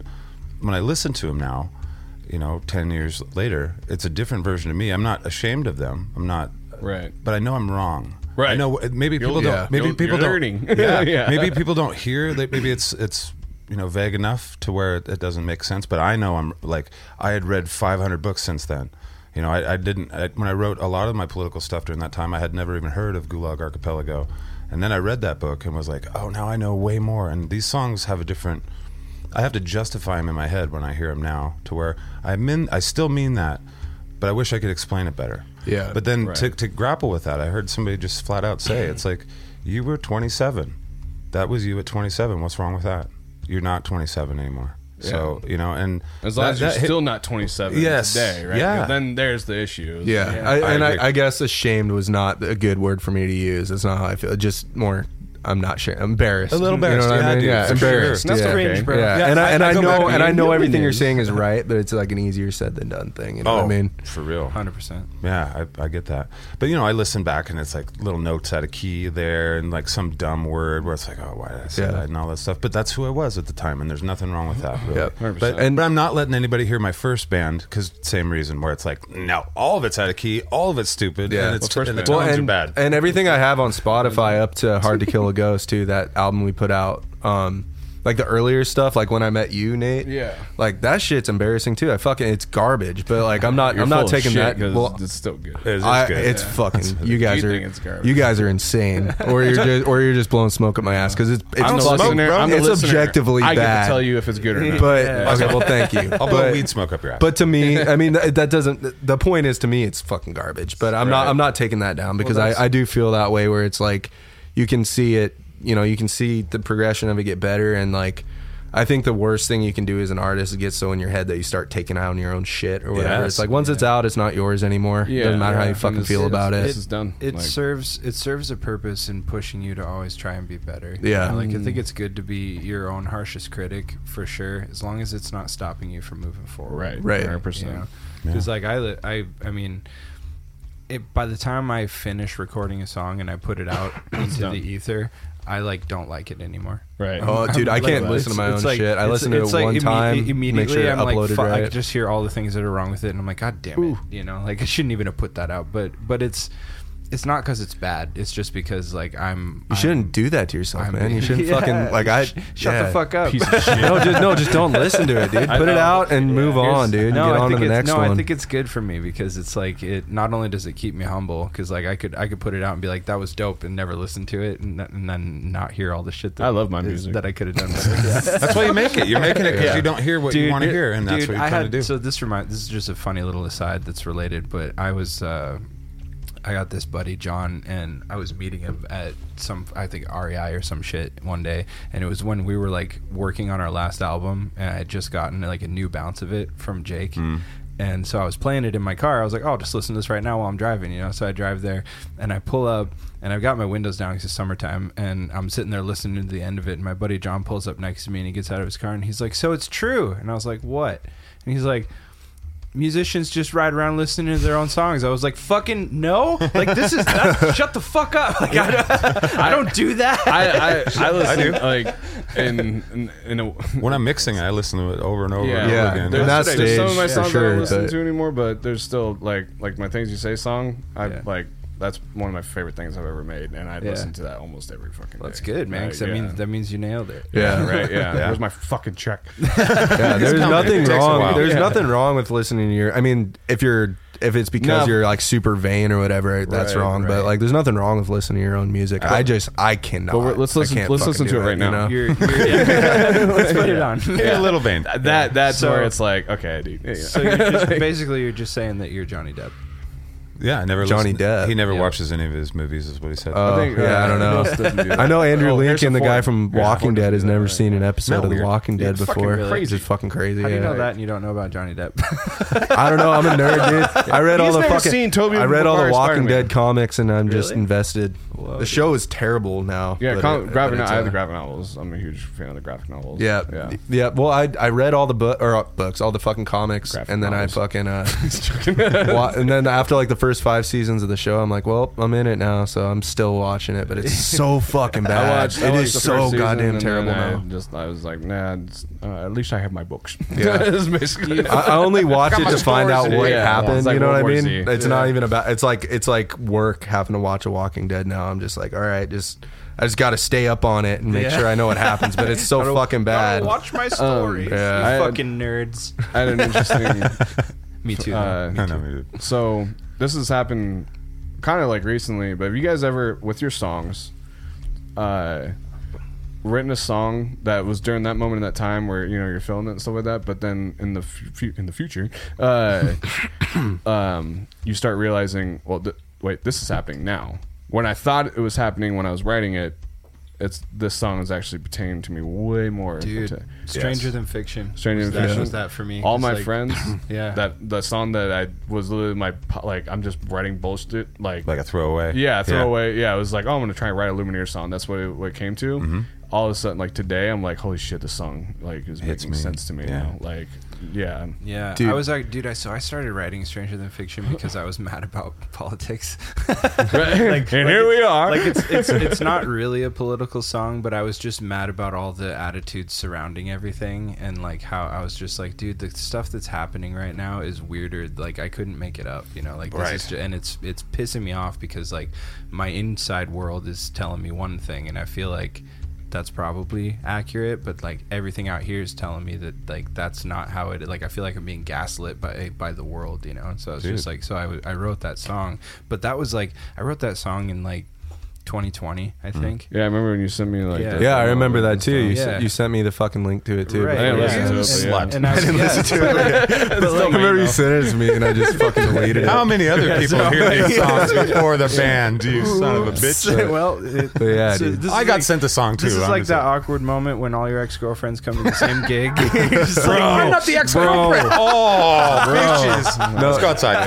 when I listen to them now, you know, ten years later, it's a different version of me. I'm not ashamed of them. I'm not, Right. but I know I'm wrong. Right. I know maybe people yeah. don't. Maybe You'll- people you're don't. learning. Yeah. Yeah. Maybe people don't hear that. Maybe it's it's you know vague enough to where it, it doesn't make sense. But I know I'm like I had read 500 books since then. You know, I, I didn't I, when I wrote a lot of my political stuff during that time. I had never even heard of Gulag Archipelago, and then I read that book and was like, oh, now I know way more. And these songs have a different. I have to justify him in my head when I hear him now, to where I mean I still mean that, but I wish I could explain it better. Yeah. But then Right. to to grapple with that, I heard somebody just flat out say, it's like you were 27. That was you at 27. What's wrong with that? You're not 27 anymore. So you know, and As long that- as you're hit- still not 27 Yes. today, right? Yeah. Then there's the issue. Yeah, Like, I, I and agree. I, I guess ashamed was not a good word for me to use. It's not how I feel. Just more, I'm not sure. embarrassed. A little You know embarrassed, what yeah, I mean? dude, yeah, for sure. embarrassed. That's yeah. the range, bro. Yeah, Yeah, and I, I- and I I, go know and I know human everything you're saying is right, but it's like an easier said than done thing. You know what I oh, mean? for real. Hundred percent. Yeah, I, I get that. But you know, I listen back and it's like little notes out of key there and like some dumb word where it's like, oh, why did I say Yeah. that and all that stuff. But that's who I was at the time, and there's nothing wrong with that. Really. Yep. But, 100%. and, but I'm not letting anybody hear my first band because same reason where it's like, no, all of it's out of key, all of it's stupid, Yeah. and, it's, Well, first and the band. tones and, are bad. and everything I have on Spotify up to Hard to Kill a Ghost too. That album we put out, um, like the earlier stuff, like when I met you, Nate. Yeah. like that shit's embarrassing too. I fucking it's garbage, but like I'm not You're I'm full not of taking shit that. 'cause Well, it's still good. It is I, good. it's fucking you guys You are think it's garbage. you guys are insane, or you're just or you're just blowing smoke up my ass because it's it's, I'm the smoke, listener. bro. I'm the It's listener. objectively I get bad. to tell you if it's good or not. but Yeah. okay, well, thank you. I'll blow but, weed smoke up your ass. but to me, I mean that, that doesn't. The point is to me, it's fucking garbage. But I'm not. I'm not taking that down because that's- I, I do feel that way where it's like you can see it. You know, you can see the progression of it get better, and like I think the worst thing you can do as an artist is get so in your head that you start taking out on your own shit or whatever. Yes. it's like once it's out, it's not yours anymore. Yeah, Doesn't matter how you fucking And feel it's- about it's- it. This is done. It Like- serves it serves a purpose in pushing you to always try and be better. You Yeah. know, like I think mm. it's good to be your own harshest critic for sure, as long as it's not stopping you from moving forward. Right. Right. 100%. Because like I, li- I, I mean, it. By the time I finish recording a song and I put it out into done. the ether, I like don't like it anymore. Right. Oh, dude, I can't it's- listen to my own it's like- shit. I listen to it like one imme- time, make Immediately, sure I'm uploaded like, fu- I right. could just hear all the things that are wrong with it, and I'm like, God damn it, you know, like I shouldn't even have put that out. But but it's it's not because it's bad. It's just because like I'm. You shouldn't do that to yourself, I'm- man. You shouldn't Yeah. fucking like I. Sh- shut yeah. the fuck up. Piece of shit. no, just no, just don't listen to it, dude. Put it out and move on, dude. No, Get I on to think the it's, next no, one. I think it's good for me because it's like it. Not only does it keep me humble, because like I could I could put it out and be like that was dope and never listen to it and, th- and then not hear all the shit that I love my is- music. that I could have done. Better. That's why you make it. You're making it because Yeah. you don't hear what you want to hear, and that's dude, what you're I trying had, to do. So this remind this is just a funny little aside that's related, but I was uh, I got this buddy John, and I was meeting him at some I think REI or some shit one day, and it was when we were like working on our last album, and I had just gotten like a new bounce of it from Jake. Mm. And so I was playing it in my car. I was like, "Oh, just listen to this right now while I'm driving," you know. So I drive there, and I pull up, and I've got my windows down because it's summertime, and I'm sitting there listening to the end of it. And my buddy John pulls up next to me, and he gets out of his car, and he's like, "So it's true?" And I was like, "What?" And he's like, musicians just ride around listening to their own songs. I was like, fucking no! Like this is that, shut the fuck up! Like I don't, I don't do that. I, I, I listen do. like in in, in a when I'm mixing, I listen to it over and over yeah, and over Yeah. again. There's There's, that there's stage, some of my for songs I sure, don't listen but- to anymore, but there's still like like my things you say song. I Yeah. like that's one of my favorite things I've ever made, and I Yeah. listen to that almost every fucking. Day. That's day. good, man. 'cause that Right, means that means you nailed it. yeah, right. Yeah. Yeah. There's my fucking check. Yeah, there's coming. nothing takes a wrong. There's Yeah. nothing wrong with listening to your. I mean, if you're if it's because No. you're like super vain or whatever, that's Right, wrong. But like, there's nothing wrong with listening to your own music. I just I cannot. But we're- let's I listen- can't let's fucking listen to do it right you now. know? You're, you're, yeah. Let's put it on. You're a little vain. That that's So- where it's like okay, dude. Yeah. So you're just, basically, you're just saying that you're Johnny Depp. Yeah, I never. Johnny listened- Depp. He never Yeah. watches any of his movies, is what he said. Oh, I think, yeah, I don't know. do? I know Andrew Oh, Lincoln, the guy from Harrison Walking Dead, has never right? seen an episode Not of The. Walking Dead It's fucking before. crazy. It's fucking crazy. How do you yeah. know that and you don't know about Johnny Depp? I don't know. I'm a nerd, dude. I read all the never fucking. seen Tobey I read all the Walking Spider-Man. Dead comics, and I'm just Really? Invested. Whoa, the dude. show is terrible now. Yeah, but com- it- graphic. but no- it's, I have uh, the graphic novels. I'm a huge fan of the graphic novels. Yeah, yeah. yeah. Well, I I read all the book or uh, books, all the fucking comics, Graphic and then novels. I fucking uh, wa- and then after like the first five seasons of the show, I'm like, well, I'm in it now, so I'm still watching it, but it's so fucking bad. I watched. I it watched is the so first season, goddamn and terrible then I now. Just I was like, nah. It's, uh, at least I have my books. Yeah. It's basically. I, I only watch it my to find out to what. Yeah, happened. it's like you know World what I War mean? Z. It's not even about. It's like it's like work having to watch a Walking Dead now. I'm just like, all right, just I just got to stay up on it and make Yeah. sure I know what happens. But it's so Gotta- fucking bad. watch my stories. yeah. you I had- fucking nerds. I had an interesting. Me too. Uh, though. I know, we did. so this has happened kind of like recently, but have you guys ever with your songs, uh, written a song that was during that moment in that time where you know you're feeling it and stuff like that, but then in the fu- in the future, uh, um, you start realizing, well, th- wait, this is happening now. When I thought it was happening when I was writing it, it's this song is actually pertaining to me way more. Dude, to- Stranger Yes. Than Fiction. Stranger was Than that, Fiction. was that for me. all my like- friends Yeah. that the song that i was literally my like i'm just writing bullshit like, Like a throwaway. yeah throwaway yeah. it was like oh i'm gonna try and write a lumineer song that's what it, what it came to Mm-hmm. All of a sudden like today i'm like holy shit this song like is Hits making me. sense to me Yeah. now like yeah Yeah, Dude. I was like, dude, I so I started writing Stranger Than Fiction because I was mad about politics. like, and here we are like it's it's it's not really a political song, but I was just mad about all the attitudes surrounding everything and like how I was just like, dude, the stuff that's happening right now is weirder. Like I couldn't make it up, you know. Like this Right. is ju- and it's it's pissing me off because like my inside world is telling me one thing, and I feel like that's probably accurate but like everything out here is telling me that like that's not how it like i feel like i'm being gaslit by by the world you know? And so it's just like so I, w- I wrote that song but that was like i wrote that song in like 2020 i mm. think yeah i remember when you sent me like Yeah. the- yeah, I remember that too. You, Yeah. s- you sent me the fucking link to it too. Right, I didn't before listen you to it, sent but it. yeah. and I, didn't listen to it but I like, remember you sent it to me and I just fucking deleted it. How many other people hear these songs before the band? You son of a bitch. well it, But yeah, so dude. I got like- sent a song too. this is like that awkward moment when all your ex-girlfriends come to the same gig You're like, not the ex-girlfriend. Oh, bitches. Let's go outside.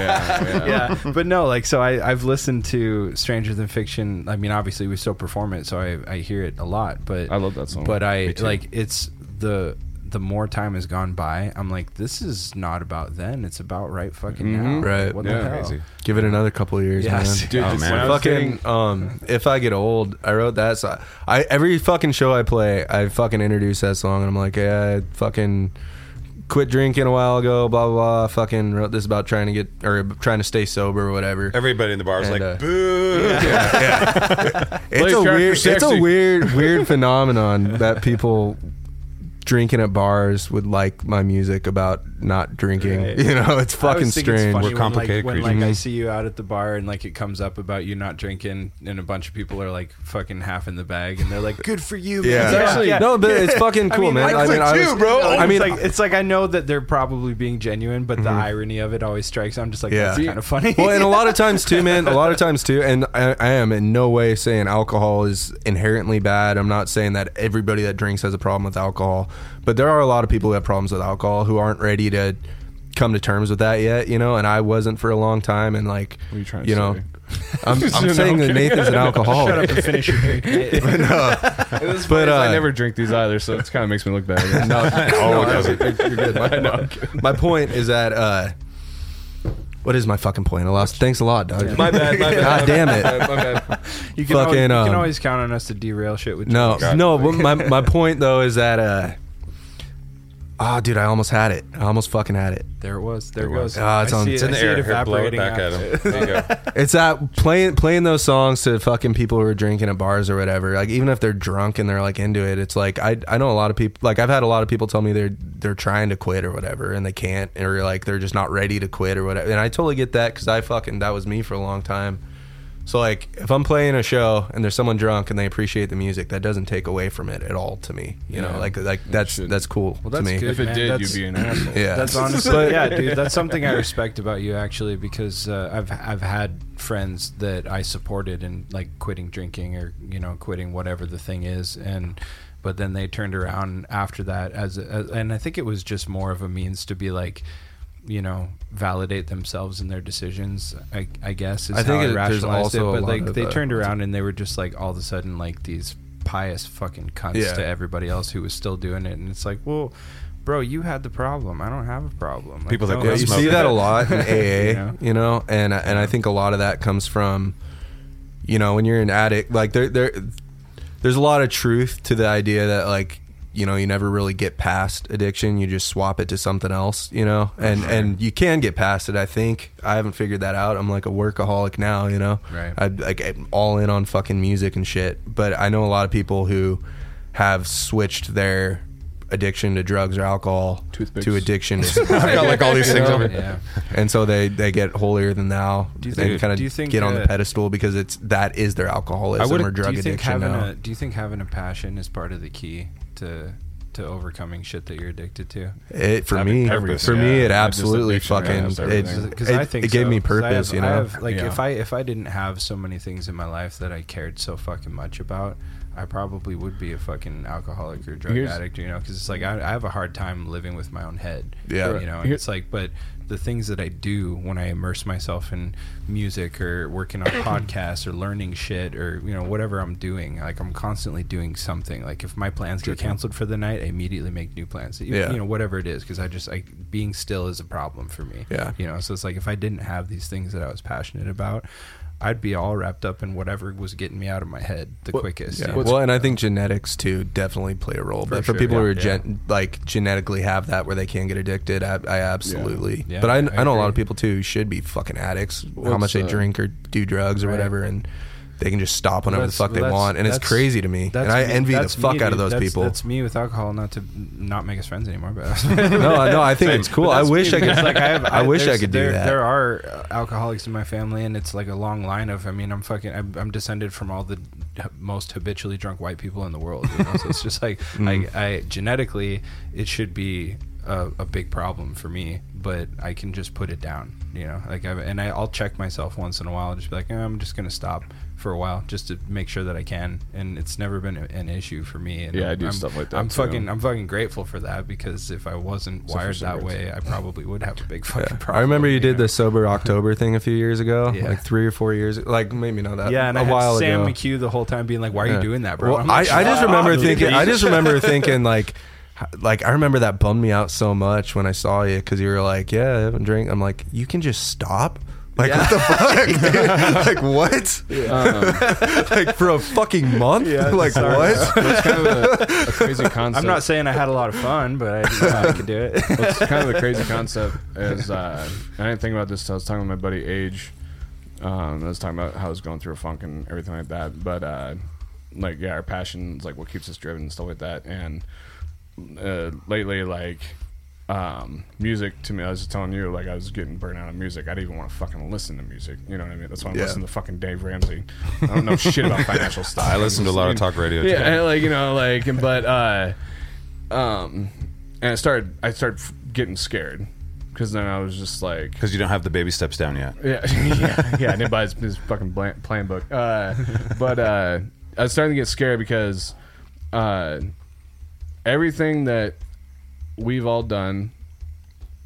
yeah, but no, like so I I've listened to Stranger Than Fiction. I mean, obviously we still perform it, so I I hear it a lot. But I love that song. But I Me like it's the the more time has gone by, I'm like, this is not about then. It's about right fucking now. Mm-hmm. Right. What Yeah. the hell? Crazy. Give it another couple of years, Yes. man. Dude, Oh, just man. when fucking um if i get old i wrote that so i every fucking show i play i fucking introduce that song and i'm like yeah i fucking quit drinking a while ago blah blah blah fucking wrote this about trying to get or trying to stay sober or whatever Everybody in the bar is And, like, uh, boo. it's a character weird it's sexy. a weird weird phenomenon that people drinking at bars would like my music about not drinking Right. you know it's fucking always think it's strange We're when, complicated like, when creatures. like I see you out at the bar and like it comes up about you not drinking and a bunch of people are like fucking half in the bag and they're like good for you man. yeah, It's actually- no but it's fucking I cool mean, man I I mean, quit I too, was- bro. I mean it's like it's like I know that they're probably being genuine, but the mm-hmm. irony of it always strikes. I'm just like, Yeah. that's kind of funny. well, and a lot of times too, man. A lot of times too, and I, I am in no way saying alcohol is inherently bad. I'm not saying that everybody that drinks has a problem with alcohol, but there are a lot of people who have problems with alcohol who aren't ready to come to terms with that yet. You know, and I wasn't for a long time, and like, What are you trying to you know, say? I'm, I'm No, saying that Nathan's an alcoholic. Shut up and finish your drink. but no, But but uh, I never drink these either, so it kind of makes me look bad. no, Oh, no, it doesn't. You're good. My, know. my point is that. uh what is my fucking point? I lost. Thanks a lot, dog. my bad. My bad. God damn it. My bad. You can, Fucking, always, you can um, always count on us to derail shit with No. God. no. But my my point though is that uh, oh, dude, I almost had it. I almost fucking had it. There it was. There, There it was. goes. Ah, it's I on- see it's in the I air. it Here, blow it evaporating back out. at him. There you go. It's that playing playing those songs to fucking people who are drinking at bars or whatever. Like even if they're drunk and they're like into it, it's like I I know a lot of people. Like I've had a lot of people tell me they're they're trying to quit or whatever and they can't or like they're just not ready to quit or whatever. And I totally get that because I fucking that was me for a long time. So like if I'm playing a show and there's someone drunk and they appreciate the music, that doesn't take away from it at all to me. You know, Yeah. like like that's that's cool Well, to me. good. If it man, did, that's- you'd be an asshole. Yeah, That's honestly, But- yeah, dude. That's something I respect about you actually, because uh, I've I've had friends that I supported in like quitting drinking or you know quitting whatever the thing is, and but then they turned around after that as, as and I think it was just more of a means to be like, you know, validate themselves in their decisions. I, I guess is I think how it- there's rationalized it. But like they uh, turned around and they were just like all of a sudden like these pious fucking cunts Yeah. to everybody else who was still doing it, and it's like, well. Bro, you had the problem. I don't have a problem. Like, People that Yeah, you see that a lot in AA, You know? you know, and and I think a lot of that comes from, you know, when you're an addict, like there there, there's a lot of truth to the idea that like, you know you never really get past addiction. You just swap it to something else, you know, and and you can get past it. I think I haven't figured that out. I'm like a workaholic now, you know. Right. I like I'm all in on fucking music and shit. But I know a lot of people who have switched their addiction to drugs or alcohol Toothpicks. to addiction to I've got like all these things over. Yeah. and so they they get holier than thou. Do you they think- kind of do you think, get on the pedestal because it's that is their alcoholism or drug do you think addiction a do you think having a passion is part of the key to to overcoming shit that you're addicted to? It for me, purpose, for me, it absolutely fucking it, because it, I think it gave so, me 'cause I purpose. have- you know, have, like Yeah. if I if I didn't have so many things in my life that I cared so fucking much about, I probably would be a fucking alcoholic or drug Here's- addict. You know, because it's like I, I have a hard time living with my own head. Yeah. you know, and Here- it's like, but the things that I do when I immerse myself in music or working on podcasts or learning shit or you know whatever I'm doing, like I'm constantly doing something. Like if my plans get canceled for the night, I immediately make new plans. You- Yeah. you know whatever it is, because I just like being still is a problem for me. Yeah. you know. So it's like if I didn't have these things that I was passionate about. I'd be all wrapped up in whatever was getting me out of my head the quickest. Yeah. you know? Well, and I think genetics too definitely play a role. For but for sure, people who are gen- like genetically have that where they can get addicted, I, I absolutely. Yeah, but I, I I know a lot of people too who should be fucking addicts. how much they uh, drink or do drugs or Right. whatever, and they can just stop whenever the fuck they want, and it's crazy to me. And I envy the fuck me, out of those That's- people. That's me with alcohol, not to not make us friends anymore. But no, no, I think it's cool. I wish I could. Like, I, have, I wish I could do there, that. There are uh, alcoholics in my family, and it's like a long line of. I mean, I'm fucking. I'm, I'm descended from all the most habitually drunk white people in the world. You know? so it's just like, Mm. I, I genetically, it should be a, a big problem for me, but I can just put it down. You know, like, I, and I, I'll check myself once in a while, and just be like, eh, I'm just gonna stop for a while, just to make sure that I can. And it's never been an issue for me. And Yeah, I do I'm, stuff like that, I'm too. fucking, I'm fucking grateful for that because if I wasn't Except for wired that way, I probably would have a big fucking problem. I remember you did know? the sober October thing a few years ago, Yeah. like three or four years, like maybe not that. Yeah, and a I had while Sam ago. McHugh the whole time being like, "Why are Yeah. you doing that, bro?" Well, I'm I, like, I just remember up, thinking. dude." I just remember thinking like, like I remember that bummed me out so much when I saw you because you were like, "Yeah, I haven't drink." I'm like, "You can just stop." Like what the fuck? like what? Um, like for a fucking month? Yeah, like sorry. what? it's kind of a, a crazy concept. I'm not saying I had a lot of fun, but I, you know, I could do it. What's kind of a crazy concept is uh, I didn't think about this. Till I was talking with my buddy Age. Um, I was talking about how I was going through a funk and everything like that. But uh, like, yeah, our passion is like what keeps us driven and stuff like that. And uh, lately, like um, music to me, I was just telling you, like I was getting burnt out of music. I didn't even want to fucking listen to music. You know what I mean? That's why I'm Yeah. listening to fucking Dave Ramsey. I don't know shit about financial stuff. I listen to a lot of talk radio. yeah, and, like you know, like but uh, um, and I started I started getting scared because then I was just like, because you don't have the baby steps down yet. yeah, yeah, yeah. I didn't buy his, his fucking plan book. Uh, but uh, I was starting to get scared because uh, everything that we've all done,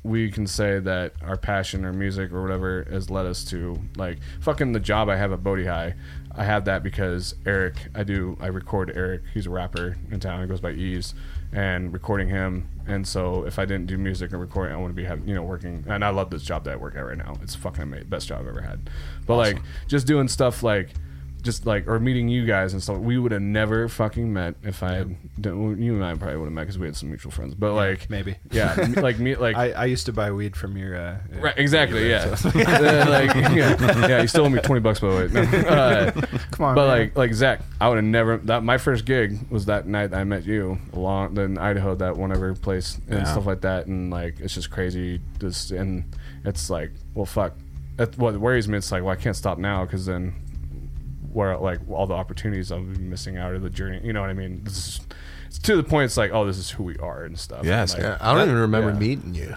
we can say that our passion or music or whatever has led us to like fucking the job I have at Bodhi High. I have that because Eric, I do, I record Eric. He's a rapper in town. He goes by Ease, and recording him. And so if I didn't do music and recording, I want to be having, you know, working. And I love this job that I work at right now. It's fucking amazing, best job I've ever had. But like just doing stuff like just like or meeting you guys and stuff we would have never fucking met if i had done, you and i probably would have met because we had some mutual friends but like Maybe. yeah m- like me like I, I used to buy weed from your. Uh, right exactly yeah Uh, like yeah, yeah you still owe me 20 bucks by the way No. Uh, Come on, but man. like like zach i would have never that my first gig was that night i met you along in idaho that one other place and Yeah. stuff like that and like it's just crazy just and it's like well fuck that's what worries me it's like well i can't stop now because then where like all the opportunities I'm missing out of the journey. You know what I mean? This is, it's to the point. It's like, oh, this is who we are and stuff. Yes. Like, Yeah, I don't even remember yeah. meeting you.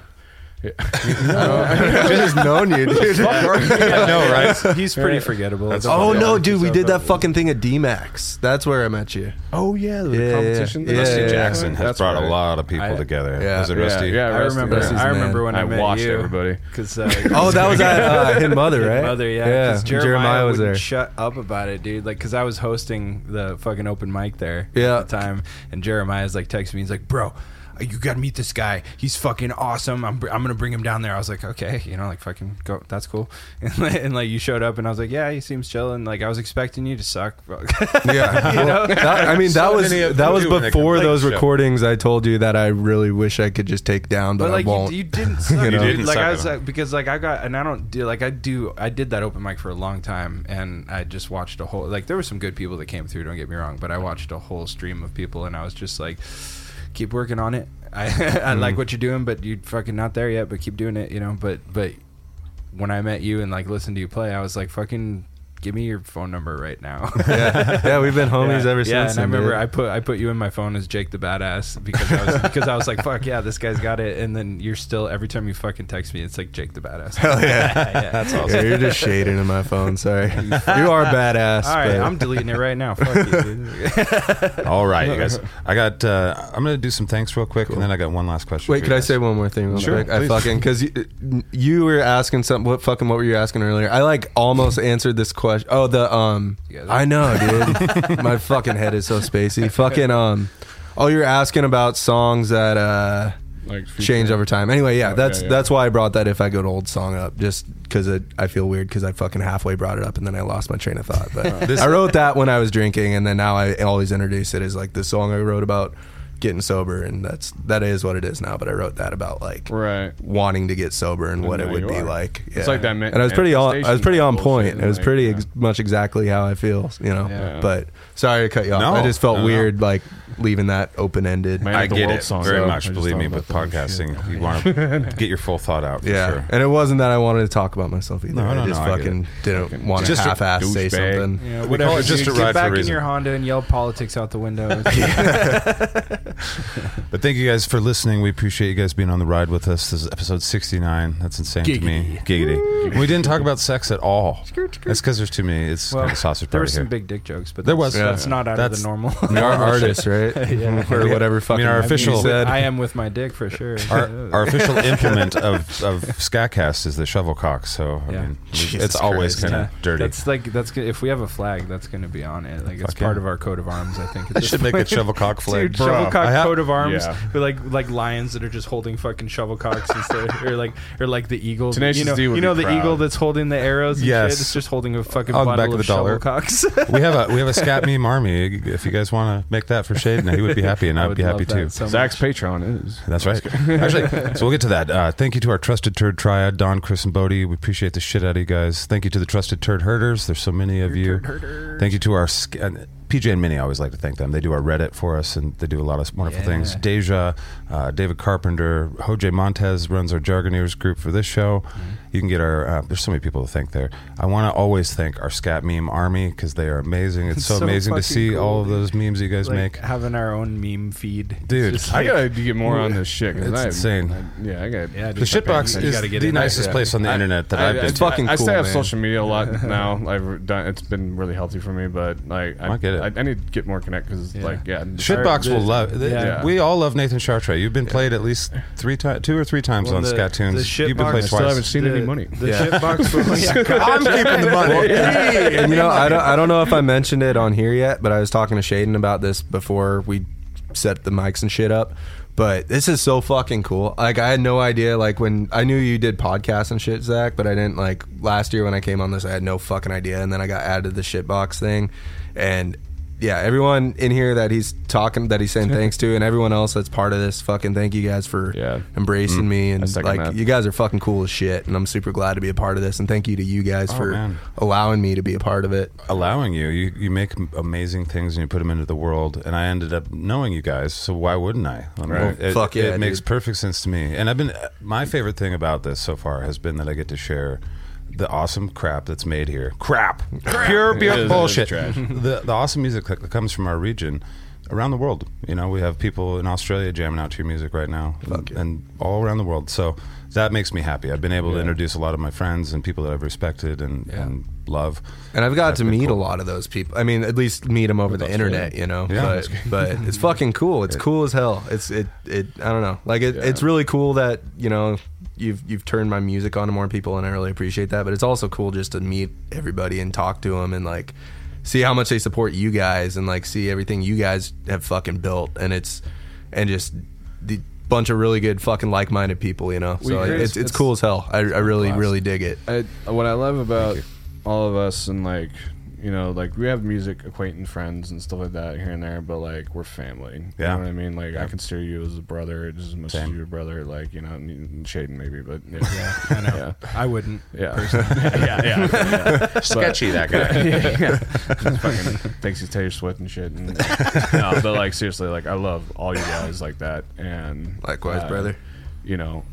Yeah. I've just known you, dude. I know, right? He's pretty forgettable. That's Oh worry no, dude, we did that up. fucking thing at DMAX. That's where I met you. oh yeah, the Yeah, yeah, competition. yeah. Rusty Yeah, yeah, Jackson has That's brought right. a lot of people I- together. Yeah. Was it Yeah, Rusty? yeah, I Rusty, remember. Rusty's I remember when I, I met watched you. everybody. Because uh, Oh, that was at uh, Hidden Mother, right? Mother, yeah. yeah. 'cause Jeremiah, Jeremiah was wouldn't there. Shut up about it, dude. Like, because I was hosting the fucking open mic there Yeah. at the time, and Jeremiah's like texting me. He's like, "Bro, Uh, you got to meet this guy. He's fucking awesome. I'm, I'm gonna bring him down there. I was like, okay, you know, like fucking go. That's cool. And, like- and like you showed up, and I was like, yeah, he seems chill. And like I was expecting you to suck. Yeah, You know? That- I mean that So was that was do when they come before those show. recordings. I told you that I really wish I could just take down, but, But like I you, won't. you didn't suck. You know? didn't like suck I was like, because like I got and I don't do like I do I did that open mic for a long time and I just watched a whole like there were some good people that came through. Don't get me wrong, but I watched a whole stream of people and I was just like, keep working on it. I I Mm-hmm. like what you're doing, but you're fucking not there yet. But keep doing it, you know. But but when I met you and like listened to you play, I was like, fucking. Give me your phone number right now. yeah, yeah, we've been homies yeah, ever yeah, since. and I remember dude. I put I put you in my phone as Jake the Badass because I was because I was like, fuck yeah, this guy's got it. And then you're still every time you fucking text me, it's like Jake the Badass. Hell yeah. That's Yeah, you're just shading in my phone. Sorry, you are badass. All right, but- I'm deleting it right now. Fuck you. All right, you guys. I got. Uh, I'm gonna do some thanks real quick, and then I got one last question. Wait, could I say one more thing real Sure, quick? I fucking because you, you were asking something. What fucking what were you asking earlier? I like almost answered this question. Oh, the um. Yeah, I know, dude. My fucking head is so spacey. Fucking um. Oh, you're asking about songs that uh Like change over time. Anyway, yeah, Oh, that's yeah, yeah. that's why I brought that. If I go to old song up, just because I feel weird because I fucking halfway brought it up and then I lost my train of thought. But I wrote that when I was drinking, and then now I always introduce it as like the song I wrote about getting sober, and that's that is what it is now. But I wrote that about like Right. wanting to get sober and what it would be are. like. It's like that ma- and I was pretty on. I was pretty on point. It was like, pretty yeah. ex- much exactly how I feel, you know. Yeah. But sorry to cut you off. No, I just felt no, no. weird, like leaving that open ended. Man I of the get it song, very though. I much. Believe me, about with podcasting, shit. you want to get your full thought out. For Yeah, sure. and it wasn't that I wanted to talk about myself either. No, no, I just no, I get fucking didn't want to Just a half-ass say douchebag. something. Yeah, We whatever. it just You a get ride for a back in your Honda and yell politics out the window. But thank you guys for listening. We appreciate you guys being on the ride with us. This is episode 69. That's insane to me. Giggity. We didn't talk about sex at all. That's because there's too many. It's well, kind of sausage there were party some here. big dick jokes, but There that's- was. That's not out of the normal. We are artists, right? or whatever. Fucking our you official- said. I am with my dick for sure. our, our official implement of, of Skatcast is the shovel cock. So I Yeah. mean, Jesus it's always kind of dirty. That's like that's good. if we have a flag, that's going to be on it. Like it's Fuck part yeah. of our coat of arms. I think. at I this should make a point. shovel cock flag. Dude, shovel cock have- coat of arms Yeah. with like like lions that are just holding fucking shovel cocks instead, or like or like the eagle. Tenacious you know, D would you know the proud. eagle that's holding the arrows. And Yes. shit? it's just holding a fucking On the back bundle of of, dollar. shovel cocks. we have a we have a scat meme army. If you guys want to make that for Shaden, he would be happy, and I I'd be happy too. so Zach's much. Patreon is. That's right. Actually, so we'll get to that. Uh, thank you to our trusted turd triad, Don, Chris, and Bodie. We appreciate the shit out of you guys. Thank you to the trusted turd herders. There's so many of you. Thank you to our sc- and PJ and Minnie. I always like to thank them. They do our Reddit for us, and they do a lot of wonderful Yeah. things. Deja, uh, David Carpenter, Jose Montez runs our Jargoneers group for this show. Mm-hmm. You can get our. Uh, there's so many people to thank there. I want to always thank our scat meme army because they are amazing. It's, It's so, so amazing to see cool, all of those memes you guys like make. having our own meme feed, Dude, just I gotta get more on this shit. It's I- insane. I- yeah, I got. Yeah, The dude, shitbox is gotta get the in there. nicest Yeah. place on the I- internet that I, I've been. It's to. fucking I, I cool, stay off social media a lot now. I've done. It's been really healthy for me, but like I, I get it. I, I need to get more connect because Yeah. like yeah, Shitbox will love. they- Yeah. We all love Nathan Chartrey. You've been played at least three times, two or three times Well, on the- Scattoons. the You've been shitbox- played I still haven't twice. seen any money. The Yeah. shitbox. will- yeah, I'm keeping the money. and you know, I don't, I don't know if I mentioned it on here yet, but I was talking to Shaden about this before we set the mics and shit up. But this is so fucking cool. Like I had no idea. Like when I knew you did podcasts and shit, Zach, but I didn't like last year when I came on this. I had no fucking idea, and then I got added to the shitbox thing, and yeah, everyone in here that he's talking, that he's saying thanks to, and everyone else that's part of this, fucking thank you guys for Yeah. embracing mm-hmm. me I and second like that. you guys are fucking cool as shit, and I'm super glad to be a part of this, and thank you to you guys Oh, for man. allowing me to be a part of it. Allowing you, you you make m- amazing things and you put them into the world. And I ended up knowing you guys, so why wouldn't I? I mean, Right. It, Fuck yeah, it makes dude. perfect sense to me. And I've been uh, my favorite thing about this so far has been that I get to share. The awesome crap that's made here. Crap. Pure, is- bullshit. the the awesome music that comes from our region around the world. You know, we have people in Australia jamming out to your music right now, and, and all around the world. So that makes me happy. I've been able to introduce a lot of my friends and people that I've respected and, Yeah. and love. And I've got to meet cool. a lot of those people. I mean, at least meet them over the internet, you know. Yeah, but but it's fucking cool. It's cool as hell. It's it it. I don't know. Like it, Yeah. it's really cool that you know you've you've turned my music on to more people, and I really appreciate that. But it's also cool just to meet everybody and talk to them and like see how much they support you guys and like see everything you guys have fucking built. And it's and just the bunch of really good fucking like-minded people. You know, We so agree. it's, it's It's- cool as hell. I, I really Class. really dig it. I, what I love about all of us and like you know like we have music acquaintance friends and stuff like that here and there but like we're family Yeah. you know what I mean like I consider you as a brother just as much Same. as your brother like you know and Shaden maybe but yeah I know. yeah I wouldn't. yeah yeah yeah, yeah. Sketchy that guy. yeah, yeah. Just fucking thinks he's Taylor Swift and shit. And, no, but like seriously, like I love all you guys like that. And Likewise, uh, brother. You know,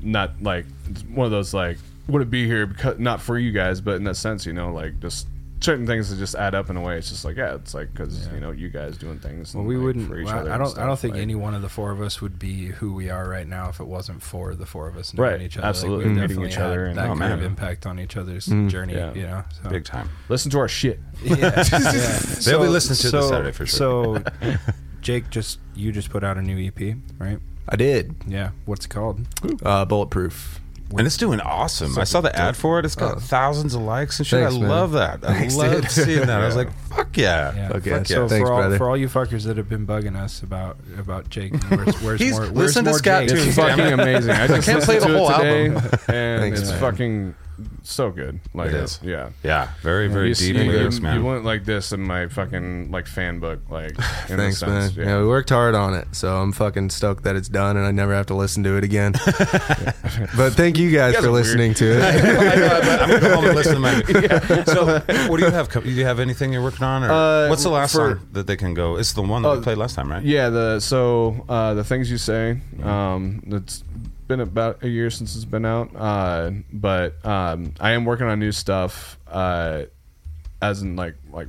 not like it's one of those like would it be here because not for you guys, but in that sense, you know, like just certain things that just add up in a way. It's just like yeah, it's like because you know you guys doing things. Well, and, we like, wouldn't. for each well, other I don't. I don't think like- any one of the four of us would be who we are right now if it wasn't for the four of us knowing Right, each other. absolutely, we've meeting each other and- that Oh, kind man. of impact on each other's journey. Yeah. You know, so. Big time. Listen to our shit. Yeah, yeah. They'll be listening to it this Saturday for sure. So, Jake, just you just put out a new EP, right? I did. Yeah. What's it called? Uh, bulletproof. And it's doing awesome. I saw the ad for it. It's got Oh. thousands of likes and shit. Thanks, I man. love that. I Thanks, love dude. seeing that. I was like, fuck yeah. Yeah. Okay, Fuck So yeah. Thanks, for all brother. for all you fuckers that have been bugging us about about Jake, where's, where's He's- more? Where's listen to more Scat Jake? Tunes. It's fucking amazing. I just can't play the whole album. and Thanks, it's man. fucking so good. Like It is. Yeah. Yeah, very, very you, deep you, lyrics, man. You went like this in my fucking like fan book, like in Thanks, a man. sense. Yeah. we worked hard on it, so I'm fucking stoked that it's done, and I never have to listen to it again. but thank you guys, guys for are weird. listening to it. I know, but I'm gonna go home and listen to my. So, what do you have? Do you have anything you're working on, or Uh, what's the last for- song that they can go? It's the one that we Oh, played last time, right? Yeah, the so uh, the things you say. Um, it's been about a year since it's been out, uh, but um, I am working on new stuff. Uh, as in like like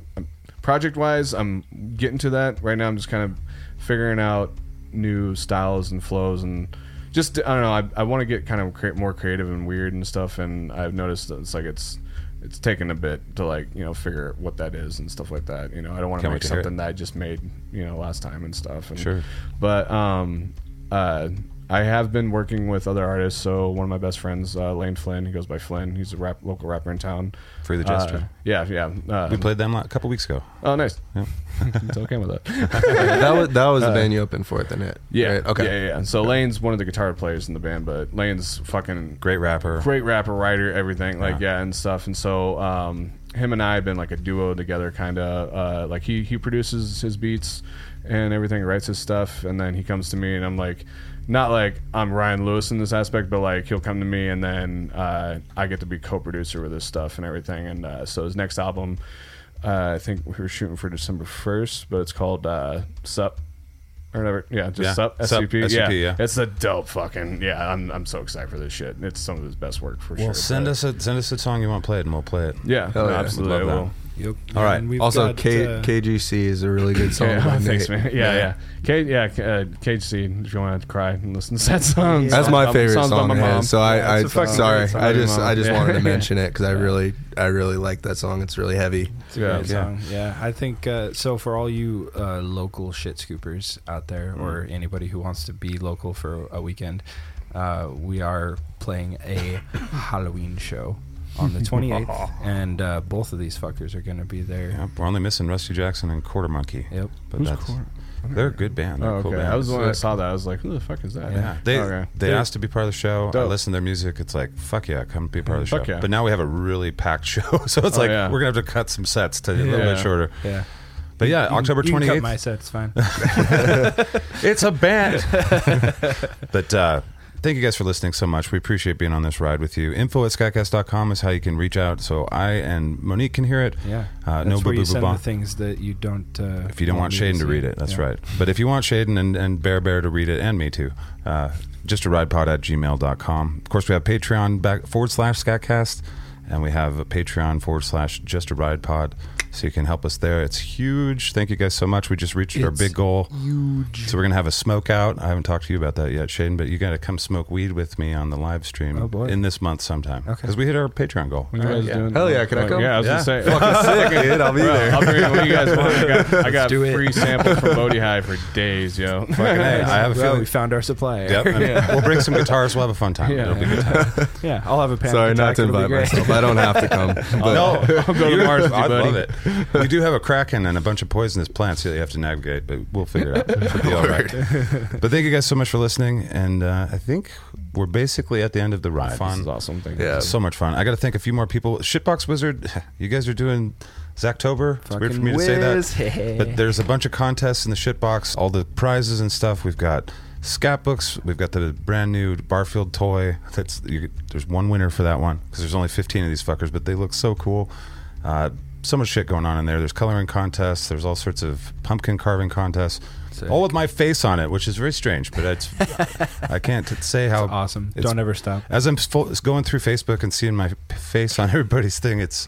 project wise, I'm getting to that right now. I'm just kind of figuring out new styles and flows and. Just I don't know. I, I want to get kind of cre- more creative and weird and stuff, and I've noticed that it's like it's it's taken a bit to like you know figure what that is and stuff like that. You know, I don't want to make something that I just made you know last time and stuff. And, Sure. But um, uh, I have been working with other artists. So one of my best friends, uh, Lane Flynn, he goes by Flynn. He's a rap local rapper in town. Free the Uh, yeah, yeah. Uh, we played them a couple weeks ago. Oh, nice. Yep. it's okay with that. that was that was the band you opened for at the net. Yeah. right? Okay. Yeah, yeah, yeah. So Lane's one of the guitar players in the band, but Lane's fucking Great rapper. great rapper, writer, everything like Yeah. yeah, and stuff. And so um, him and I have been like a duo together, kind of. Uh, like he he produces his beats and everything, writes his stuff, and then he comes to me, and I'm like, not like I'm Ryan Lewis in this aspect, but like he'll come to me, and then uh, I get to be co-producer with his stuff and everything. And uh, so his next album, uh, I think we were shooting for December first, but it's called uh, Sup. Or whatever, yeah, just Yeah. Sup, Sup, SCP, SCP, yeah. yeah. It's a dope fucking yeah. I'm I'm so excited for this shit. It's some of his best work for Well, sure. Well, send but- us a send us a song you want played, and we'll play it. yeah, no, yeah. absolutely. Would I love will. Yep. All right. And we've Also, got, K, uh, KGC is a really good song. Yeah, by thanks, man. Yeah, yeah. K, yeah, K- uh, KHC. If you want to cry and listen to sad songs, That's my favorite songs by song. my of mom. his, So I, Yeah, I it's a sorry. I just, I just Yeah. wanted to mention it because I really, I really like that song. It's really heavy. It's a great Yeah. song. Yeah, I think uh, so. For all you uh, local shit scoopers out there, or anybody who wants to be local for a weekend, uh, we are playing a Halloween show on the 28th, and uh, both of these fuckers are going to be there. Yeah, we're only missing Rusty Jackson and Quarter Monkey, Yep. but Who's that's Quarter- they're a good band. They're Oh, a cool okay. band. I was the one that saw that. I was like, who the fuck is that? Yeah, they Okay. they Dude, asked to be part of the show. I listened to their music. It's like fuck yeah, come be part of the show. Yeah. But now we have a really packed show, so it's Oh, like yeah. we're gonna have to cut some sets to a little bit shorter. Yeah. But yeah, You October you can twenty cut eighth. my set. It's fine. It's a band. but uh, thank you guys for listening so much. We appreciate being on this ride with you. Info at skatcast.com is how you can reach out so I and Monique can hear it. Yeah. Uh, no where you send the things that you don't. Uh, If you don't want Shaden to read it, that's Yeah. right. But if you want Shaden and, and Bear Bear to read it, and me too, uh, just a ridepod at gmail.com. Of course, we have Patreon back forward slash Skatcast, and we have a Patreon forward slash just a ride pod. So you can help us there. It's huge. Thank you guys so much. We just reached our It's big goal. Huge. So we're gonna have a smoke out. I haven't talked to you about that yet, Shaden, but you got to come smoke weed with me on the live stream Oh, boy. in this month sometime Okay. because we hit our Patreon goal. When you guys Yeah. doing? Hell yeah, can I Oh, come? Yeah, I was Yeah. gonna say. Fucking sick, dude. I'll be Bro, there. I'll bring what you guys want. I got, I got do it. free samples from Bodhi High for days, yo. Fucking hey, I have a well, feeling. we found our supplier. Yep, and we'll bring some guitars. We'll have a fun time. Yeah. It'll be good time. yeah, I'll have a pan. Sorry, guitar, not to it'll be invite great. myself. I don't have to come. But no, I'll go to Mars with you, I love it. We do have a kraken and a bunch of poisonous plants that you have to navigate, but we'll figure it out. It'll be all right. But thank you guys so much for listening, and uh, I think we're basically at the end of the ride. This is awesome. Thank you. Yeah. So much fun. I got to thank a few more people. Shitbox Wizard, you guys are doing Zachtober. It's weird for me to say that. But there's a bunch of contests in the Shitbox, all the prizes and stuff. We've got scat books. We've got the brand new Barfield toy. That's you, There's one winner for that one because there's only 15 of these fuckers, but they look so cool. Uh, so much shit going on in there. There's coloring contests. There's all sorts of pumpkin carving contests. Sick. All with my face on it, which is very strange, but it's I can't say how awesome. it's- Don't ever stop. as I'm fo- going through Facebook and seeing my face on everybody's thing, it's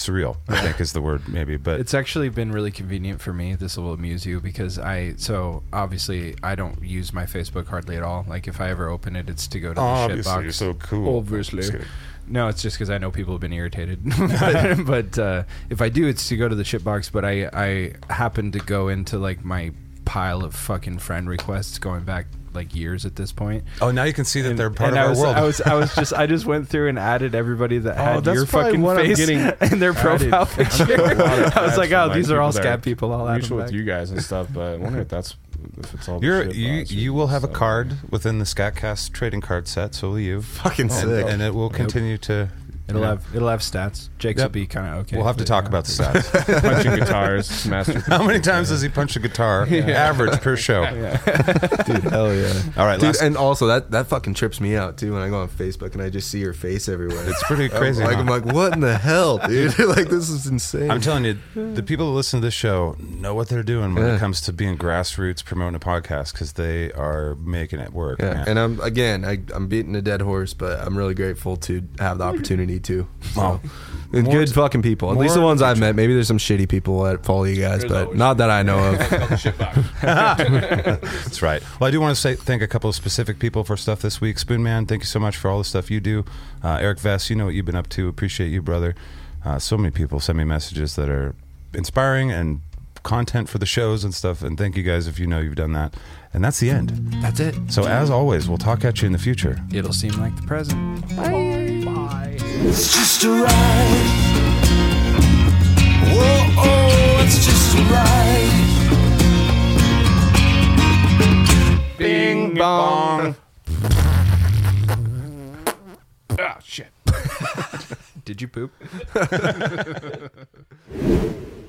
surreal. I think is the word maybe, but It's actually been really convenient for me. This will amuse you because I so obviously I don't use my Facebook hardly at all. Like if I ever open it, it's to go to the obviously shitbox. you're so cool. Obviously. Just kidding. No, it's just because I know people have been irritated. but but uh, if I do, it's to go to the shitbox. But I I happen to go into like my pile of fucking friend requests going back like years at this point. Oh, now you can see that they're part and of I our was, world. I was, I was just, I just went through and added everybody that Oh, had your fucking face getting in their added. profile I'm picture. getting a lot of I was like, oh, these are all people that scat people. I'll add them with back. you guys and stuff, but I wonder if that's if it's all. You're, you you will have a card within the Skatcast trading card set. So will you, fucking and, sick. and it will continue to. It'll you have, it'll have stats. Jake's Yep. will be kind of okay. We'll have to talk about the stats. punching guitars, master. How many times does he punch a guitar? Average per show. dude, hell yeah. All right, Dude, last, and also that that fucking trips me out too when I go on Facebook and I just see your face everywhere. it's pretty crazy. like huh? I'm like, what in the hell, dude? like this is insane. I'm telling you, the people that listen to this show know what they're doing when Yeah. it comes to being grassroots promoting a podcast because they are making it work. yeah, man. and I'm again, I, I'm beating a dead horse, but I'm really grateful to have the opportunity to. So, Wow. More good to- fucking people. At least the ones I've met. Maybe there's some shitty people that follow you guys, There's but not that I know of. That's right. Well, I do want to say thank a couple of specific people for stuff this week. Spoonman, thank you so much for all the stuff you do. Uh, Eric Vess, you know what you've been up to. Appreciate you, brother. Uh, so many people send me messages that are inspiring and content for the shows and stuff. And thank you guys if you know you've done that. And that's the end. That's it. So as always, we'll talk at you in the future. It'll seem like the present. Bye. It's just a ride. Whoa, oh, it's just a ride. Bing bong. ah shit. Did you poop?